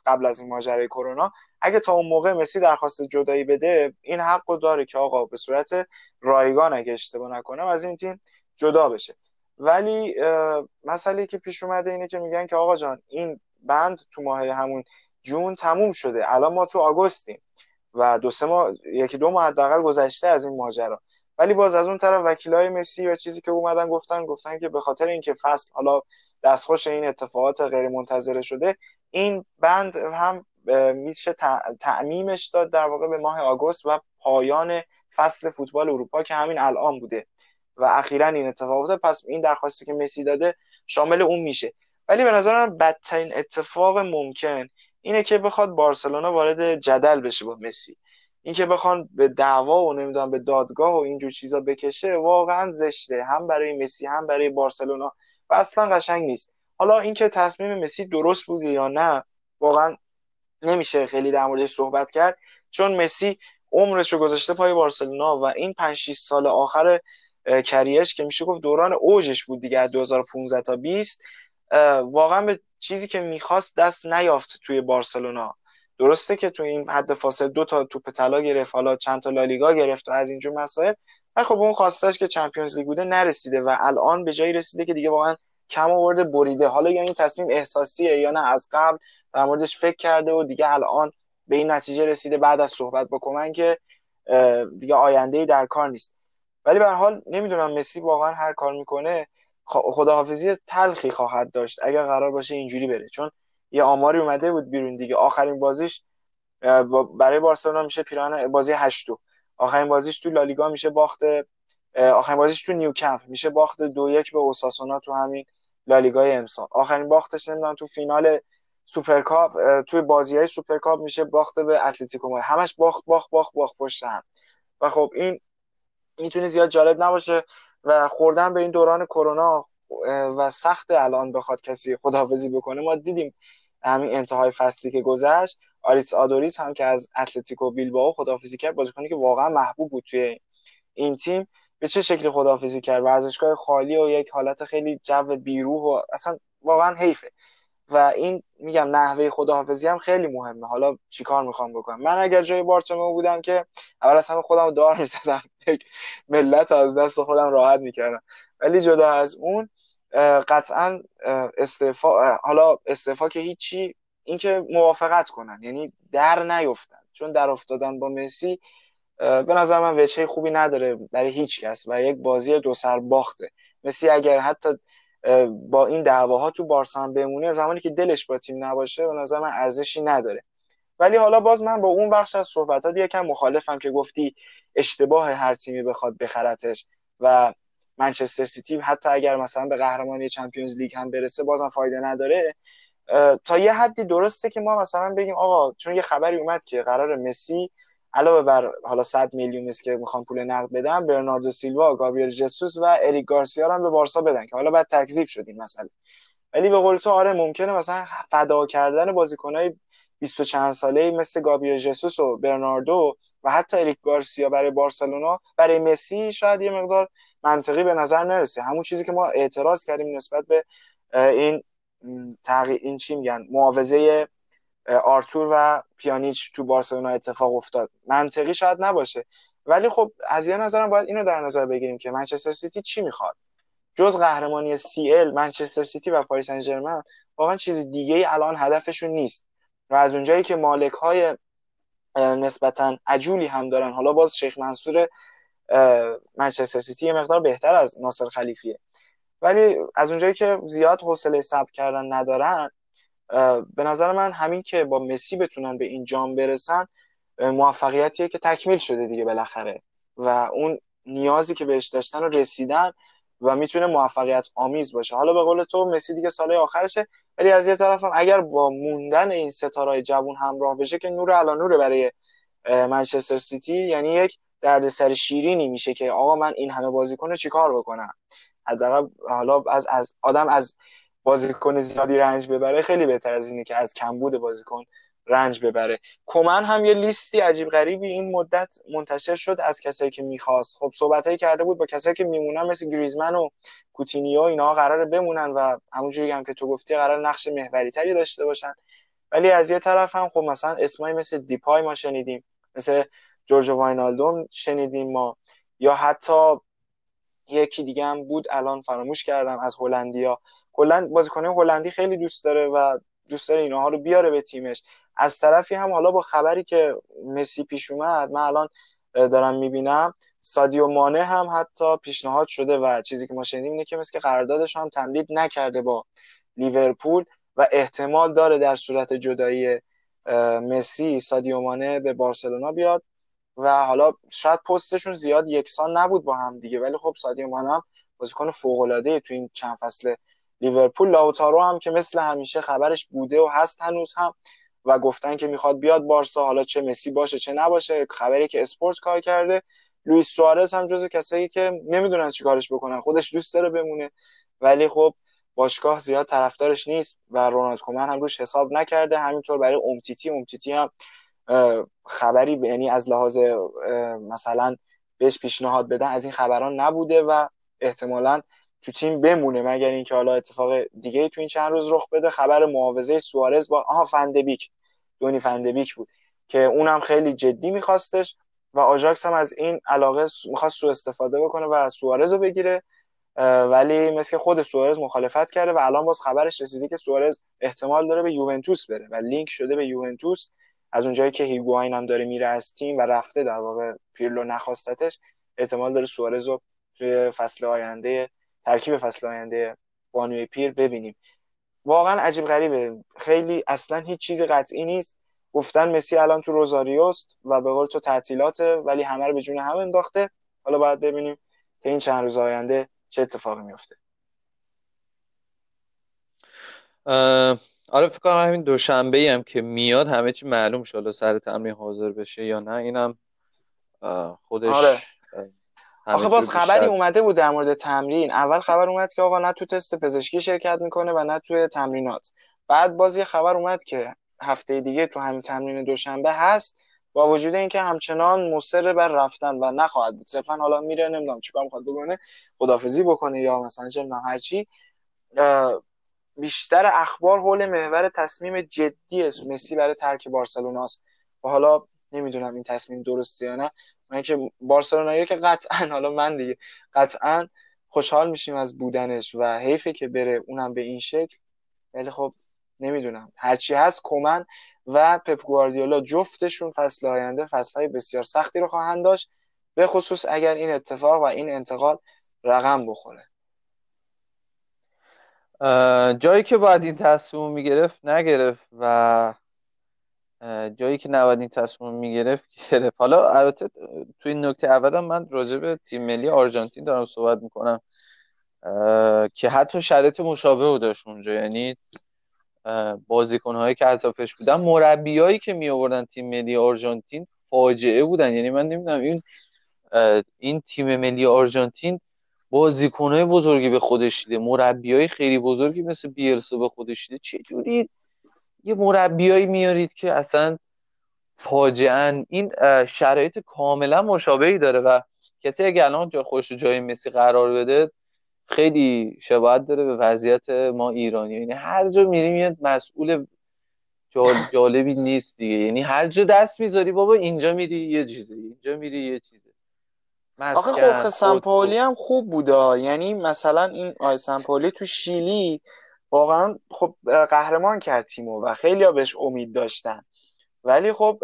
قبل از این ماجرای کرونا. اگه تا اون موقع مسی درخواست جدایی بده این حق داره که آقا به صورت رایگان اگه اشتباه نکنم از این تیم جدا بشه. ولی مسئله که پیش اومده اینه که میگن که آقا جان این بند تو ماه همون جون تموم شده. الان ما تو آگوستیم و دو سه ماه یکی دو ماه حداقل گذشته از این ماجرا. ولی باز از اون طرف وکیلای مسی و چیزی که اومدن گفتن گفتن که به خاطر اینکه فصل حالا دستخوش این اتفاقات غیر منتظره شده این بند هم میشه تعمیمش داد در واقع به ماه آگوست و پایان فصل فوتبال اروپا که همین الان بوده. و اخیرا این اتفاق پس این درخواستی که مسی داده شامل اون میشه. ولی به نظرم بدترین اتفاق ممکن اینه که بخواد بارسلونا وارد جدل بشه با مسی. اینکه بخوان به دعوا و نمی‌دونم به دادگاه و اینجور چیزا بکشه واقعا زشته. هم برای مسی هم برای بارسلونا. و اصلا قشنگ نیست. حالا اینکه تصمیم مسی درست بوده یا نه واقعا نمیشه خیلی در موردش صحبت کرد. چون مسی عمرش رو گذاشته پای بارسلونا و این 5 6 سال آخر کریش که میشه گفت دوران اوجش بود دیگه از 2015 تا 20 واقعا به چیزی که می‌خواست دست نیافت توی بارسلونا. درسته که تو این حد فاصله دو تا توپ طلا گرفت حالا چند تا لالیگا گرفت و از اینجور مسائل ولی خب اون خواستش که چمپیونز لیگ بوده نرسیده و الان به جایی رسیده که دیگه واقعا کم آورده بریده. حالا یا این تصمیم احساسیه یا نه از قبل در موردش فکر کرده و دیگه الان به این نتیجه رسیده بعد از صحبت با کمن که دیگه آینده در کار نیست. ولی به حال نمی‌دونم مسی واقعا هر کار می‌کنه خداحافظی تلخی خواهد داشت اگر قرار باشه اینجوری بره. چون یه آماری اومده بود بیرون دیگه. آخرین بازیش برای بارسلونا میشه پیران بازی هشت دو آخرین بازیش تو لالیگا میشه باخت آخرین بازیش تو نیوکمپ. میشه باخت دو یک به اوساسونا تو همین لالیگای امسال. آخرین باختش نمی‌دونم تو فینال سوپرکاپ توی بازی های سوپرکاپ میشه باخته به اتلتیکو همش باخت باخت باخت باخت پشت و خب این می‌تونه زیاد جالب نباشه و خوردن به این دوران کرونا و سخت الان بخواد کسی خداحافظی بکنه. ما دیدیم همین انتهای فصلی که گذشت آریتس آدوریس هم که از اتلتیکو بیلبائو خداحافظی کرد بازیکنی که واقعا محبوب بود توی این تیم به چه شکلی خداحافظی کرد؟ ورزشگاه خالی و یک حالت خیلی جو بیروح و اصلا واقعا حیفه. و این میگم نحوه خداحافظی هم خیلی مهمه. حالا چیکار می‌خوام بکنم؟ من اگر جای بارتومو بودم که اول از همه خودم دار می‌زدم. ملت از دست خودم راحت می‌کردم. ولی جدا از اون قطعا استعفا حالا استعفا که هیچی اینکه موافقت کنن. یعنی در نیفتن. چون در افتادن با مسی به نظر من وجهه خوبی نداره برای هیچ کس و یک بازی دو سر باخته. مسی اگر حتی با این دعواها تو بارسا بمونه زمانی که دلش با تیم نباشه به نظر من ارزشی نداره. ولی حالا باز من با اون بخش از صحبتات یکم مخالفم که گفتی اشتباه هر تیمی بخواد بخرتش و منچستر سیتی حتی اگر مثلا به قهرمانی چمپیونز لیگ هم برسه بازم فایده نداره. تا یه حدی درسته که ما مثلا بگیم آقا چون یه خبری اومد که قرار مسی علاوه بر حالا 100 میلیون است که می‌خوان پول نقد بدن برناردو سیلوا گابریل جسوس و اریک گارسیا هم به بارسا بدن که حالا بعد تکذیب شد این مسئله. ولی به قول تو آره ممکنه مثلا فدا کردن بازیکنای 20 چند ساله مثل گابریل جسوس و برناردو و حتی اریک گارسیا برای بارسلونا برای مسی شاید یه مقدار منطقی به نظر نرسه. همون چیزی که ما اعتراض کردیم نسبت به این تغییر این چی میگن معاوضه آرتور و پیانیچ تو بارسلونا اتفاق افتاد. منطقی شاید نباشه. ولی خب از یه نظرم باید اینو در نظر بگیریم که منچستر سیتی چی می‌خواد؟ جز قهرمانی CL منچستر سیتی و پاریس سن واقعا چیز دیگه ای الان هدفشون نیست. و از اونجایی که مالک های نسبتا عجولی هم دارن حالا باز شیخ منصور منچستر سیتی یه مقدار بهتر از ناصر خلیفیه. ولی از اونجایی که زیاد حوصله صبر کردن ندارن به نظر من همین که با مسی بتونن به این جام برسن موفقیتیه که تکمیل شده دیگه بالاخره. و اون نیازی که بهش داشتن رو رسیدن و می‌تونه موفقیت آمیز باشه. حالا به قول تو مسی دیگه سال آخرشه ولی از یه طرف اگر با موندن این ستاره جوون همراه بشه که نور علا نور برای منچستر سیتی یعنی یک دردسر شیرینی میشه که آقا من این همه بازیکن چیکار بکنم؟ حداقل حالا از, از آدم از بازیکن زیادی رنج ببره خیلی بهتر از اینه که از کمبود بازیکن رنج ببره. کمن هم یه لیستی عجیب غریبی این مدت منتشر شد از کسایی که می‌خواست. خب صحبتایی کرده بود با کسایی که میمونن مثل گریزمن و کوتینیو اینا قراره بمونن و همونجوری هم که تو گفتی قرار نقش محوری تری داشته باشن. ولی از یه طرف هم خب مثلا اسمایی مثل دیپای ما شنیدیم مثل جورج واینالدوم شنیدیم ما. یا حتی یکی دیگه هم بود الان فراموش کردم از هلندیا. کلا بازیکن هلندی خیلی دوست داره و دوست داره اینها رو بیاره به تیمش. از طرفی هم حالا با خبری که مسی پیش اومد من الان دارم می‌بینم سادیو مانه هم حتی پیشنهاد شده و چیزی که ما شنیدیم اینه که مثل قراردادش هم تمدید نکرده با لیورپول و احتمال داره در صورت جدایی مسی سادیو مانه به بارسلونا بیاد و حالا شاید پستشون زیاد یکسان نبود با هم دیگه. ولی خب سادیو مانه هم بازیکن فوق تو این چند فصل لیورپول لاوتارو هم که مثل همیشه خبرش بوده و هست هنوز هم و گفتن که می‌خواد بیاد بارسا. حالا چه مسی باشه چه نباشه خبری که اسپورت کار کرده. لوئیس سوارز هم جزو کسایی که نمی‌دونن چیکارش بکنن. خودش دوست داره بمونه ولی خب باشگاه زیاد طرفدارش نیست و رونالد کومن هم روش حساب نکرده. همینطور برای امتیتی. امتیتی هم خبری یعنی از لحاظ مثلا بهش پیشنهاد بدن از این خبران نبوده و احتمالا تو تیم بمونه مگر اینکه حالا اتفاق دیگه تو این چند روز رخ بده. خبر معاوضه سوارز با آها فندبیک دونی فندبیک بود. که اونم خیلی جدی میخواستش و آژاکس هم از این علاقه می‌خواست سوء استفاده بکنه و سوارز رو بگیره. ولی مثل خود سوارز مخالفت کرده و الان باز خبرش رسیده که سوارز احتمال داره به یوونتوس بره و لینک شده به یوونتوس. از اونجایی که هیگواین هم داره میره از تیم و رفته در واقع پیرلو نخواستتش احتمال داره سوارز رو توی فصل آینده ترکیب فصل آینده بانوی پیر ببینیم. واقعا عجیب غریبه. خیلی اصلا هیچ چیزی قطعی نیست. گفتن مسی الان تو روزاریوست و به قول تو تعطیلاته ولی همه رو به جون هم انداخته. حالا باید ببینیم تا این چند روز آینده چه اتفاقی میفته. آره فکر کنم همین دوشنبه هم که میاد همه چی معلوم شده سر تمرین حاضر بشه یا نه اینم خودش آره. آخه باز خبری اومده بود در مورد تمرین. اول خبر اومد که آقا نه تو تست پزشکی شرکت می‌کنه و نه توی تمرینات. بعد باز یه خبر اومد که هفته دیگه تو همین تمرین دوشنبه هست با وجود اینکه همچنان مصر بر رفتن و نخواهد بود. صرفا حالا میره نمی‌دونم چیکار می‌خواد بکنه خدافزی بکنه یا مثلا چه هرچی بیشتر اخبار حول محور تصمیم جدی مسی برای ترک بارسلوناست. و حالا نمی‌دونم این تصمیم درسته یا نه. من که بارسلونایی که قطعا حالا من دیگه قطعا خوشحال میشیم از بودنش و حیفه که بره اونم به این شکل. ولی خب نمی‌دونم. هرچی هست کومن و پپ گواردیولا جفتشون فصل آینده فصلهای بسیار سختی رو خواهند داشت. به خصوص اگر این اتفاق و این انتقال رقم بخوره. جایی که باید این تصمیم می‌گرفت نگرفت و جایی که نباید این تصمیم می‌گرفت گرفت. حالا البته توی نکته اولم من راجع به تیم ملی آرژانتین دارم صحبت می‌کنم که حتی شرایط مشابه داشت اونجا. یعنی بازیکنهایی که اطرافش بودن مربیایی که می آوردن تیم ملی آرژانتین فاجعه بودن. یعنی من نمی‌دونم این این تیم ملی آرژانتین بازیکنهای بزرگی به خودش دیده مربیای خیلی بزرگی مثل بیلسو به خودش دیده. چه جوری یه مربیایی میارید که اصلا فاجعا این شرایط کاملا مشابهی داره و کسی اگه الان جا خوش جای مسی قرار بده خیلی شباهت داره به وضعیت ما ایرانی. یعنی هر جا میریم یه مسئول جالبی نیست دیگه. یعنی هر جا دست می‌ذاری بابا اینجا میری یه چیزی اینجا میری یه چیزه. آخه خب سمپولی هم خوب بودا یعنی مثلا این آی سمپولی تو شیلی واقعا خب قهرمان کرد تیمو و خیلی ها بهش امید داشتن. ولی خب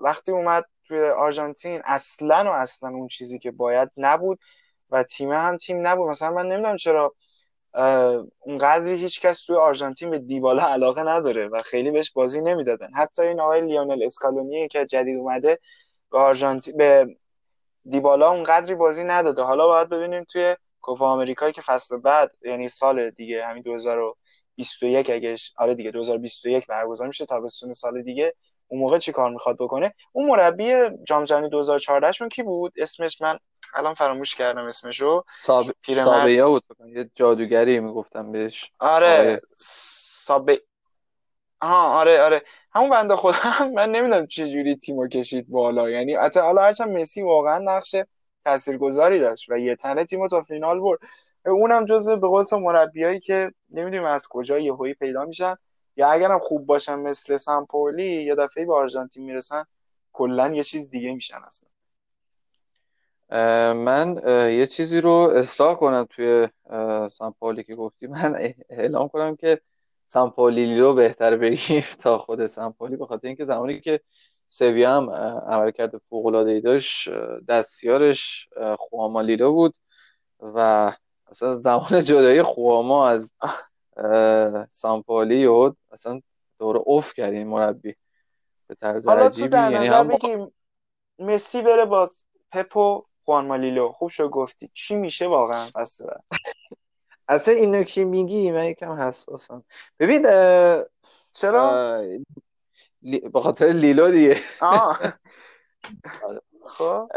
وقتی اومد توی آرژانتین اصلا و اصلا اون چیزی که باید نبود و تیم هم تیم نبود. مثلا من نمی‌دونم چرا اونقدری هیچ کس توی آرژانتین به دیبالا علاقه نداره و خیلی بهش بازی نمی‌دادن. حتی این آقای لیونل اسکالونی که جدید اومده به آرژانتین به دیبالا اونقدری بازی نداده. حالا باید ببینیم توی کوپا آمریکایی که فصل بعد یعنی سال دیگه همین 2021 اگه آره دیگه 2021 برگزار میشه تابستون سال دیگه. اون موقع چی کار می‌خواد بکنه؟ اون مربی جام جهانی 2014 شون کی بود؟ اسمش من الان فراموش کردم اسمشو. ساب... سابیا بود یه جادوگری می‌گفتم بهش. آره سابه ها آره آره. همون بنده خودم من نمی‌دونم چه جوری تیمو کشید بالا. یعنی حتی حالا هرچند مسی واقعا نقش تاثیرگذاری داشت و یه تنه تیمو تا فینال برد. اونم جزو به قول تو مربیایی که نمی‌دونیم از کجا یهویی پیدا میشن یا اگرم خوب باشن مثل سامپولی یا دفعه به آرژانتین می‌رسن کلا یه چیز دیگه میشن اصلا. من یه چیزی رو اصلاح کنم توی سامپولی که گفتی. من اعلام کنم که سامپولی رو بهتر بگیم تا خود سامپولی به خاطر اینکه زمانی که سویا هم عمل کرده العاده داشت دستیارش خواما لیلو بود و اصلا زمان جدای خواما از سامپولی و اصلا دور اوف کرد این مربی. به طرز عجیبی یعنی هم بگیم مسی بره باز پپو خوان مالیلو. خوب شو گفتی. چی میشه واقعا؟ پس اصلا اینو که میگی من یکم حساسم. ببین چرا؟ به خاطر لیلو دیگه. خب.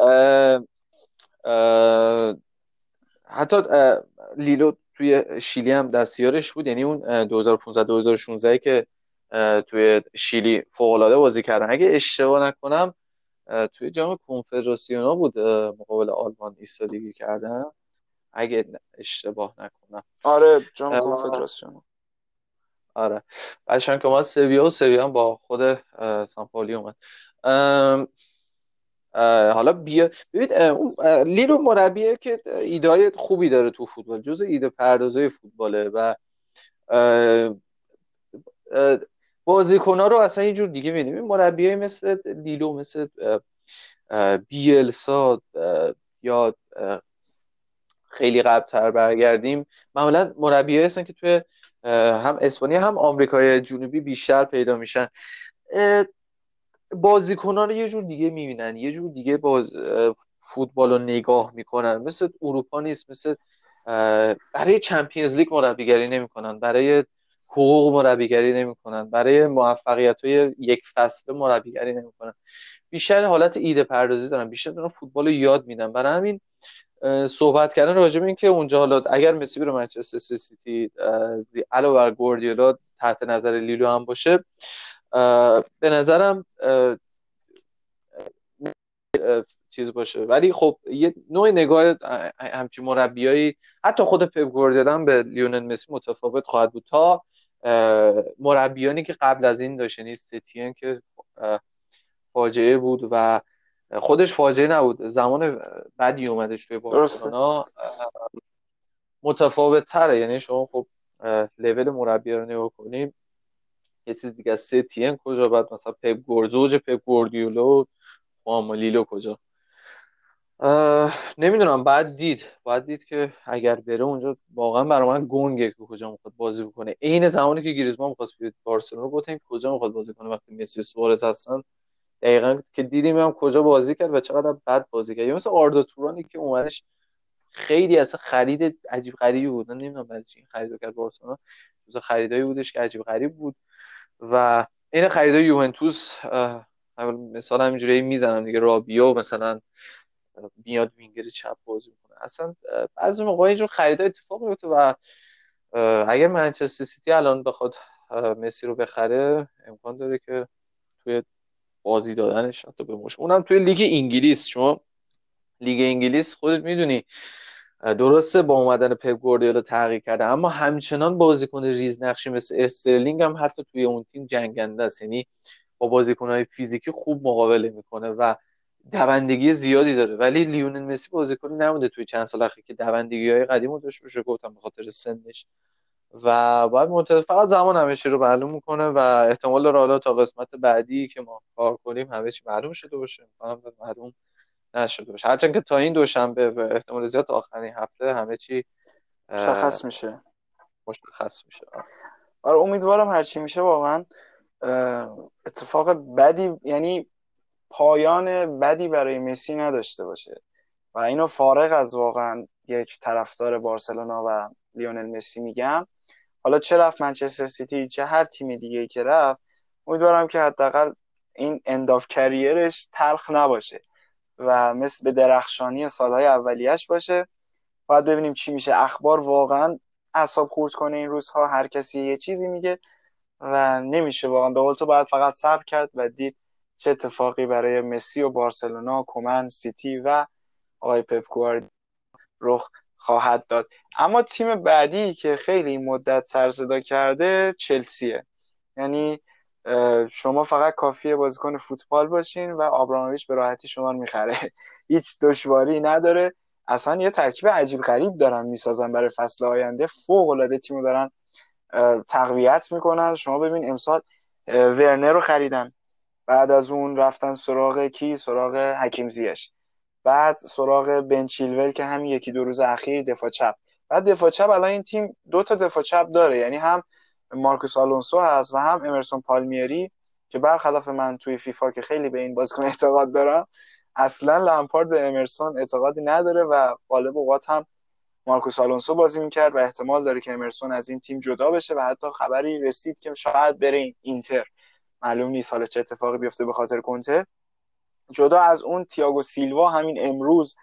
حتی لیلو توی شیلی هم دستیارش بود. یعنی اون 2015 2016 که توی شیلی فوق العاده بازی کردن. اگه اشتباه نکنم توی جام کنفدراسیونا بود مقابل آلمان ایستادگی کردن. اگه اشتباه نکنم. آره جام کنفدراسیونا. آره. که ما سویا و سویا با خود سامپولی اومد. حالا بیا ببینید لیرو مربیه که ایده خوبی داره تو فوتبال جز ایده پردازه فوتباله و بازیکن رو اصلا یه جور دیگه میدیم مربیای مثل لیلو مثل بیلسا یا خیلی قبلتر برگردیم. معمولا مربی هستن که توی هم اسپانیا هم آمریکای جنوبی بیشتر پیدا میشن. بازیکنان رو یه جور دیگه می‌بینن یه جور دیگه باز فوتبال رو نگاه می‌کنن. مثل اروپا نیست مثل برای چمپیونز لیگ مربیگری نمی‌کنن برای حقوق مربیگری نمی‌کنن برای موفقیت های یک فصل مربیگری نمی‌کنن. بیشتر حالت ایده پردازی دارن بیشتر دارن فوتبال رو یاد میدن. برای همین صحبت کردن راجع به اینکه اونجا حالا اگر مسی بره منچستر سیتی علاوه بر گوردیولا تحت نظر لیلو هم باشه به نظرم چیز باشه. ولی خب یه نوع نگاه همچین مربیایی حتی خود پپ گوردیولا به لیونل مسی متفاوت خواهد بود تا مربیانی که قبل از این داشت یعنی ستین که فاجعه بود و خودش فاجعه نبود. زمان بعدی اومدش توی بارسلونا متفاوت تره یعنی شما خب لول مربی رو نگاه کنیم یه چیز دیگه ستین کجا بعد مثلا پپ گورزوج پپ گوردیولو و لیلو کجا؟ نمی‌دونم. بعد دید. باید دید که اگر بره اونجا واقعا برای من گنگه که کجا می‌خواد بازی بکنه. عین زمانی که گریزمان می‌خواست بیاد بارسلونا گفتم کجا می‌خواد بازی کنه وقتی مسی و سوارز هستن؟ دقیقا که دیدیم هم کجا بازی کرد و چقدر بد بازی کرد. مثل آردا تورانی که اومدش خیلی اصلا خرید عجیب غریبی بود. نمی‌دونم برای چی خرید کرد بارسلونا. جز خریدایی بودش که عجیب غریب بود. و این خریدای یوونتوس مثال همینجوری می‌زنم دیگه. رابیو مثلا میاد وینگر چپ بازی می‌کنه. اصلا بعضی موقع اینجور خریدای اتفاق میفته و اگر منچستر سیتی الان بخواد مسی رو بخره امکان داره که توی بازی دادنش حتی به اونم توی لیگ انگلیس. شما لیگ انگلیس خودت می‌دونی درسته با اومدن پپ گواردیولا تغییر کرده اما همچنان بازیکن ریز نقشی مثل استرلینگ هم حتی توی اون تیم جنگنده است. یعنی با بازیکنهای فیزیکی خوب مقابله می‌کنه و دوندگی زیادی داره. ولی لیونل مسی بازیکنی نمونده توی چند سال اخیر که دوندگی های قدیم رو داشت بشه گفتم به خاطر سنش. و باید منتظر فقط زمان همه رو معلوم می‌کنه و احتمال داره حالا تا قسمت بعدی که ما کار کنیم همه چی معلوم شده باشه. می‌کنم معلوم نشده باشه. هرچند که تا این دوشنبه و احتمال زیاد آخرین هفته همه چی مشخص میشه. مشخص میشه. آره امیدوارم هرچی میشه واقعا اتفاق بدی یعنی پایان بدی برای مسی نداشته باشه. و اینو فارغ از واقعا یک طرفدار بارسلونا و لیونل مسی میگم. حالا چه رفت منچستر سیتی؟ چه هر تیم دیگه که رفت امیدوارم که حداقل این انداف کریرش تلخ نباشه. و مثل به درخشانی سالهای اولیش باشه. باید ببینیم چی میشه. اخبار واقعا اعصاب خورد کنه این روزها. هر کسی یه چیزی میگه و نمیشه واقعا. به قول تو باید فقط صبر کرد و دید چه اتفاقی برای مسی و بارسلونا کومن سیتی و آقای پپ رخ خواهد داد. اما تیم بعدی که خیلی مدت سرصدا کرده چلسیه. یعنی شما فقط کافیه بازیکن فوتبال باشین و آبرامویچ به راحتی شما رو می‌خره. هیچ دشواری نداره. اصلا یه ترکیب عجیب غریب دارن می‌سازن برای فصل آینده. فوق العاده تیمو دارن تقویت می‌کنن. شما ببین امسال ورنر رو خریدن. بعد از اون رفتن سراغ کی؟ سراغ حکیم زیش بعد سراغ بن چیلول که همین یکی دو روز اخیر دفاع چپ. بعد دفاع چپ الان این تیم دو تا دفاع چپ داره. یعنی هم مارکوس آلونسو هست و هم امرسون پالمیری که برخلاف من توی فیفا که خیلی به این بازیکن اعتقاد دارم اصلا لامپارد به امرسون اعتقادی نداره و غالب اوقات هم مارکوس آلونسو بازی می‌کرد و احتمال داره که امرسون از این تیم جدا بشه و حتی خبری رسید که شاید بره اینتر. معلوم نیست حالا چه اتفاقی بیفته به خاطر کنته. جدا از اون تییاگو سیلوا همین امروز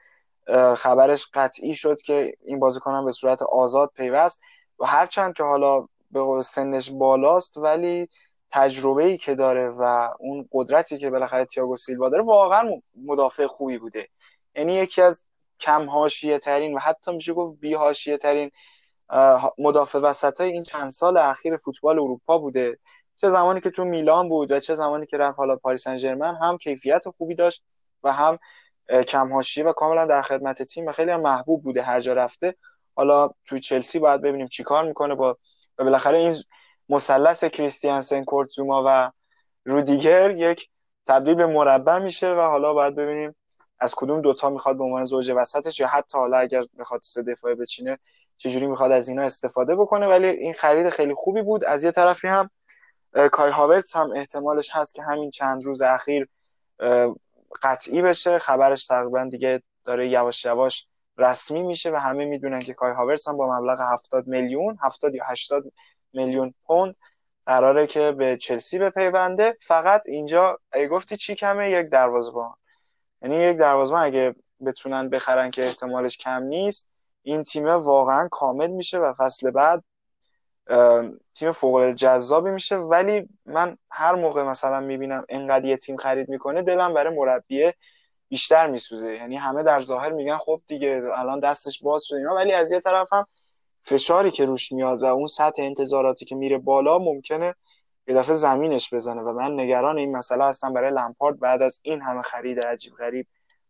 خبرش قطعی شد که این بازیکن به صورت آزاد پیوست و هرچند که حالا به سنش بالاست ولی تجربه ای که داره و اون قدرتی که بالاخره تییاگو سیلوا داره واقعا مدافع خوبی بوده. یعنی یکی از کم حاشیه ترین و حتی میشه گفت بی حاشیه ترین مدافع وسط های این چند سال اخیر فوتبال اروپا بوده. چه زمانی که تو میلان بود و چه زمانی که رفت حالا پاریس سن هم کیفیت خوبی داشت و هم کم و کاملا در خدمت تیم و خیلی هم محبوب بوده هر جا رفته. حالا توی چلسی باید ببینیم چیکار می‌کنه با و بالاخره این مثلث کریستیانسن کورتزوما و رودیگر یک تبدیل به مربع میشه و حالا باید ببینیم از کدوم دوتا می‌خواد به عنوان زوج وسطش یا حتی حالا اگر بخواد سه دفاعه بچینه چجوری می‌خواد از اینا استفاده بکنه. ولی این خرید خیلی خوبی بود. از یه طرفی هم کای هاورتس هم احتمالش هست که همین چند روز اخیر قطعی بشه. خبرش تقریبا دیگه داره یواش یواش رسمی میشه و همه می‌دونن که کای هاورتس هم با مبلغ 70 میلیون 70 یا 80 میلیون پوند قراره که به چلسی بپیونده. فقط اینجا اگه گفتی چی کمه؟ یک دروازه‌بان. یعنی یک دروازه‌بان اگه بتونن بخرن که احتمالش کم نیست این تیم واقعا کامل میشه و فصل بعد تیم فوق جذابی میشه. ولی من هر موقع مثلا می‌بینم انقدر یه تیم خرید می‌کنه دلم برای مربیه بیشتر میسوزه. یعنی همه در ظاهر میگن خب دیگه الان دستش باز شد اینا ولی از یه طرف هم فشاری که روش میاد و اون سطح انتظاراتی که میره بالا ممکنه یه دفعه زمینش بزنه. و من نگران این مسئله هستم برای لمپارد. بعد از این همه خرید عجیب غریب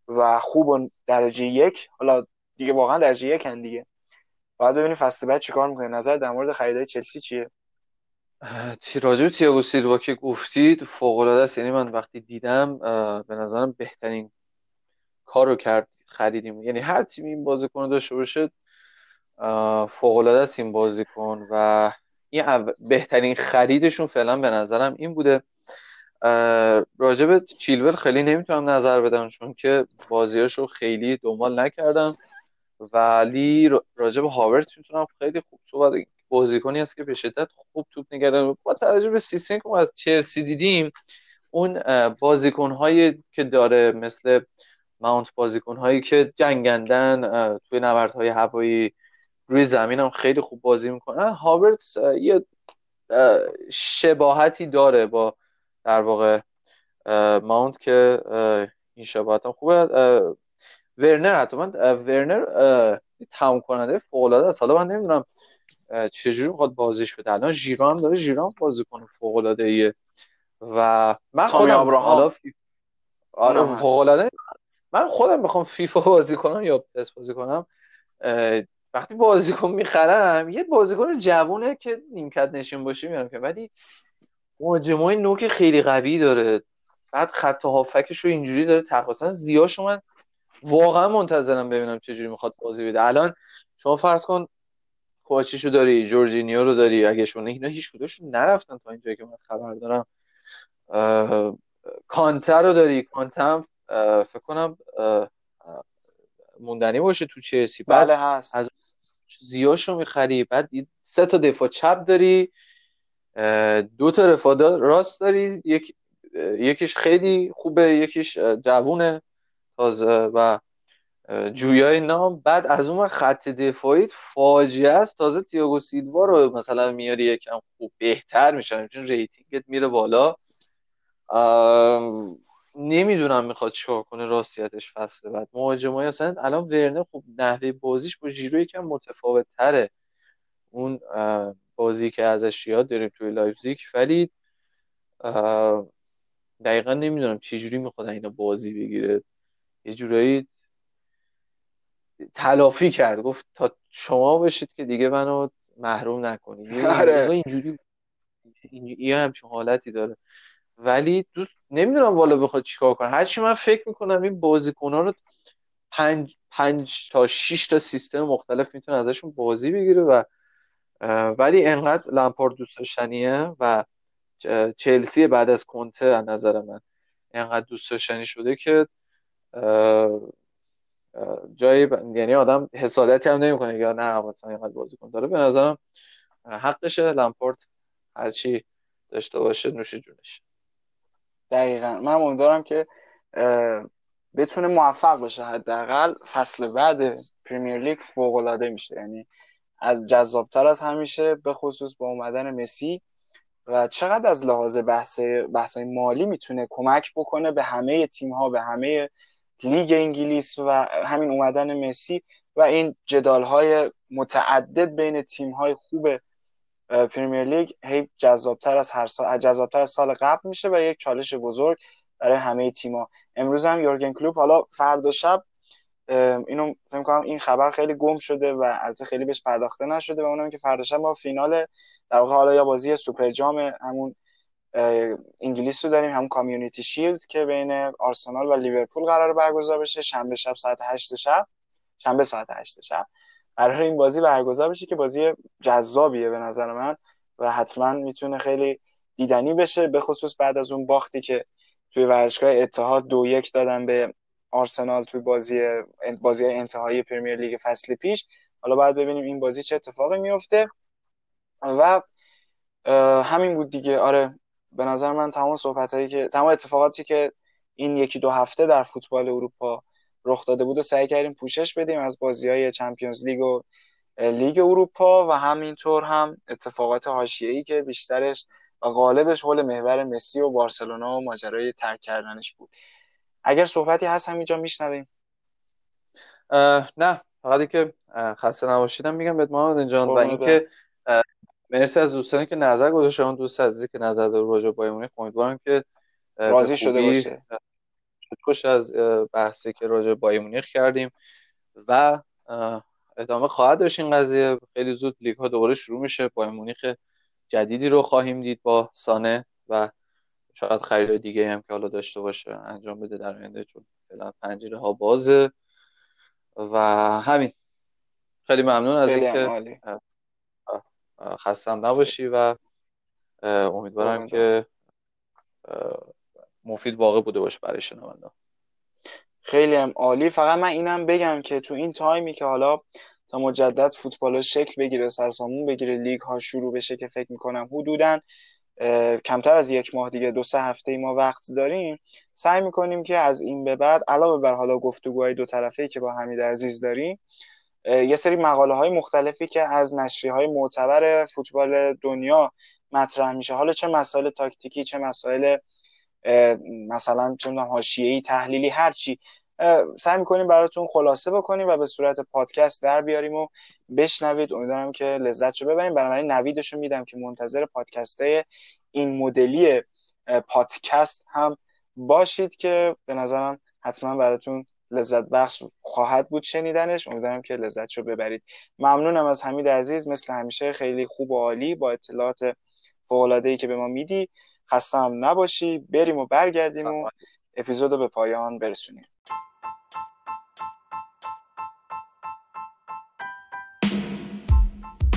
و خوب و درجه یک حالا دیگه واقعا درجه یک هن دیگه. باید ببینیم فصل بعد چیکار می‌کنه. نظر در مورد خریدای چلسی چیه؟ راجع به تییاگو سیلوا که گفتید فوق العاده است. یعنی من وقتی دیدم به نظرم بهترین کار رو کرد خریدیم. یعنی هر تیمی این بازیکن داشته باشه فوق العاده است این بازیکن و این بهترین خریدشون فعلا به نظرم این بوده. راجع به چیلول خیلی نمی‌تونم نظر بدم چون که بازیاشو خیلی دنبال نکردم. ولی راجع به هاورت می‌تونم خیلی خوب صحبت بازیکنی است که به شدت خوب توپ نگرده با توجه به سیستمی که از چلسی دیدیم اون بازیکن هایی که داره مثل ماونت بازیکن هایی که جنگندن توی نبردهای هوایی روی زمین هم خیلی خوب بازی می‌کنن. هاورتس یه شباهتی داره با در واقع ماونت که این شباهت هم خوبه ورنر حتی. من ورنر تمام کننده فوق العاده است. حالا من نمی‌دونم چجوری می‌خواد بازیش بده. الان ژیران داره ژیران بازی کنه فوق العاده ایه و من خودم حالا آره فوق العاده من خودم بخوام فیفا بازی کنم یا پس بازی کنم وقتی بازیکن می‌خرم یه بازیکن جوونه که نیمکت نشین باشه میارم که. ولی مهاجمای نوک خیلی قوی داره. بعد خط هافکش رو اینجوری داره تقریبا زیاش من واقعا منتظرم ببینم چجوری می‌خواد بازی بده. الان شما فرض کن کوچیشو داری جورجینیو رو داری. اگه شما اینا هیچ کدومشون نرفتن تا اینجایی که من خبر دارم. کانته رو داری. کانته فکر کنم موندنی باشه تو چلسی. بله هست. از زیاشو می‌خری. بعد سه تا دفاع چپ داری. دو تا دفاع راست داری. یک یکیش خیلی خوبه یکیش جوونه. تازه و جویای نام. بعد از اون خط دفاعی فاجعه است. تازه تیاگو سیلوا رو مثلا میاری یکم خوب بهتر میشن. چون rating ت میره بالا. نمی‌دونم می‌خواد چیکار کنه راستیتش فصل بعد. مهاجمای اصلا الان ورنر خب نحوه بازیش با ژیرو یکم متفاوت تره اون بازی که ازش یاد داریم توی لایپزیگ ولی دقیقا نمی‌دونم چه جوری می‌خواد اینا بازی بگیره. یه جورایی تلافی کرد. گفت تا شما بشید که دیگه منو محروم نکنید. آره. اینجوری یه همچین حالتی داره. ولی دوست نمی‌دونم والا بخواد چیکار کنه. هرچی من فکر می‌کنم این بازیکن ها رو پنج, پنج تا شش تا سیستم مختلف می‌تونه ازشون بازی بگیره و ولی انقدر لامپارد دوست داشتنیه و چلسی بعد از کنته از نظر من انقدر دوست داشتنی شده که جایی یعنی آدم حسادتی هم نمی‌کنه یا نه مثلا اینقدر بازیکن داره. به نظرم حقشه لامپورت هرچی داشته باشه نوش جونش. دقیقا. من امیدوارم که بتونه موفق باشه حداقل فصل بعد پریمیر لیگ فوق العاده میشه. یعنی از جذابتر از همیشه به خصوص با اومدن مسی. و چقدر از لحاظ بحث بحث مالی می‌تونه کمک بکنه به همه تیم ها به همه لیگ انگلیس و همین اومدن مسی و این جدال های متعدد بین تیم های خوب پریمیر لیگ هی جذابتر از هر سال جذابتر از سال قبل میشه و یک چالش بزرگ برای همه تیم‌ها. امروز هم یورگن کلوپ حالا فردا شب اینو فکر کنم این خبر خیلی گم شده و البته خیلی بهش پرداخته نشده و اونم که فردا شب ما فینال در واقع حالا یا بازی سوپر جام همون انگلیس رو داریم هم Community Shield که بین آرسنال و لیورپول قرار برگزار بشه. شنبه شب ساعت 8 شب. شنبه ساعت 8 شب. قرار این بازی برگزار بشه که بازی جذابیه به نظر من و حتما می‌تونه خیلی دیدنی بشه به خصوص بعد از اون باختی که توی ورزشگاه اتحاد دو یک دادن به آرسنال توی بازی بازی انتهایی پرمیر لیگ فصل پیش. حالا باید ببینیم این بازی چه اتفاقی میفته و همین بود دیگه. آره به نظر من تمام صحبت هایی که تمام اتفاقاتی که این یکی دو هفته در فوتبال اروپا رخ داده بود و سعی کردیم پوشش بدیم از بازی های چمپیونز لیگ و لیگ اروپا و همینطور هم اتفاقات حاشیه‌ای که بیشترش و غالبش حول محور مسی و بارسلونا و ماجرای ترک کردنش بود. اگر صحبتی هست همینجا میشنویم. نه فقط که خسته نباشیدم میگم بهت محمد جان و اینکه مرسی از دوستانی که نظر گذاشتن. اون دوست عزیزی که نظر داره راجع با ایمونی امیدوارم که راضی شده باشه. خوش از بحثی که راجع با مونیخ کردیم و ادامه خواهد داشت این قضیه. خیلی زود لیگ ها دوباره شروع میشه. با مونیخ جدیدی رو خواهیم دید با سانه و شاید خرید دیگه هم که حالا داشته باشه انجام بده در آینده چون فعلا پنجره ها بازه. و همین. خیلی ممنون از اینکه خستم نباشی و امیدوارم که مفید واقع بوده باشه برای شنونده خیلی هم عالی. فقط من اینم بگم که تو این تایمی که حالا تا مجدد فوتبال شکل بگیره سرسامون بگیره لیگ ها شروع بشه که فکر می‌کنم حدودا کمتر از یک ماه دیگه دو سه هفته ای ما وقت داریم. سعی می‌کنیم که از این به بعد علاوه بر حالا گفتگوهای دو طرفه که با حمید عزیز داریم یه سری مقاله های مختلفی که از نشری های معتبر فوتبال دنیا مطرح میشه. حالا چه مسائل تاکتیکی چه مسائل مثلا چه حاشیه‌ای تحلیلی هرچی سعی می‌کنیم براتون خلاصه بکنیم و به صورت پادکست در بیاریم و بشنوید. امیدوارم که لذت رو ببریم. برای نویدش میدم که منتظر پادکسته این مدلی پادکست هم باشید که به نظرم حتما براتون لذت بخش خواهد بود شنیدنش. امیدوارم که لذت رو ببرید. ممنونم از حمید عزیز. مثل همیشه خیلی خوب و عالی با اطلاعات فوق ای که به ما میدی. خسته هم نباشی بریم و برگردیم و اپیزود رو به پایان برسونیم.